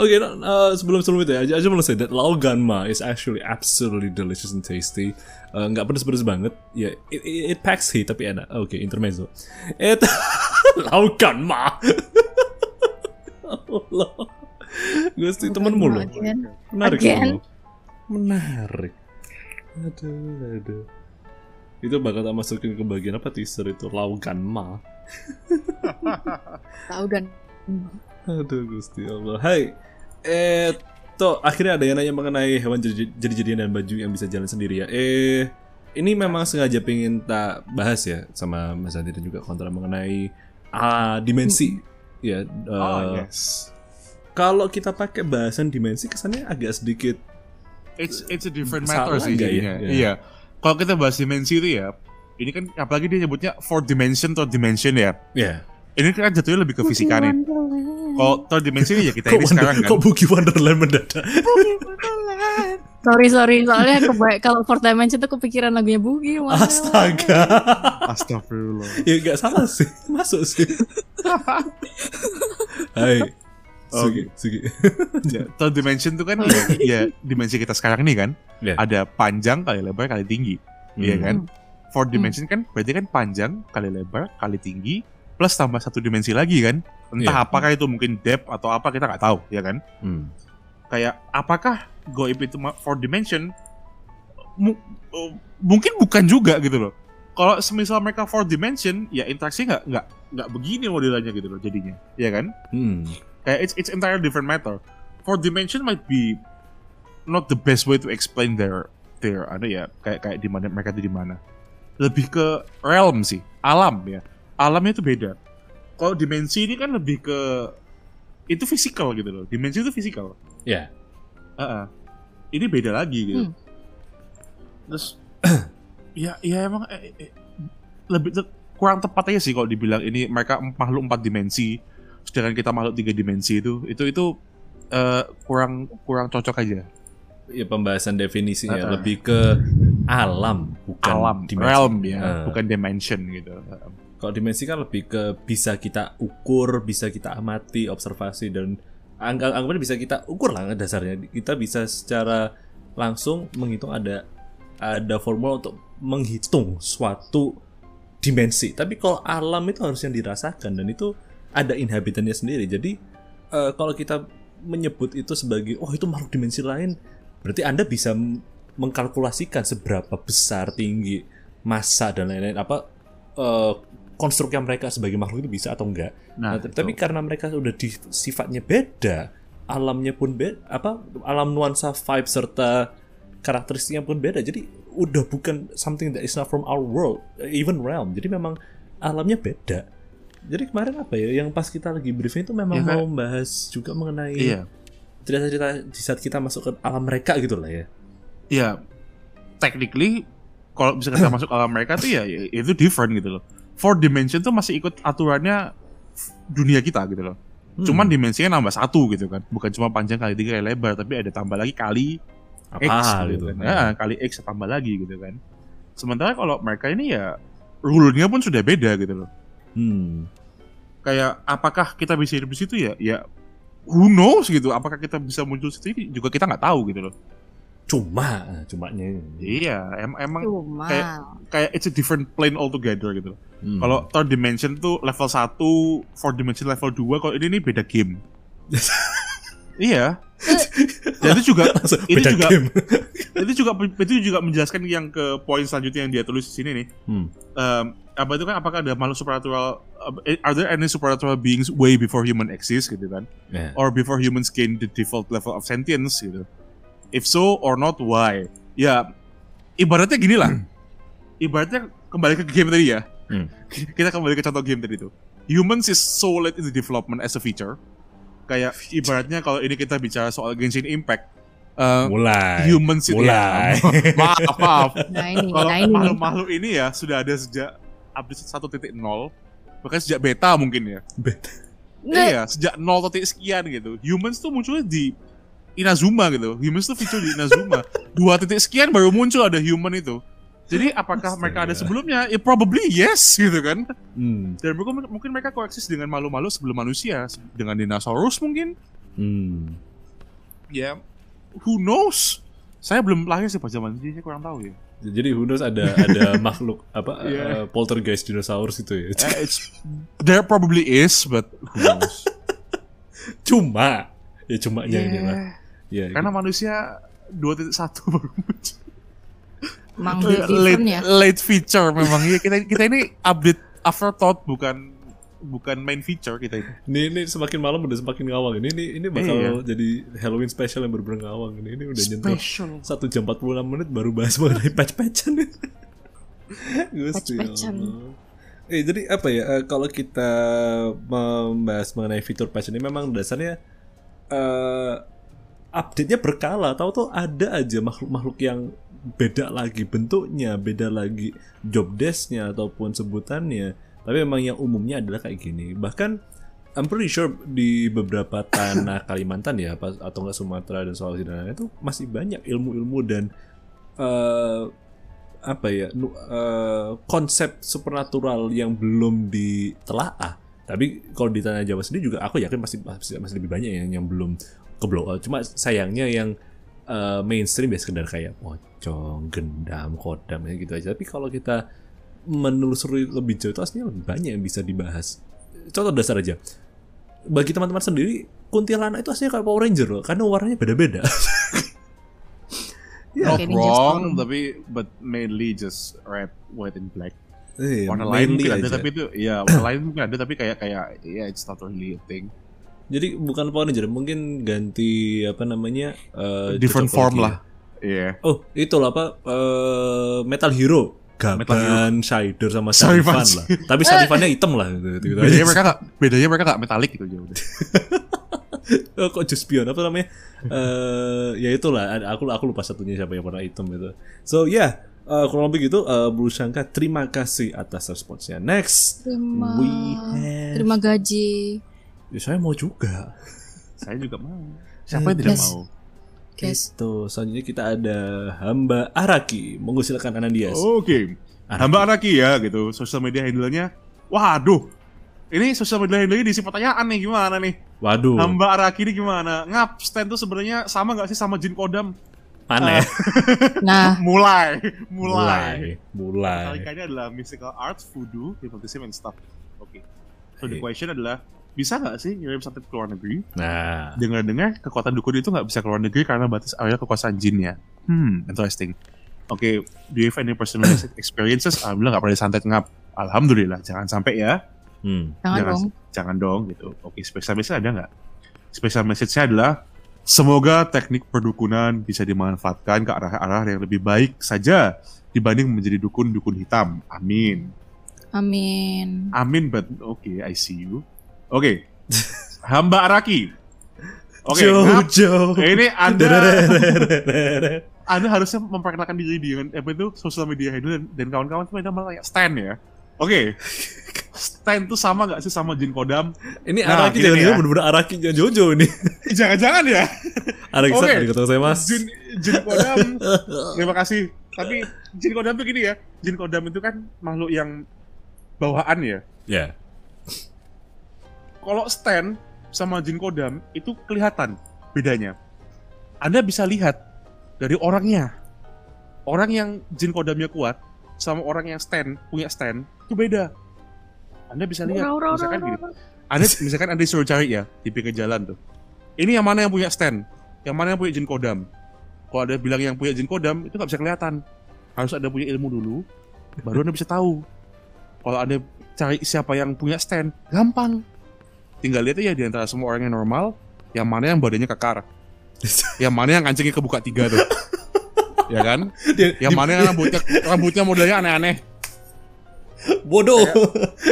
Oke, no, uh, sebelum sebelum itu ya, I just say that Lau Ganma is actually absolutely delicious and tasty. Uh, nggak pedes-pedes banget. Ya, it, it, it packs heat tapi enak. Oke, intermezzo. It Lau Ganma. Allah. Gue sih temenmu loh. Again. Menarik Again. loh. Menarik. Aduh, aduh. Itu bakal tak masukin ke bagian apa teaser itu Lau Ganma. Tahu dan Aduh Gusti Allah. Hai. Eh toh akhirnya ada yang nanya mengenai hewan jadi- jadi-jadian dan baju yang bisa jalan sendiri ya. Eh ini memang sengaja pengen tak bahas ya sama Mas Andi dan juga kontra mengenai ah, dimensi. Ya. eh, Oh, yes. Kalau kita pakai bahasan dimensi kesannya agak sedikit It's it's a different matter sih ya? Ya. Iya. Kalau kita bahas dimensi itu ya, ini kan apalagi dia nyebutnya fourth dimension, third dimension ya. ya. Ini kan jatuhnya lebih ke fisika nih. Kalau third dimension ini ya kita ini sekarang kan. kok Boogie Wonderland mendadak? Sorry sorry soalnya keba- kalau fourth dimension tuh kepikiran lagunya Boogie. Wonderland. Astaga. Astagfirullah. ya nggak salah sih, masuk sih. Hai. Sugi, Sugi. Ya, third dimension itu kan ya, ya dimensi kita sekarang ini kan. Ya. Ada panjang kali lebar kali tinggi. Iya Hmm. kan? Fourth dimension kan berarti kan panjang kali lebar kali tinggi plus tambah satu dimensi lagi kan. Entah Iya. apakah itu mungkin depth atau apa kita nggak tahu ya kan. Hmm. Kayak apakah goib itu fourth dimension? Mu- uh, mungkin bukan juga gitu loh. Kalau semisal mereka fourth dimension, ya interaksi nggak nggak nggak begini modelannya gitu loh jadinya, ya kan? Hmm. Kayak it's it's entirely different matter. Fourth dimension might be not the best way to explain their their ada ya kayak kayak di mana mereka itu di mana. Lebih ke realm sih, alam ya. Alamnya itu beda. Kalau dimensi ini kan lebih ke itu physical gitu loh. Dimensi itu physical. Ya. Heeh. Ini beda lagi gitu. Hmm. Terus ya ya emang eh, eh, lebih te- kurang tepat aja sih kalau dibilang ini mereka makhluk empat dimensi sedangkan kita makhluk tiga dimensi itu itu itu eh, kurang kurang cocok aja ya pembahasan definisinya Uh-uh. lebih ke alam bukan alam dimensi. realm ya Uh, bukan dimension gitu Heeh. Kalau dimensi kan lebih ke bisa kita ukur bisa kita amati observasi dan angka anggapannya bisa kita ukur lah dasarnya kita bisa secara langsung menghitung ada ada formula untuk menghitung suatu dimensi tapi kalau alam itu harus yang dirasakan dan itu ada inhabitannya sendiri. Jadi eh, kalau kita menyebut itu sebagai oh itu makhluk dimensi lain, berarti Anda bisa mengkalkulasikan seberapa besar, tinggi, massa dan lain-lain apa eh, konstruknya mereka sebagai makhluk itu bisa atau enggak. Nah, Nah, tapi karena mereka udah di sifatnya beda, alamnya pun beda, apa alam nuansa vibe serta karakteristiknya pun beda. Jadi udah bukan something that is not from our world, even realm. Jadi memang alamnya beda. Jadi kemarin apa ya, yang pas kita lagi briefing itu memang Iya, mau membahas juga mengenai Iya. cerita-cerita di saat kita masuk ke alam mereka gitu lah ya. Iya. Technically kalau bisa kita masuk alam mereka tuh ya ya itu different gitu loh. Four dimension tuh masih ikut aturannya dunia kita gitu loh. Hmm. Cuman dimensinya nambah satu gitu kan. Bukan cuma panjang kali tiga kali lebar, tapi ada tambah lagi kali apa X gitu. gitu kan. Ya, kali X tambah lagi gitu kan. Sementara kalau mereka ini ya rule-nya pun sudah beda gitu loh. Hmm. Kayak apakah kita bisa hidup di situ ya? Ya who knows gitu. Apakah kita bisa muncul di situ juga kita nggak tahu gitu loh. Cuma, cumanya. Iya, em- emang Cuma kayak- kayak it's a different plane altogether gitu. Hmm. Kalau third dimension tuh level 1, fourth dimension level 2, kalau ini nih beda game. iya. Dan itu juga Langsung ini beda juga game. itu juga itu juga menjelaskan yang ke poin selanjutnya yang dia tulis di sini nih. Hmm. Um, apa itu kan apakah ada makhluk supernatural uh, are there any supernatural beings way before human exist gitu kan? Ya. Or before humans gain the default level of sentience gitu. If so or not why? Ya ibaratnya gini lah. ibaratnya kembali ke game tadi ya. Hmm. Kita kembali ke contoh game tadi itu. Humans is so late in the development as a feature. Kayak ibaratnya kalau ini kita bicara soal Genshin Impact. uh, mulai. humans itu mulai. ya, maaf maaf nah ini kalau nah ini nih. makhluk-makhluk ini ya sudah ada sejak update 1.0 bahkan sejak beta mungkin ya Beta. Nggak, iya sejak 0 titik sekian gitu humans tuh munculnya di Inazuma gitu humans tuh feature di Inazuma dua titik sekian baru muncul ada human itu jadi apakah mereka ada sebelumnya? Ya probably yes gitu kan. Hmm. Dan mungkin, mungkin mereka koeksis dengan makhluk-makhluk sebelum manusia, dengan dinosaurus mungkin. Hmm. Ya, who knows? Saya belum lahir sih pas zaman itu, saya kurang tahu ya. Jadi who knows ada ada makhluk apa Iya. eh, poltergeist dinosaurus itu ya. Eh, it's, there probably is, but who knows? Cuma ya cumanya ini lah. Yeah. Ya. Karena manusia 2.1 baru muncul. Emang late, ya. late feature memang ya kita kita ini update afterthought bukan bukan main feature kita ini. Ini, ini semakin malam udah semakin ngawang ini ini ini bakal Iya. jadi Halloween special yang bener-bener ngawang ini ini udah nyentuh satu jam 46 menit baru bahas mengenai patch-patchan. Allah. Eh jadi apa ya eh, kalau kita membahas mengenai fitur patch ini memang dasarnya eh update-nya berkala. Tahu tuh ada aja makhluk-makhluk yang beda lagi bentuknya beda lagi job desk-nya ataupun sebutannya. Tapi memang yang umumnya adalah kayak gini. Bahkan I'm pretty sure di beberapa tanah Kalimantan ya atau enggak Sumatera dan Sulawesi dan lain-lain itu masih banyak ilmu-ilmu dan eh apa ya eh, konsep supernatural yang belum ditelaah. Tapi kalau di tanah Jawa sendiri juga aku yakin masih masih, masih lebih banyak yang yang belum ke blow out. cuma sayangnya yang eh, mainstream ya sekedar kayak pocong, gendam, kodam ya gitu aja tapi kalau kita menelusuri lebih jauh itu aslinya lebih banyak yang bisa dibahas contoh dasar aja bagi teman-teman sendiri kuntilanak itu aslinya kayak Power Ranger loh karena warnanya beda-beda Not Kayak Ninja wrong, tapi but mainly just red, white, and black. Eh, Warna lain mungkin ada, tapi itu ya warna lain mungkin ada, tapi kayak kayak ya it's not really a thing. Jadi bukan Power Ranger, mungkin ganti apa namanya? eh, Different form lah. Iya. ya. Oh, itu lah apa? eh, Metal Hero. Metal Hero. Gaban, Shider sama Sarifan. Lah. Tapi Sarifannya hitam lah gitu. gitu aja. Bedanya mereka gak, bedanya mereka gak metalik gitu aja udah. Oh, kok Juspion apa namanya? Eh ya itulah aku aku lupa satunya siapa yang warna hitam itu. So ya yeah, kurang lebih gitu uh, Bulu terima kasih atas responsnya. Next Terima, we have terima gaji. Ya, saya mau juga. Saya juga mau. Siapa yang tidak Yes. mau? Guys, Itu selanjutnya kita ada hamba Araki mengusilkan Anandias. Oke. Hamba Anaki ya gitu. Sosial media handle-nya. Waduh. Ini sosial media handle-nya diisi pertanyaan nih gimana nih? Waduh, Hamba Araki ini gimana? Ngap stand tuh sebenarnya sama gak sih sama Jin Kodam? mana ya? nah Mulai, mulai. mulai, mulai. Adalah mystical arts, voodoo, hypnotism, and stuff. Oke. So the Hey. question adalah, bisa nggak sih ngirim santet ke luar negeri? Nah, Dengar-dengar kekuatan dukun itu nggak bisa ke luar negeri karena batas area kekuasaan jinnya. Hmm, interesting. Oke, do you have any personal experiences? Alhamdulillah nggak pernah disantet ngap. Alhamdulillah, jangan sampai ya. hmm. Jangan Jangan- dong. Jangan dong gitu. Oke, special message ada nggak? Special message-nya adalah semoga teknik perdukunan bisa dimanfaatkan ke arah-arah yang lebih baik saja dibanding menjadi dukun-dukun hitam. Amin. Amin. Amin, but oke, I see you. Oke, hamba Araki. Oke, ngap. Jojo. ini anda anda harusnya memperkenalkan diri dengan apa itu sosial media handle dan, dan kawan-kawan tuh anda malah kayak Stan ya. Oke, Stan tuh sama gak sih sama Jin Kodam? Ini Nah, Araki jangan ya. bener-bener Araki Jojo nih. Jangan-jangan ya? Araki okay. kata saya mas. Jin, Jin Kodam, terima kasih. Tapi Jin Kodam tuh gini ya, Jin Kodam itu kan makhluk yang bawaan ya. Ya. Kalau Stan sama Jin Kodam itu kelihatan bedanya. Anda bisa lihat dari orangnya. Orang yang Jin Kodamnya kuat sama orang yang Stan punya Stan itu beda. Anda bisa lihat. Ora, ora, Misalkan gini. Anda misalkan Anda disuruh cari ya di pinggir jalan tuh. Ini yang mana yang punya Stan? Yang mana yang punya Jin Kodam? Kalau ada bilang yang punya Jin Kodam itu nggak bisa kelihatan. Harus ada punya ilmu dulu, baru Anda bisa tahu. Kalau Anda cari siapa yang punya Stan, gampang. Tinggal lihat aja di antara semua orang yang normal, yang mana yang badannya kekar. yang mana yang kancingnya kebuka tiga tuh. ya kan? Dia- Yang mana yang rambutnya rambutnya modelnya aneh-aneh. bodoh.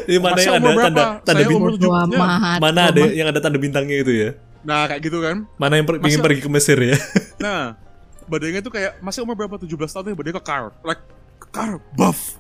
Di mana yang ada berapa? tanda tanda Saya bintang? amat. Mana ada yang ada tanda bintangnya itu ya? Nah, kayak gitu kan. Mana yang per- ingin Masa- pergi ke Mesir ya? Nah, badannya tuh kayak masih umur berapa 17 tahun tuh badannya kekar, like kekar, buff,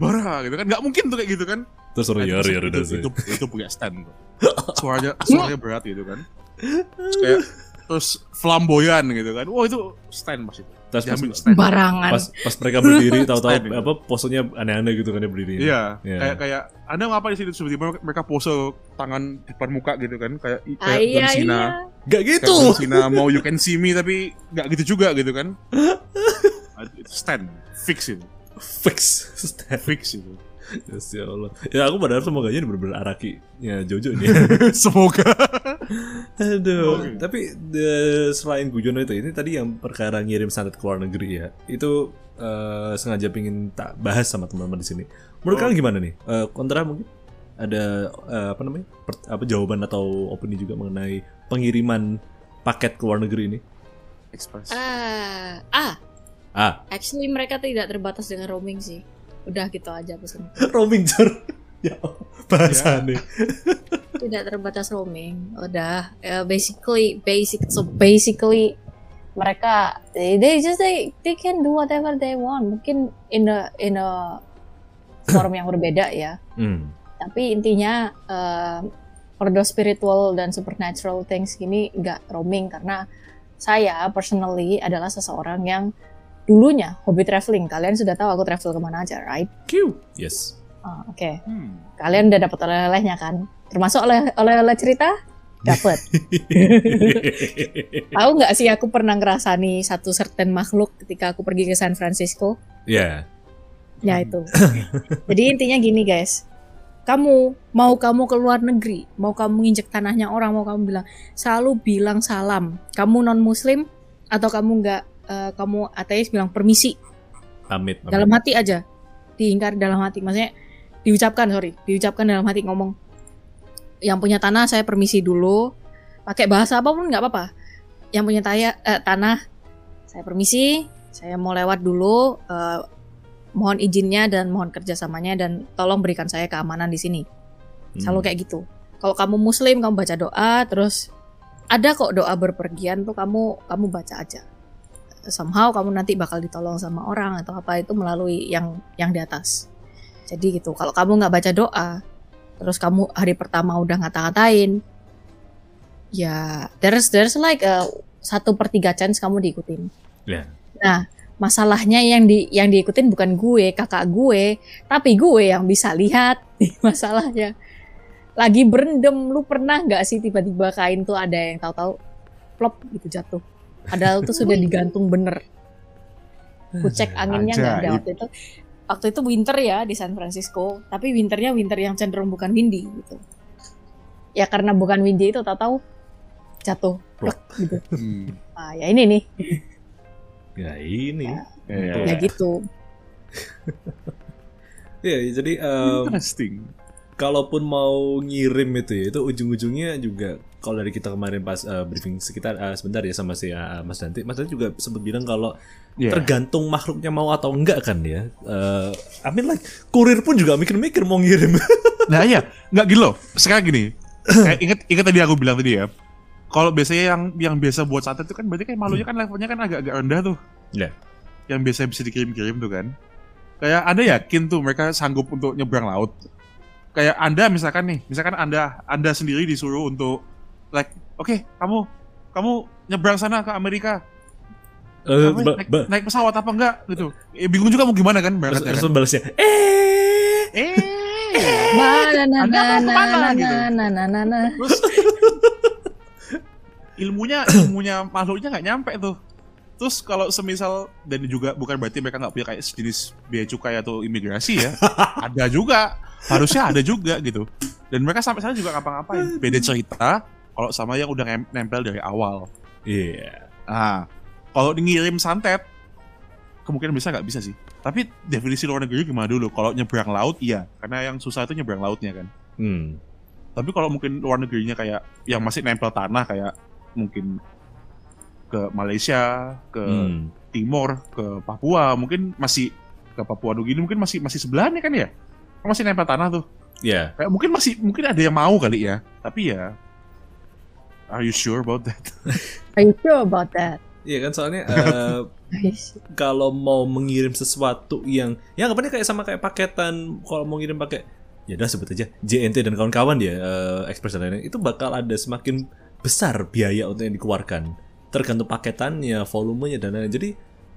bara gitu kan. Nggak mungkin tuh kayak gitu kan. Terus suruh Nah, ya itu, ya udah itu, sih. itu, itu punya stand tuh. Suaranya suaranya berat gitu kan. Terus kayak terus flamboyan gitu kan. Wah, itu stand mas itu. Terus pas, stand. Barangan. pas pas mereka berdiri tahu-tahu apa posenya aneh-aneh gitu kan dia berdiri. Iya, Iya. kayak kayak Anda ngapa di situ tiba-tiba mereka pose tangan di depan muka gitu kan kayak Ah, kayak iya, John Cena. iya. Gak Kayak gitu. John Cena mau you can see me tapi nggak gitu juga gitu kan. Ah, itu stand fix itu. Fix. Stand. Fix itu. Ya Allah. Ya aku berharap semoga aja ini bener-bener Araki ya Jojo nih. Semoga. Aduh. Oke. Tapi the- selain Gujono itu ini tadi yang perkara ngirim santet ke luar negeri ya. Itu eh, sengaja pingin tak bahas sama teman-teman di sini. Menurut Oh. kalian gimana nih? Eh, kontra mungkin ada eh, apa namanya? Per- apa jawaban atau opini juga mengenai pengiriman paket ke luar negeri ini? Express. Ah, ah, Ah, actually mereka tidak terbatas dengan roaming sih. Udah gitu aja pesan. roaming jar. ya, bahasannya. Tidak terbatas roaming. Udah, eh, basically basic so basically mereka they, they just they, they can do whatever they want. Mungkin in a in a form yang berbeda ya. Hmm. Tapi intinya eh, for the spiritual dan supernatural things gini nggak roaming karena saya personally adalah seseorang yang dulunya hobi traveling. Kalian sudah tahu aku travel ke mana aja, right? Q. Yes. Ah, Oke, Hmm. kalian udah dapat oleh-olehnya kan? Termasuk oleh oleh-oleh cerita? Dapat. tahu nggak sih aku pernah ngerasani satu certain makhluk ketika aku pergi ke San Francisco? Ya. Ya itu. Jadi intinya gini guys, kamu mau kamu ke luar negeri, mau kamu nginjek tanahnya orang, mau kamu bilang selalu bilang salam. Kamu non Muslim atau kamu nggak, eh, kamu ateis bilang permisi Amit. amit. dalam hati aja, diingkar dalam hati. Maksudnya diucapkan sorry, diucapkan dalam hati ngomong. Yang punya tanah saya permisi dulu, pakai bahasa apa pun nggak apa-apa. Yang punya taya, eh, tanah saya permisi, saya mau lewat dulu. eh, mohon izinnya dan mohon kerjasamanya dan tolong berikan saya keamanan di sini. Hmm. Selalu kayak gitu. Kalau kamu muslim kamu baca doa terus ada kok doa berpergian tuh kamu kamu baca aja. Somehow kamu nanti bakal ditolong sama orang atau apa itu melalui yang yang di atas. Jadi gitu. Kalau kamu nggak baca doa terus kamu hari pertama udah ngata-ngatain ya there's there's like satu per tiga chance kamu diikutin. Ya. Nah, masalahnya yang di yang diikutin bukan gue, kakak gue, tapi gue yang bisa lihat masalahnya. Lagi berendam, lu pernah nggak sih tiba-tiba kain tuh ada yang tahu-tahu plop gitu jatuh. Padahal tuh sudah digantung bener. Ku cek anginnya nggak ada waktu itu. Waktu itu winter ya di San Francisco, tapi winternya winter yang cenderung bukan windy gitu. ya karena bukan Windy itu tahu-tahu jatuh Plok. gitu. Hmm. Ah, ya ini nih, Ya ini. Ya, ya gitu. Ya, jadi em, Interesting. kalaupun mau ngirim itu ya, itu ujung-ujungnya juga kalau dari kita kemarin pas eh, briefing sekitar eh, sebentar ya sama si eh, Mas Danti, Mas Danti juga sempat bilang kalau Yeah. tergantung makhluknya mau atau enggak kan ya. Eh I mean like kurir pun juga mikir-mikir mau ngirim. Nah iya, nggak gini loh. Sekarang gini, kayak inget inget tadi aku bilang tadi ya. Kalau biasanya yang yang biasa buat santet itu kan berarti kan malunya kan levelnya kan agak-agak rendah tuh. Ya. Yang biasa bisa dikirim-kirim tuh kan. Kayak Anda yakin tuh mereka sanggup untuk nyebrang laut. Kayak Anda misalkan nih, misalkan Anda Anda sendiri disuruh untuk like, oke, kamu kamu nyebrang sana ke Amerika. Eh, Kamu ba- naik, ba- naik pesawat apa enggak gitu. Eh, bingung juga mau gimana kan terus, berangkatnya terus kan. balasnya eh Eh. Nah, nah, nah, nah, nah, gitu? nah, nah, nah, nah. Terus ilmunya ilmunya makhluknya nggak nyampe tuh. Terus kalau semisal dan juga bukan berarti mereka nggak punya kayak sejenis bea cukai atau imigrasi ya, ada juga harusnya ada juga gitu. Dan mereka sampai sana juga ngapa-ngapain. Beda cerita kalau sama yang udah nem- nempel dari awal. Iya. Nah, kalau ngirim santet kemungkinan bisa nggak bisa sih. Tapi definisi luar negeri gimana dulu? Kalau nyebrang laut iya, karena yang susah itu nyebrang lautnya kan. Hmm. Tapi kalau mungkin luar negerinya kayak yang masih nempel tanah kayak mungkin ke Malaysia, ke Hmm. Timor, ke Papua, mungkin masih ke Papua Nugini mungkin masih masih sebelahnya kan ya? Kan Masih nempel tanah tuh. Ya. Kayak mungkin masih mungkin ada yang mau kali ya. Tapi ya Are you sure about that? Are you sure about that? Iya kan soalnya eh, Guys, kalau mau mengirim sesuatu yang ya anggapannya kayak sama kayak paketan kalau mau ngirim pakai ya udah sebut aja JNT dan kawan-kawan ya eh, Express dan lain-lain itu bakal ada semakin besar biaya untuk yang dikeluarkan tergantung paketannya volumenya dan lain-lain jadi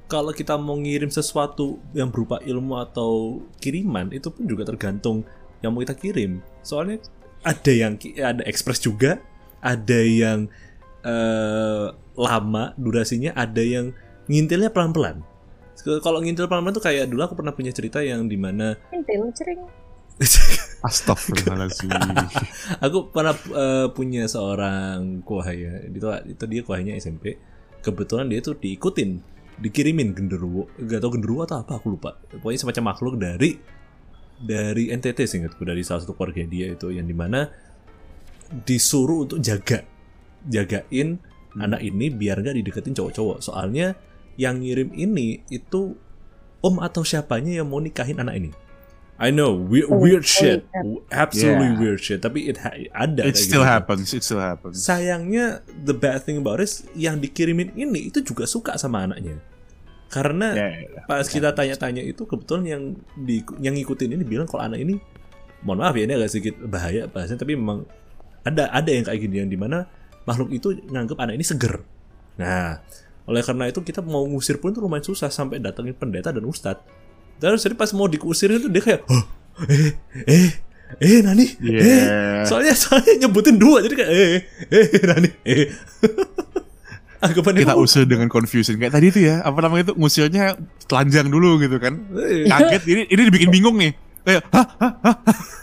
kalau kita mau ngirim sesuatu yang berupa ilmu atau kiriman itu pun juga tergantung yang mau kita kirim soalnya ada yang ada Express juga ada yang eh, lama durasinya ada yang ngintilnya pelan-pelan. Kalau ngintil pelan-pelan tuh kayak dulu aku pernah punya cerita yang di mana intil cering. Astagfirullahaladzim. aku pernah eh, punya seorang kuahaya itu itu dia kuahanya SMP kebetulan dia tuh diikutin dikirimin genderuwo gak tau genderuwo atau apa aku lupa pokoknya semacam makhluk dari dari NTT seingatku dari salah satu keluarga dia itu yang di mana disuruh untuk jaga jagain anak ini biar nggak dideketin cowok-cowok soalnya yang ngirim ini itu om atau siapanya yang mau nikahin anak ini I know weird, Oh, weird oh, shit yeah. absolutely Yeah. weird shit tapi it ha- ada It still gitu. happens, it still happens. sayangnya the bad thing about it yang dikirimin ini itu juga suka sama anaknya karena Ya, ya, ya. pas kita tanya-tanya itu kebetulan yang di yang ngikutin ini bilang kalau anak ini mohon maaf ya ini agak sedikit bahaya bahasanya tapi memang ada ada yang kayak gini yang di mana makhluk itu nganggap anak ini seger nah oleh karena itu kita mau ngusir pun itu lumayan susah sampai datangin pendeta dan ustadz terus jadi pas mau dikusir itu dia kayak oh, eh eh eh nani eh Yeah. soalnya soalnya nyebutin dua jadi kayak eh eh nani eh anggapannya Kita usir dengan confusion kayak tadi tuh ya, apa namanya itu ngusirnya telanjang dulu gitu kan. eh. Kaget ini ini dibikin bingung nih. Kayak, hah, hah, hah,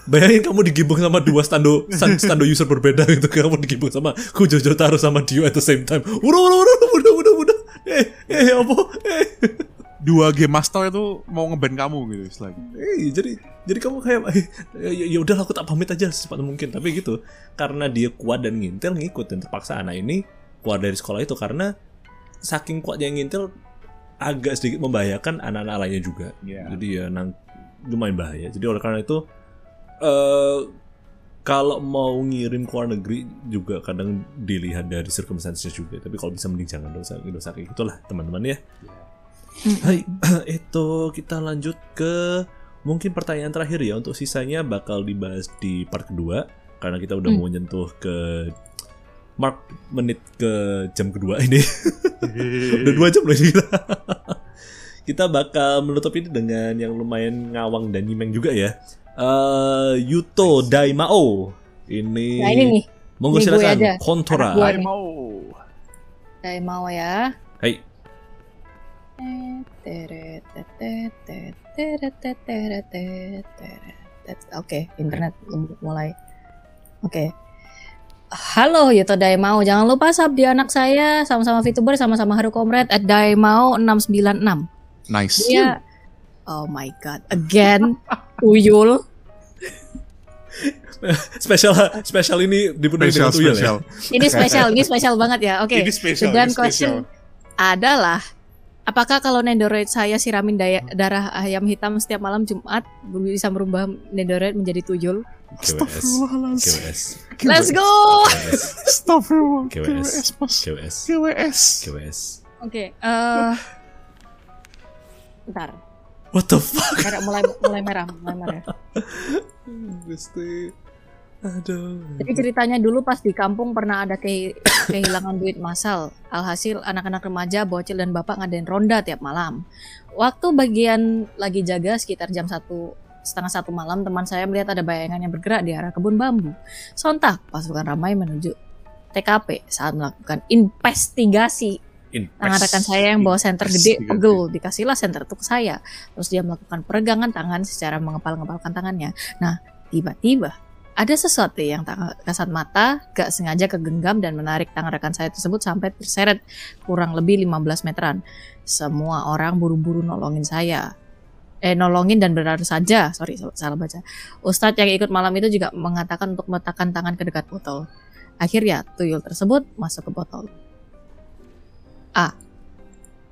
Bayangin kamu digibung sama dua stando stan- stando user berbeda gitu. Kamu digibung sama Kujojo Taro sama Dio at the same time. Udah, udah, udah, udah, udah, udah. Eh, eh, apa? Eh. dua game master itu mau ngeban kamu gitu istilahnya. Eh, jadi jadi kamu kayak eh, ya, ya udah aku tak pamit aja secepat mungkin tapi gitu karena dia kuat dan ngintil ngikut dan terpaksa anak ini keluar dari sekolah itu karena saking kuatnya ngintil agak sedikit membahayakan anak-anak lainnya juga Iya. jadi ya nang lumayan bahaya. Jadi oleh karena itu eh kalau mau ngirim ke luar negeri juga kadang dilihat dari circumstances juga. Tapi kalau bisa mending jangan dosa dosa kayak gitulah teman-teman ya. Hai, itu kita lanjut ke mungkin pertanyaan terakhir ya. Untuk sisanya bakal dibahas di part kedua karena kita udah Hmm. mau nyentuh ke mark menit ke jam kedua ini. Udah dua jam loh kita kita bakal menutup ini dengan yang lumayan ngawang dan nyimeng juga ya Eh Yuto Daimao ini Nah ini nih, monggo ini gue silakan kontora Anak gue. Hai mau. saya mau ya. Hai Oke, internet mulai. Oke. Halo Yuto Daimao, jangan lupa sub di anak saya sama-sama VTuber sama-sama Haru Comrade at Daimao 696. Nice. Dia Oh my god, again Uyul. Spesial spesial ini dipenuhi dengan tuyul ya. spesial. Ini spesial, ini spesial banget ya. Oke. Ini spesial, Dan ini question adalah apakah kalau Nendoroid saya siramin daya, darah ayam hitam setiap malam Jumat bisa merubah Nendoroid menjadi tuyul? KWS. Astagfirullahaladzim. KWS. Let's go. KWS. Astagfirullah. KWS. KWS, Mas. KWS. KWS. KWS. Oke, eh Bentar, What the fuck? merah, mulai mulai merah, mulai merah. Gusti. Aduh. Jadi ceritanya dulu pas di kampung pernah ada ke- kehilangan duit masal. Alhasil anak-anak remaja, bocil dan bapak ngadain ronda tiap malam. Waktu bagian lagi jaga sekitar jam satu setengah satu malam, teman saya melihat ada bayangan yang bergerak di arah kebun bambu. Sontak pasukan ramai menuju TKP saat melakukan investigasi. Tangan rekan saya yang bawa senter gede pegel dikasihlah senter itu ke saya. Terus dia melakukan peregangan tangan secara mengepal-ngepalkan tangannya. Nah, tiba-tiba ada sesuatu yang tak kasat mata gak sengaja kegenggam dan menarik tangan rekan saya tersebut sampai terseret kurang lebih 15 meteran. Semua orang buru-buru nolongin saya. Eh nolongin dan berlari saja. Sorry salah baca. Ustadz yang ikut malam itu juga mengatakan untuk meletakkan tangan ke dekat botol. Akhirnya tuyul tersebut masuk ke botol.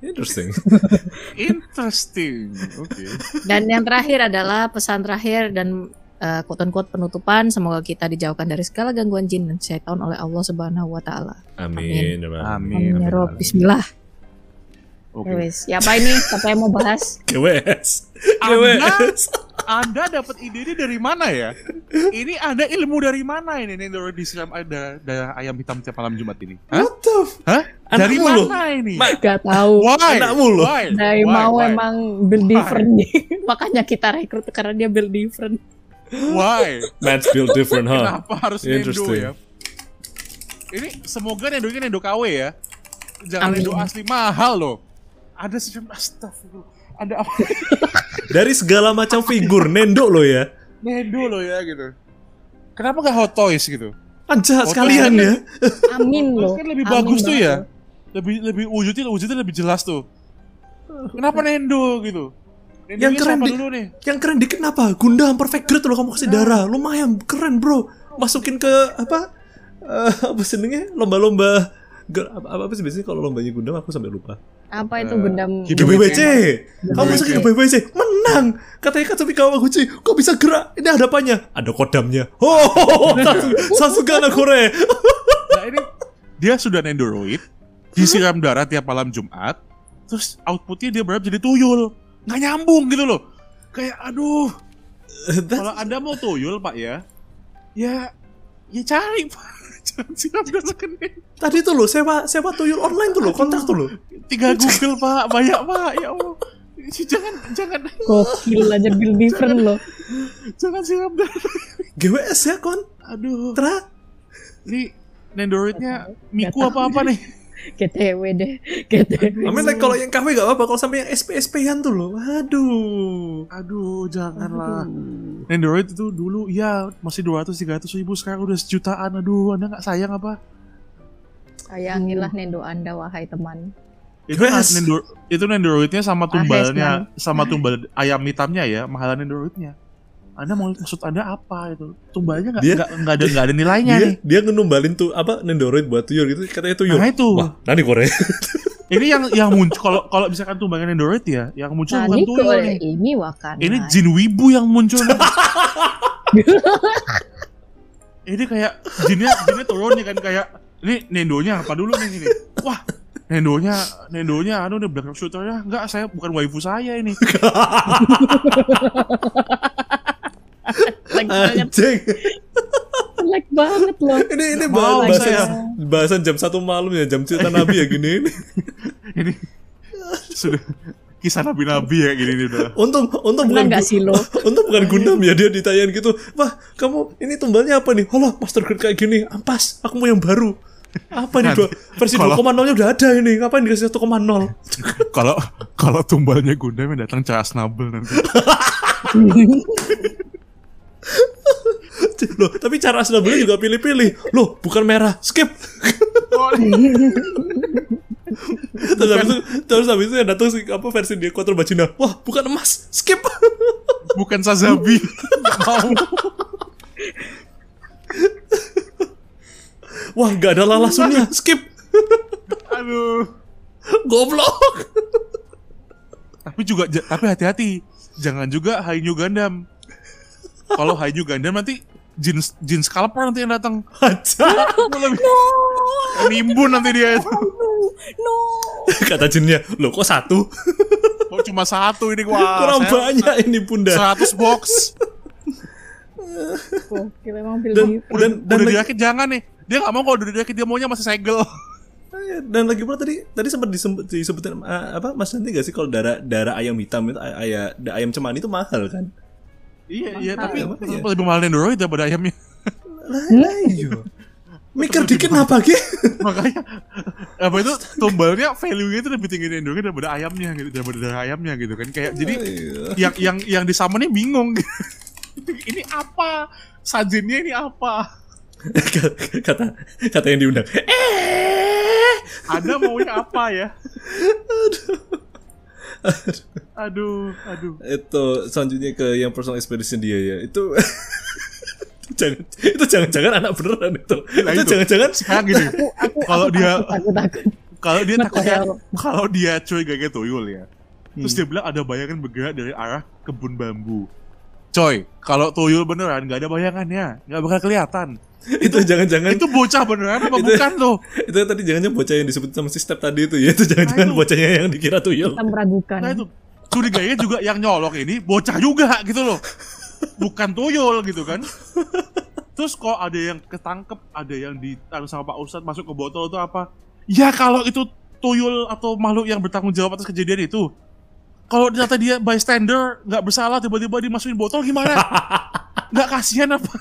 Interesting. Interesting. Oke. Dan yang terakhir adalah pesan terakhir dan uh, quote-unquote penutupan semoga kita dijauhkan dari segala gangguan jin dan syaitan oleh Allah Subhanahu wa taala. Amin. Amin. Amin ya Rob. Bismillah. Oke. Ya wes. Siapa ini? Siapa yang mau bahas? KWS. Anda, KWS. Anda dapat ide ini dari mana ya? Ini Anda ilmu dari mana ini? Ini dari disiram ada darah ayam hitam tiap malam Jumat ini. Hah? What the f- Dari loh. mana ini? Ma- Gak tahu. Why? Anakmu loh. Why? Dari Why? mau Why? emang build different nih. Makanya kita rekrut karena dia build different. Why? Man's built different, huh? Kenapa harus Nendo Interesting. ya? Ini semoga Nendo ini Nendo KW ya. Jangan Amin. Nendo asli mahal loh. Ada sistem astagfirullah. Ada apa? Dari segala macam figur Nendo lo ya. Nendo loh ya gitu. Kenapa gak hot toys gitu? Anja Oke. sekalian ya. Amin loh. Kan lebih Amin bagus tuh ya. Loh. Lebih lebih wujudnya wujudnya lebih jelas tuh. Kenapa Nendo gitu? Nendo Yang ini keren di- dulu nih? Yang keren dikit kenapa? Gundam perfect grade lo kamu kasih darah. Lumayan keren, Bro. Masukin ke apa? Eh, apa senengnya? Lomba-lomba Gak, apa, apa sih biasanya kalau lombanya Gundam aku sampai lupa. Apa itu Eh, Gundam? GBWC. Kamu GBWC. masukin ke GBWC, menang. Katanya Katsumi Kawaguchi, kok bisa gerak? Ini ada apanya? Ada kodamnya. Oh, Sasuga, Sasuga Nagore. Nah ini dia sudah Nendoroid, disiram darah tiap malam Jumat, terus outputnya dia berapa jadi tuyul, nggak nyambung gitu loh. Kayak aduh, kalau anda mau tuyul pak ya, ya ya cari pak, jangan siram darah ke Nendo. Tadi tuh lo sewa sewa tuyul online tuh lo, kontrak tuh lo. Tiga Google pak, banyak pak, ya Allah. Jangan jangan Gokil aja build different loh. jangan siram darah. GWS ya kon. Aduh, Tra. ini Nendoroidnya Miku Nggak apa apa nih? GTW deh. GTW. Amin like, kalau yang KW gak apa-apa, kalau sampai yang SP SP-an tuh lo. Aduh. Aduh, janganlah. Nendoroid itu dulu ya masih 200 300 ribu sekarang udah sejutaan. Aduh, Anda nggak sayang apa? Sayangilah Nendo Anda wahai teman. Itu Yes. Nendor itu Nendoroidnya sama tumbalnya sama tumbal ayam hitamnya ya, mahalan Nendoroidnya. Anda mau maksud Anda apa itu? Tumbalnya nggak Dia- nggak nggak ada nggak ada nilainya Dia nih. dia ngenumbalin tuh apa Nendoroid buat tuyul gitu katanya tuyul. Nah itu. Wah, nani Korea. Ini yang yang muncul kalau kalau misalkan tumbalnya Nendoroid ya, yang muncul Nah, bukan ini tuyul nih. ini Wakanda. Ini jin wibu yang muncul. ini kayak jinnya jinnya turun nih kan kayak ini nendonya apa dulu nih ini. Wah, nendonya nendonya anu nih black shooternya enggak saya bukan waifu saya ini. Like banget, Anjing. like banget loh. Ini ini Mau bahasan, saya. bahasan jam satu malam ya, jam cerita Nabi ya gini ini. ini sudah kisah nabi-nabi ya gini nih udah. Untung untung Pernah bukan sih lo? Untung bukan Gundam ya dia ditanyain gitu. Wah, kamu ini tumbalnya apa nih? Halo, Master Grade kayak gini. Ampas, aku mau yang baru. Apa nih dua, versi Kalau- 2.0 nya udah ada ini. Ngapain dikasih 1.0? Kalau kalau tumbalnya Gundam yang datang Charles Nabel nanti. Loh, tapi cara Asnabel juga pilih-pilih. Loh, bukan merah, skip. terus habis itu, terus habis itu yang datang si apa versi dia Quattro Bacina. Wah, bukan emas, skip. Bukan Sazabi. Mau. Wah, nggak ada lalasunnya, skip. Aduh. Goblok. Tapi juga tapi hati-hati. Jangan juga Hainyu Gundam. Kalau Hainyu Gundam nanti jin jin scalper nanti yang datang. Aja. Nimbun nanti dia itu. No. Kata jinnya, loh kok satu? Kok cuma satu ini wah. Kurang saya banyak ini bunda. 100 box. Gokil emang Dan, dan, dan, udah lagi, dirakit jangan nih. Dia nggak mau kalau udah dirakit dia maunya masih segel. dan lagi pula tadi tadi sempat disebut disebutin uh, apa Mas nanti gak sih kalau darah darah ayam hitam itu ay- ayam ayam cemani itu mahal kan? Iya, iya, tapi Mahal, iya. tetap lebih mahal Nendoroid daripada ayamnya. Lah iya. Mikir dikit apa ge? Makanya apa itu tumbalnya value-nya itu lebih tinggi Nendoroid daripada ayamnya gitu, daripada ayamnya gitu kan. Kayak jadi Iya. yang yang yang di summon-nya bingung. ini apa? Sajennya ini apa? kata kata yang diundang. Eh, Ada maunya apa ya? Aduh, aduh. itu selanjutnya ke yang personal expedition dia ya. Itu jangan itu jangan-jangan anak beneran itu. Nah, itu jangan-jangan Sekarang gini, aku aku Kalau dia- kalau dia takutnya kalau- kalau dia curiganya tuyul ya. Terus Hmm. dia bilang ada bayangan bergerak dari arah kebun bambu. Coy, kalau tuyul beneran nggak ada bayangannya, nggak bakal kelihatan. itu jangan-jangan Itu bocah beneran apa Itu- bukan tuh? itu tadi jangan-jangan bocah yang disebut sama si step tadi itu ya itu jangan-jangan Nah, bocahnya yang dikira tuyul. kita meragukan Nah itu curiganya juga yang nyolok ini bocah juga gitu loh. Bukan tuyul gitu kan. Terus kok ada yang ketangkep, ada yang ditaruh sama Pak Ustadz masuk ke botol itu apa? Ya kalau itu tuyul atau makhluk yang bertanggung jawab atas kejadian itu. Kalau ternyata dia bystander nggak bersalah tiba-tiba dimasukin botol gimana? Nggak kasihan apa?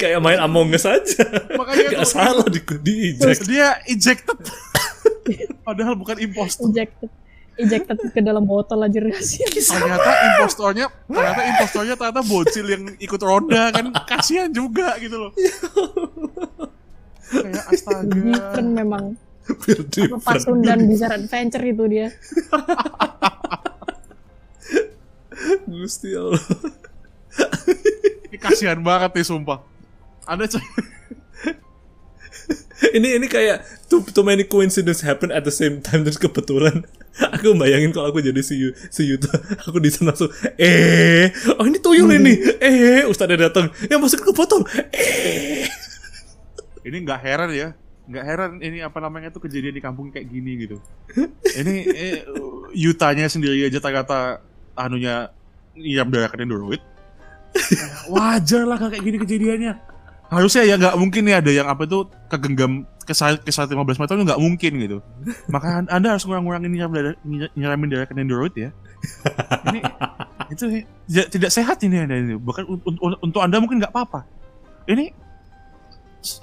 Kayak main Among Us aja. Makanya Gak salah di, di eject. Dia ejected. Padahal bukan impostor. ejected ejected ke dalam botol aja kasihan ternyata impostornya ternyata impostornya ternyata bocil yang ikut roda kan kasihan juga gitu loh kayak astaga different memang apa different. Pasundan Bizarre Adventure itu dia Gusti Allah. Ini kasihan banget nih sumpah. Ada ini ini kayak too, too many coincidence happen at the same time terus kebetulan aku bayangin kalau aku jadi si Yu, si Yuta aku di sana langsung eh oh ini tuyul ini. Eh ustadznya datang yang masuk ke botol. Eh. Ini nggak heran ya. Nggak heran ini apa namanya tuh kejadian di kampung kayak gini gitu. Ini eh, Yutanya sendiri aja kata anunya yang berakan Android wajar lah kayak gini kejadiannya. Harusnya ya nggak mungkin nih ada yang apa itu kegenggam kesal kesal 15 meter itu nggak mungkin gitu. Maka an- anda harus ngurang-ngurangin nyiram darah- ny- nyiramin darah ke Android ya. Ini itu ya, tidak sehat ini anda ini. Bahkan un- un- untuk anda mungkin nggak apa-apa. Ini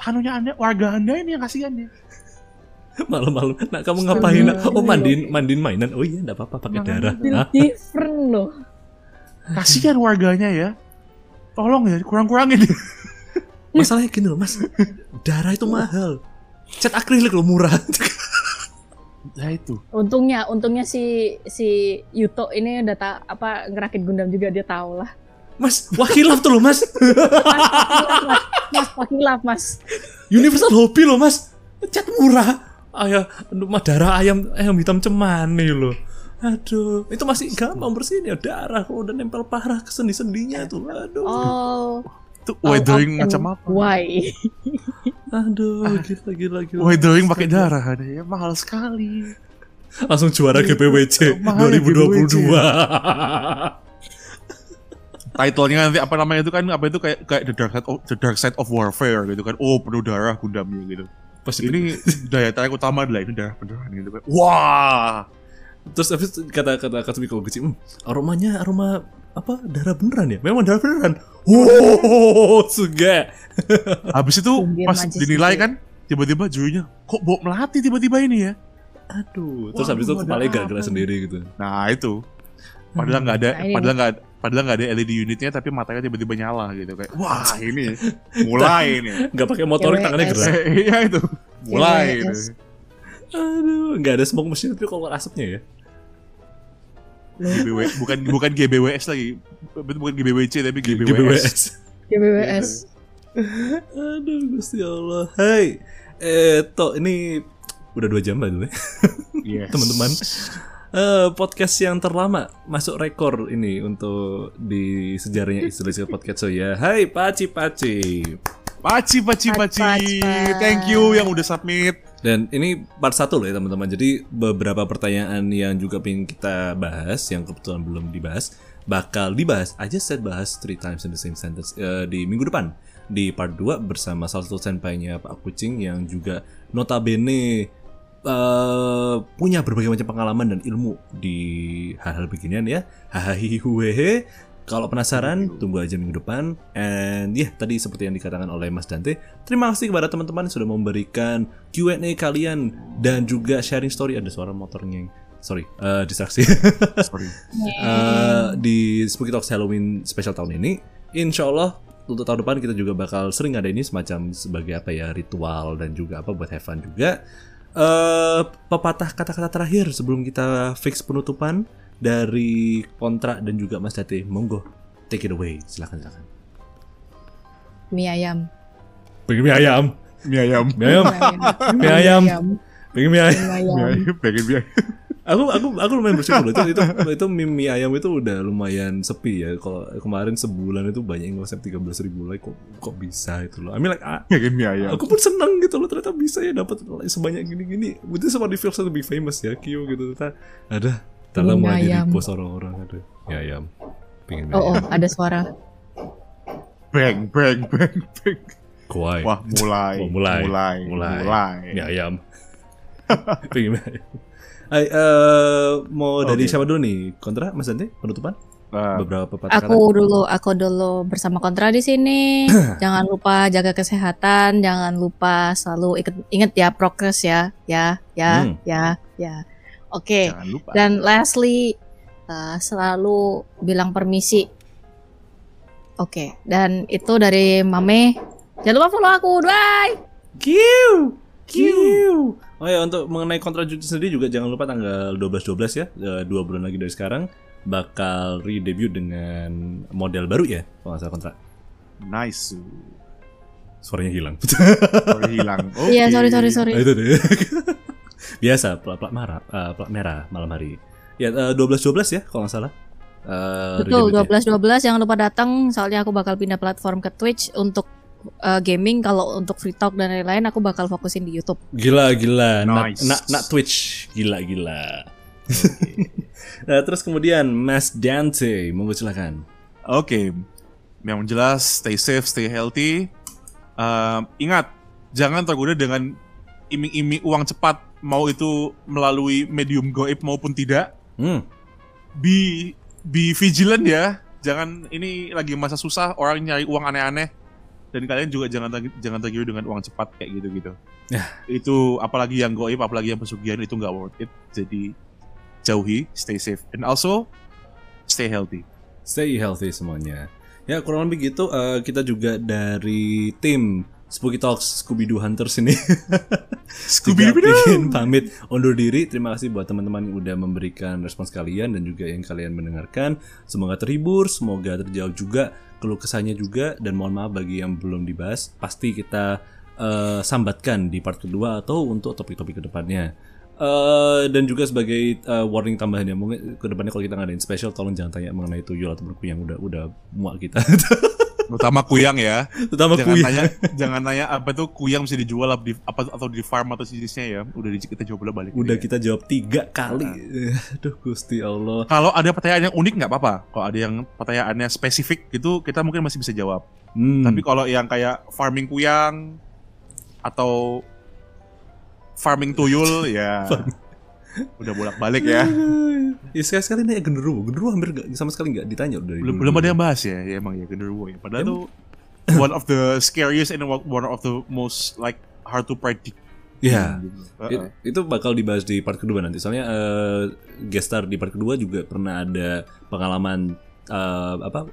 anunya anda warga anda ini yang kasihan ya. Malam-malam nah kamu ngapain? Nak? oh mandiin mandiin mainan. Oh iya enggak apa-apa pakai darah. different loh. Kasihan warganya ya tolong ya kurang-kurangin. Masalahnya gini loh mas. Darah itu mahal. Cat akrilik loh murah. Nah itu. Untungnya untungnya si si Yuto ini udah tak apa ngerakit Gundam juga dia tahu lah. Mas wakilaf tuh loh mas. Mas mas. Wakilaf mas. Universal hobi loh mas. Cat murah. Ayah mah darah ayam ayam hitam cemani loh aduh. Itu masih gampang bersihin ya darah kalau udah nempel parah ke sendi-sendinya tuh. Aduh. Oh. Itu weathering often, macam apa? why aduh gila gila gila. Weathering pakai darah ada ya mahal sekali. Langsung juara GPWC Mahal ya 2022 titlenya nanti apa namanya itu kan apa itu kayak kayak the dark side of, the dark side of warfare gitu kan. Oh penuh darah Gundamnya gitu. Pas ini daya tarik utama adalah ini darah beneran gitu kan. Wah terus habis itu kata kata Katsumi Koguchi hmm, aromanya aroma apa? Darah beneran ya? Memang darah beneran. Wow suga habis itu pas majis dinilai kan tiba-tiba jurinya kok bawa melati tiba-tiba ini ya? Aduh. Terus Wah, habis itu kepalanya gerak-gerak nih? sendiri gitu. Nah itu. Padahal nggak ada Nah, ini padahal nggak ada- padahal nggak ada LED unitnya tapi matanya tiba-tiba nyala gitu kayak wah ini mulai nih Nggak pakai motorik GWS. tangannya gerak. iya itu. Mulai ini. Aduh, nggak ada smoke machine tapi keluar asapnya ya. GBW bukan bukan GBWS lagi bukan GBWC tapi GBWS, GBWS. GBWS. Aduh, Gusti Allah. Hai. Eh, toh ini udah dua jam ya, Yes. teman-teman. Eh, podcast yang terlama masuk rekor ini untuk di sejarahnya istilah podcast so ya. Hai. Paci, paci, paci. Paci, paci. Thank you yang udah submit. Dan ini part satu loh ya teman-teman. Jadi beberapa pertanyaan yang juga pengen kita bahas yang kebetulan belum dibahas bakal dibahas. I just said bahas three times in the same sentence eh, di minggu depan di part 2 bersama salah satu senpainya Pak Kucing yang juga notabene eh, punya berbagai macam pengalaman dan ilmu di hal-hal beginian ya. Hahaha. Kalau penasaran, tunggu aja minggu depan. And ya, tadi seperti yang dikatakan oleh Mas Dante, terima kasih kepada teman-teman yang sudah memberikan Q&A kalian dan juga sharing story. Ada suara motornya yang sorry, eh, distraksi. Sorry. Eh, di Spooky Talks Halloween special tahun ini, insya Allah untuk tahun depan kita juga bakal sering ada ini semacam sebagai apa ya ritual dan juga apa buat have fun juga. eh pepatah kata-kata terakhir sebelum kita fix penutupan dari kontrak dan juga Mas Date, monggo take it away, silakan silakan. Mie ayam. Pengen mie ayam, Mie ayam. mie ayam, mie ayam, pengen mie ayam. Mie ayam. ayam. Pengen mie ayam. Aku aku aku lumayan bersyukur loh. itu itu itu mie, mie ayam itu udah lumayan sepi ya. Kalau kemarin sebulan itu banyak yang ngosep 13 ribu like kok kok bisa itu loh. I mean like ah, Pengen mie ayam. aku pun senang gitu loh ternyata bisa ya dapat sebanyak gini-gini. Itu sama di feel to be famous ya Kyo gitu ternyata ada Mie mulai di ayam. post orang-orang ada mie ayam. Pengen Oh, oh, ada suara. Bang, bang, bang, bang. Kuai. Wah, mulai. Oh, mulai. Mulai. Mulai. Mulai. Mie ayam. Pengen. Hai, eh, mau dari Oke. siapa dulu nih? Kontra Mas Dante penutupan? Nah, Beberapa pepatah kata. Aku dulu, aku dulu bersama Kontra di sini. jangan lupa jaga kesehatan, jangan lupa selalu inget, inget ya progres ya, ya, ya, Hmm. ya, ya. Oke. lupa. Dan lastly, uh, selalu bilang permisi. Oke. Dan itu dari Mame. Jangan lupa follow aku, bye. Q, Q. Oh ya untuk mengenai kontrak Jujutsu sendiri juga jangan lupa tanggal 12-12 ya, eh, dua bulan lagi dari sekarang bakal redebut dengan model baru ya, kalau nggak salah kontrak. Nice. Suaranya hilang. Sorry hilang. Iya, Oke. sorry, sorry, sorry. Nah, itu deh. Biasa plat plat merah, eh, plat merah malam hari. Ya eh, 12-12 ya kalau nggak salah. Eh, Betul, redebutnya. 12-12 jangan lupa datang. Soalnya aku bakal pindah platform ke Twitch untuk uh, gaming. Kalau untuk free talk dan lain-lain, aku bakal fokusin di YouTube. Gila gila, Nice. nak, nak, nak Twitch, gila gila. nah, terus kemudian Mas Dante, monggo silakan. Oke, yang jelas stay safe, stay healthy. Um, ingat, jangan tergoda dengan iming-iming uang cepat, mau itu melalui medium goib maupun tidak. Hmm. Be be vigilant ya. Jangan ini lagi masa susah, orang nyari uang aneh-aneh. Dan kalian juga jangan jangan tergiur dengan uang cepat kayak gitu-gitu. Ya. Itu apalagi yang goib, apalagi yang pesugihan itu nggak worth it. Jadi jauhi, stay safe, and also stay healthy. Stay healthy semuanya. Ya kurang lebih gitu eh, kita juga dari tim Spooky Talks Scooby Doo Hunters ini Scooby juga bikin pamit undur diri. Terima kasih buat teman-teman yang udah memberikan respons kalian dan juga yang kalian mendengarkan. Semoga terhibur, semoga terjawab juga keluh kesahnya juga dan mohon maaf bagi yang belum dibahas. Pasti kita eh, sambatkan di part kedua atau untuk topik-topik ke depannya. Eh dan juga sebagai eh, warning tambahan ya mungkin ke depannya kalau kita ngadain special tolong jangan tanya mengenai tuyul atau berkuyang udah udah muak kita Terutama kuyang ya. terutama jangan kuyang. tanya jangan tanya apa tuh kuyang bisa dijual apa di, apa atau di farm atau jenisnya ya. Udah di, kita coba balik udah ya. kita jawab tiga kali. Aduh gusti allah. Kalau ada pertanyaan yang unik nggak apa-apa. Kalau ada yang pertanyaannya spesifik gitu kita mungkin masih bisa jawab. Hmm. tapi kalau yang kayak farming kuyang atau farming tuyul ya udah bolak balik ya ya sekali sekali nanya genderuwo. Genderuwo hampir gak, sama sekali nggak ditanya dari belum belum ada yang bahas ya, ya emang ya genderuwo ya. Padahal tuh one of the scariest and one of the most like hard to predict. Ya Gitu. It- Uh-uh. itu bakal dibahas di part kedua nanti. Soalnya eh, guest star di part kedua juga pernah ada pengalaman uh, apa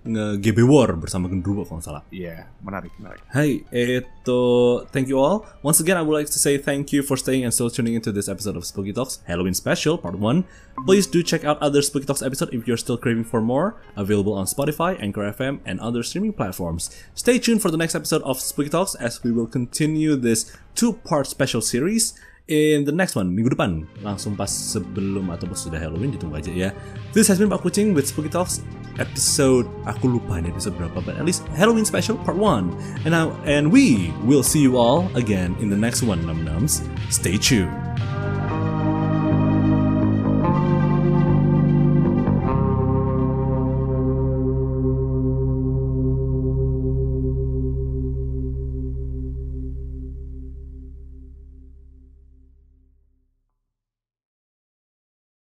nge GB War bersama Gendruwo kalau salah. Iya, menarik, menarik. Hai, itu thank you all. Once again, I would like to say thank you for staying and still tuning into this episode of Spooky Talks Halloween Special Part 1. Please do check out other Spooky Talks episode if you're still craving for more, available on Spotify, Anchor FM, and other streaming platforms. Stay tuned for the next episode of Spooky Talks as we will continue this two-part special series in the next one minggu depan. Langsung pas sebelum atau pas sudah Halloween ditunggu aja ya. This has been Pak Kucing with Spooky Talks. Episode aku lupa ini episode berapa but at least Halloween special part 1 and now and we will see you all again in the next one num nums stay tuned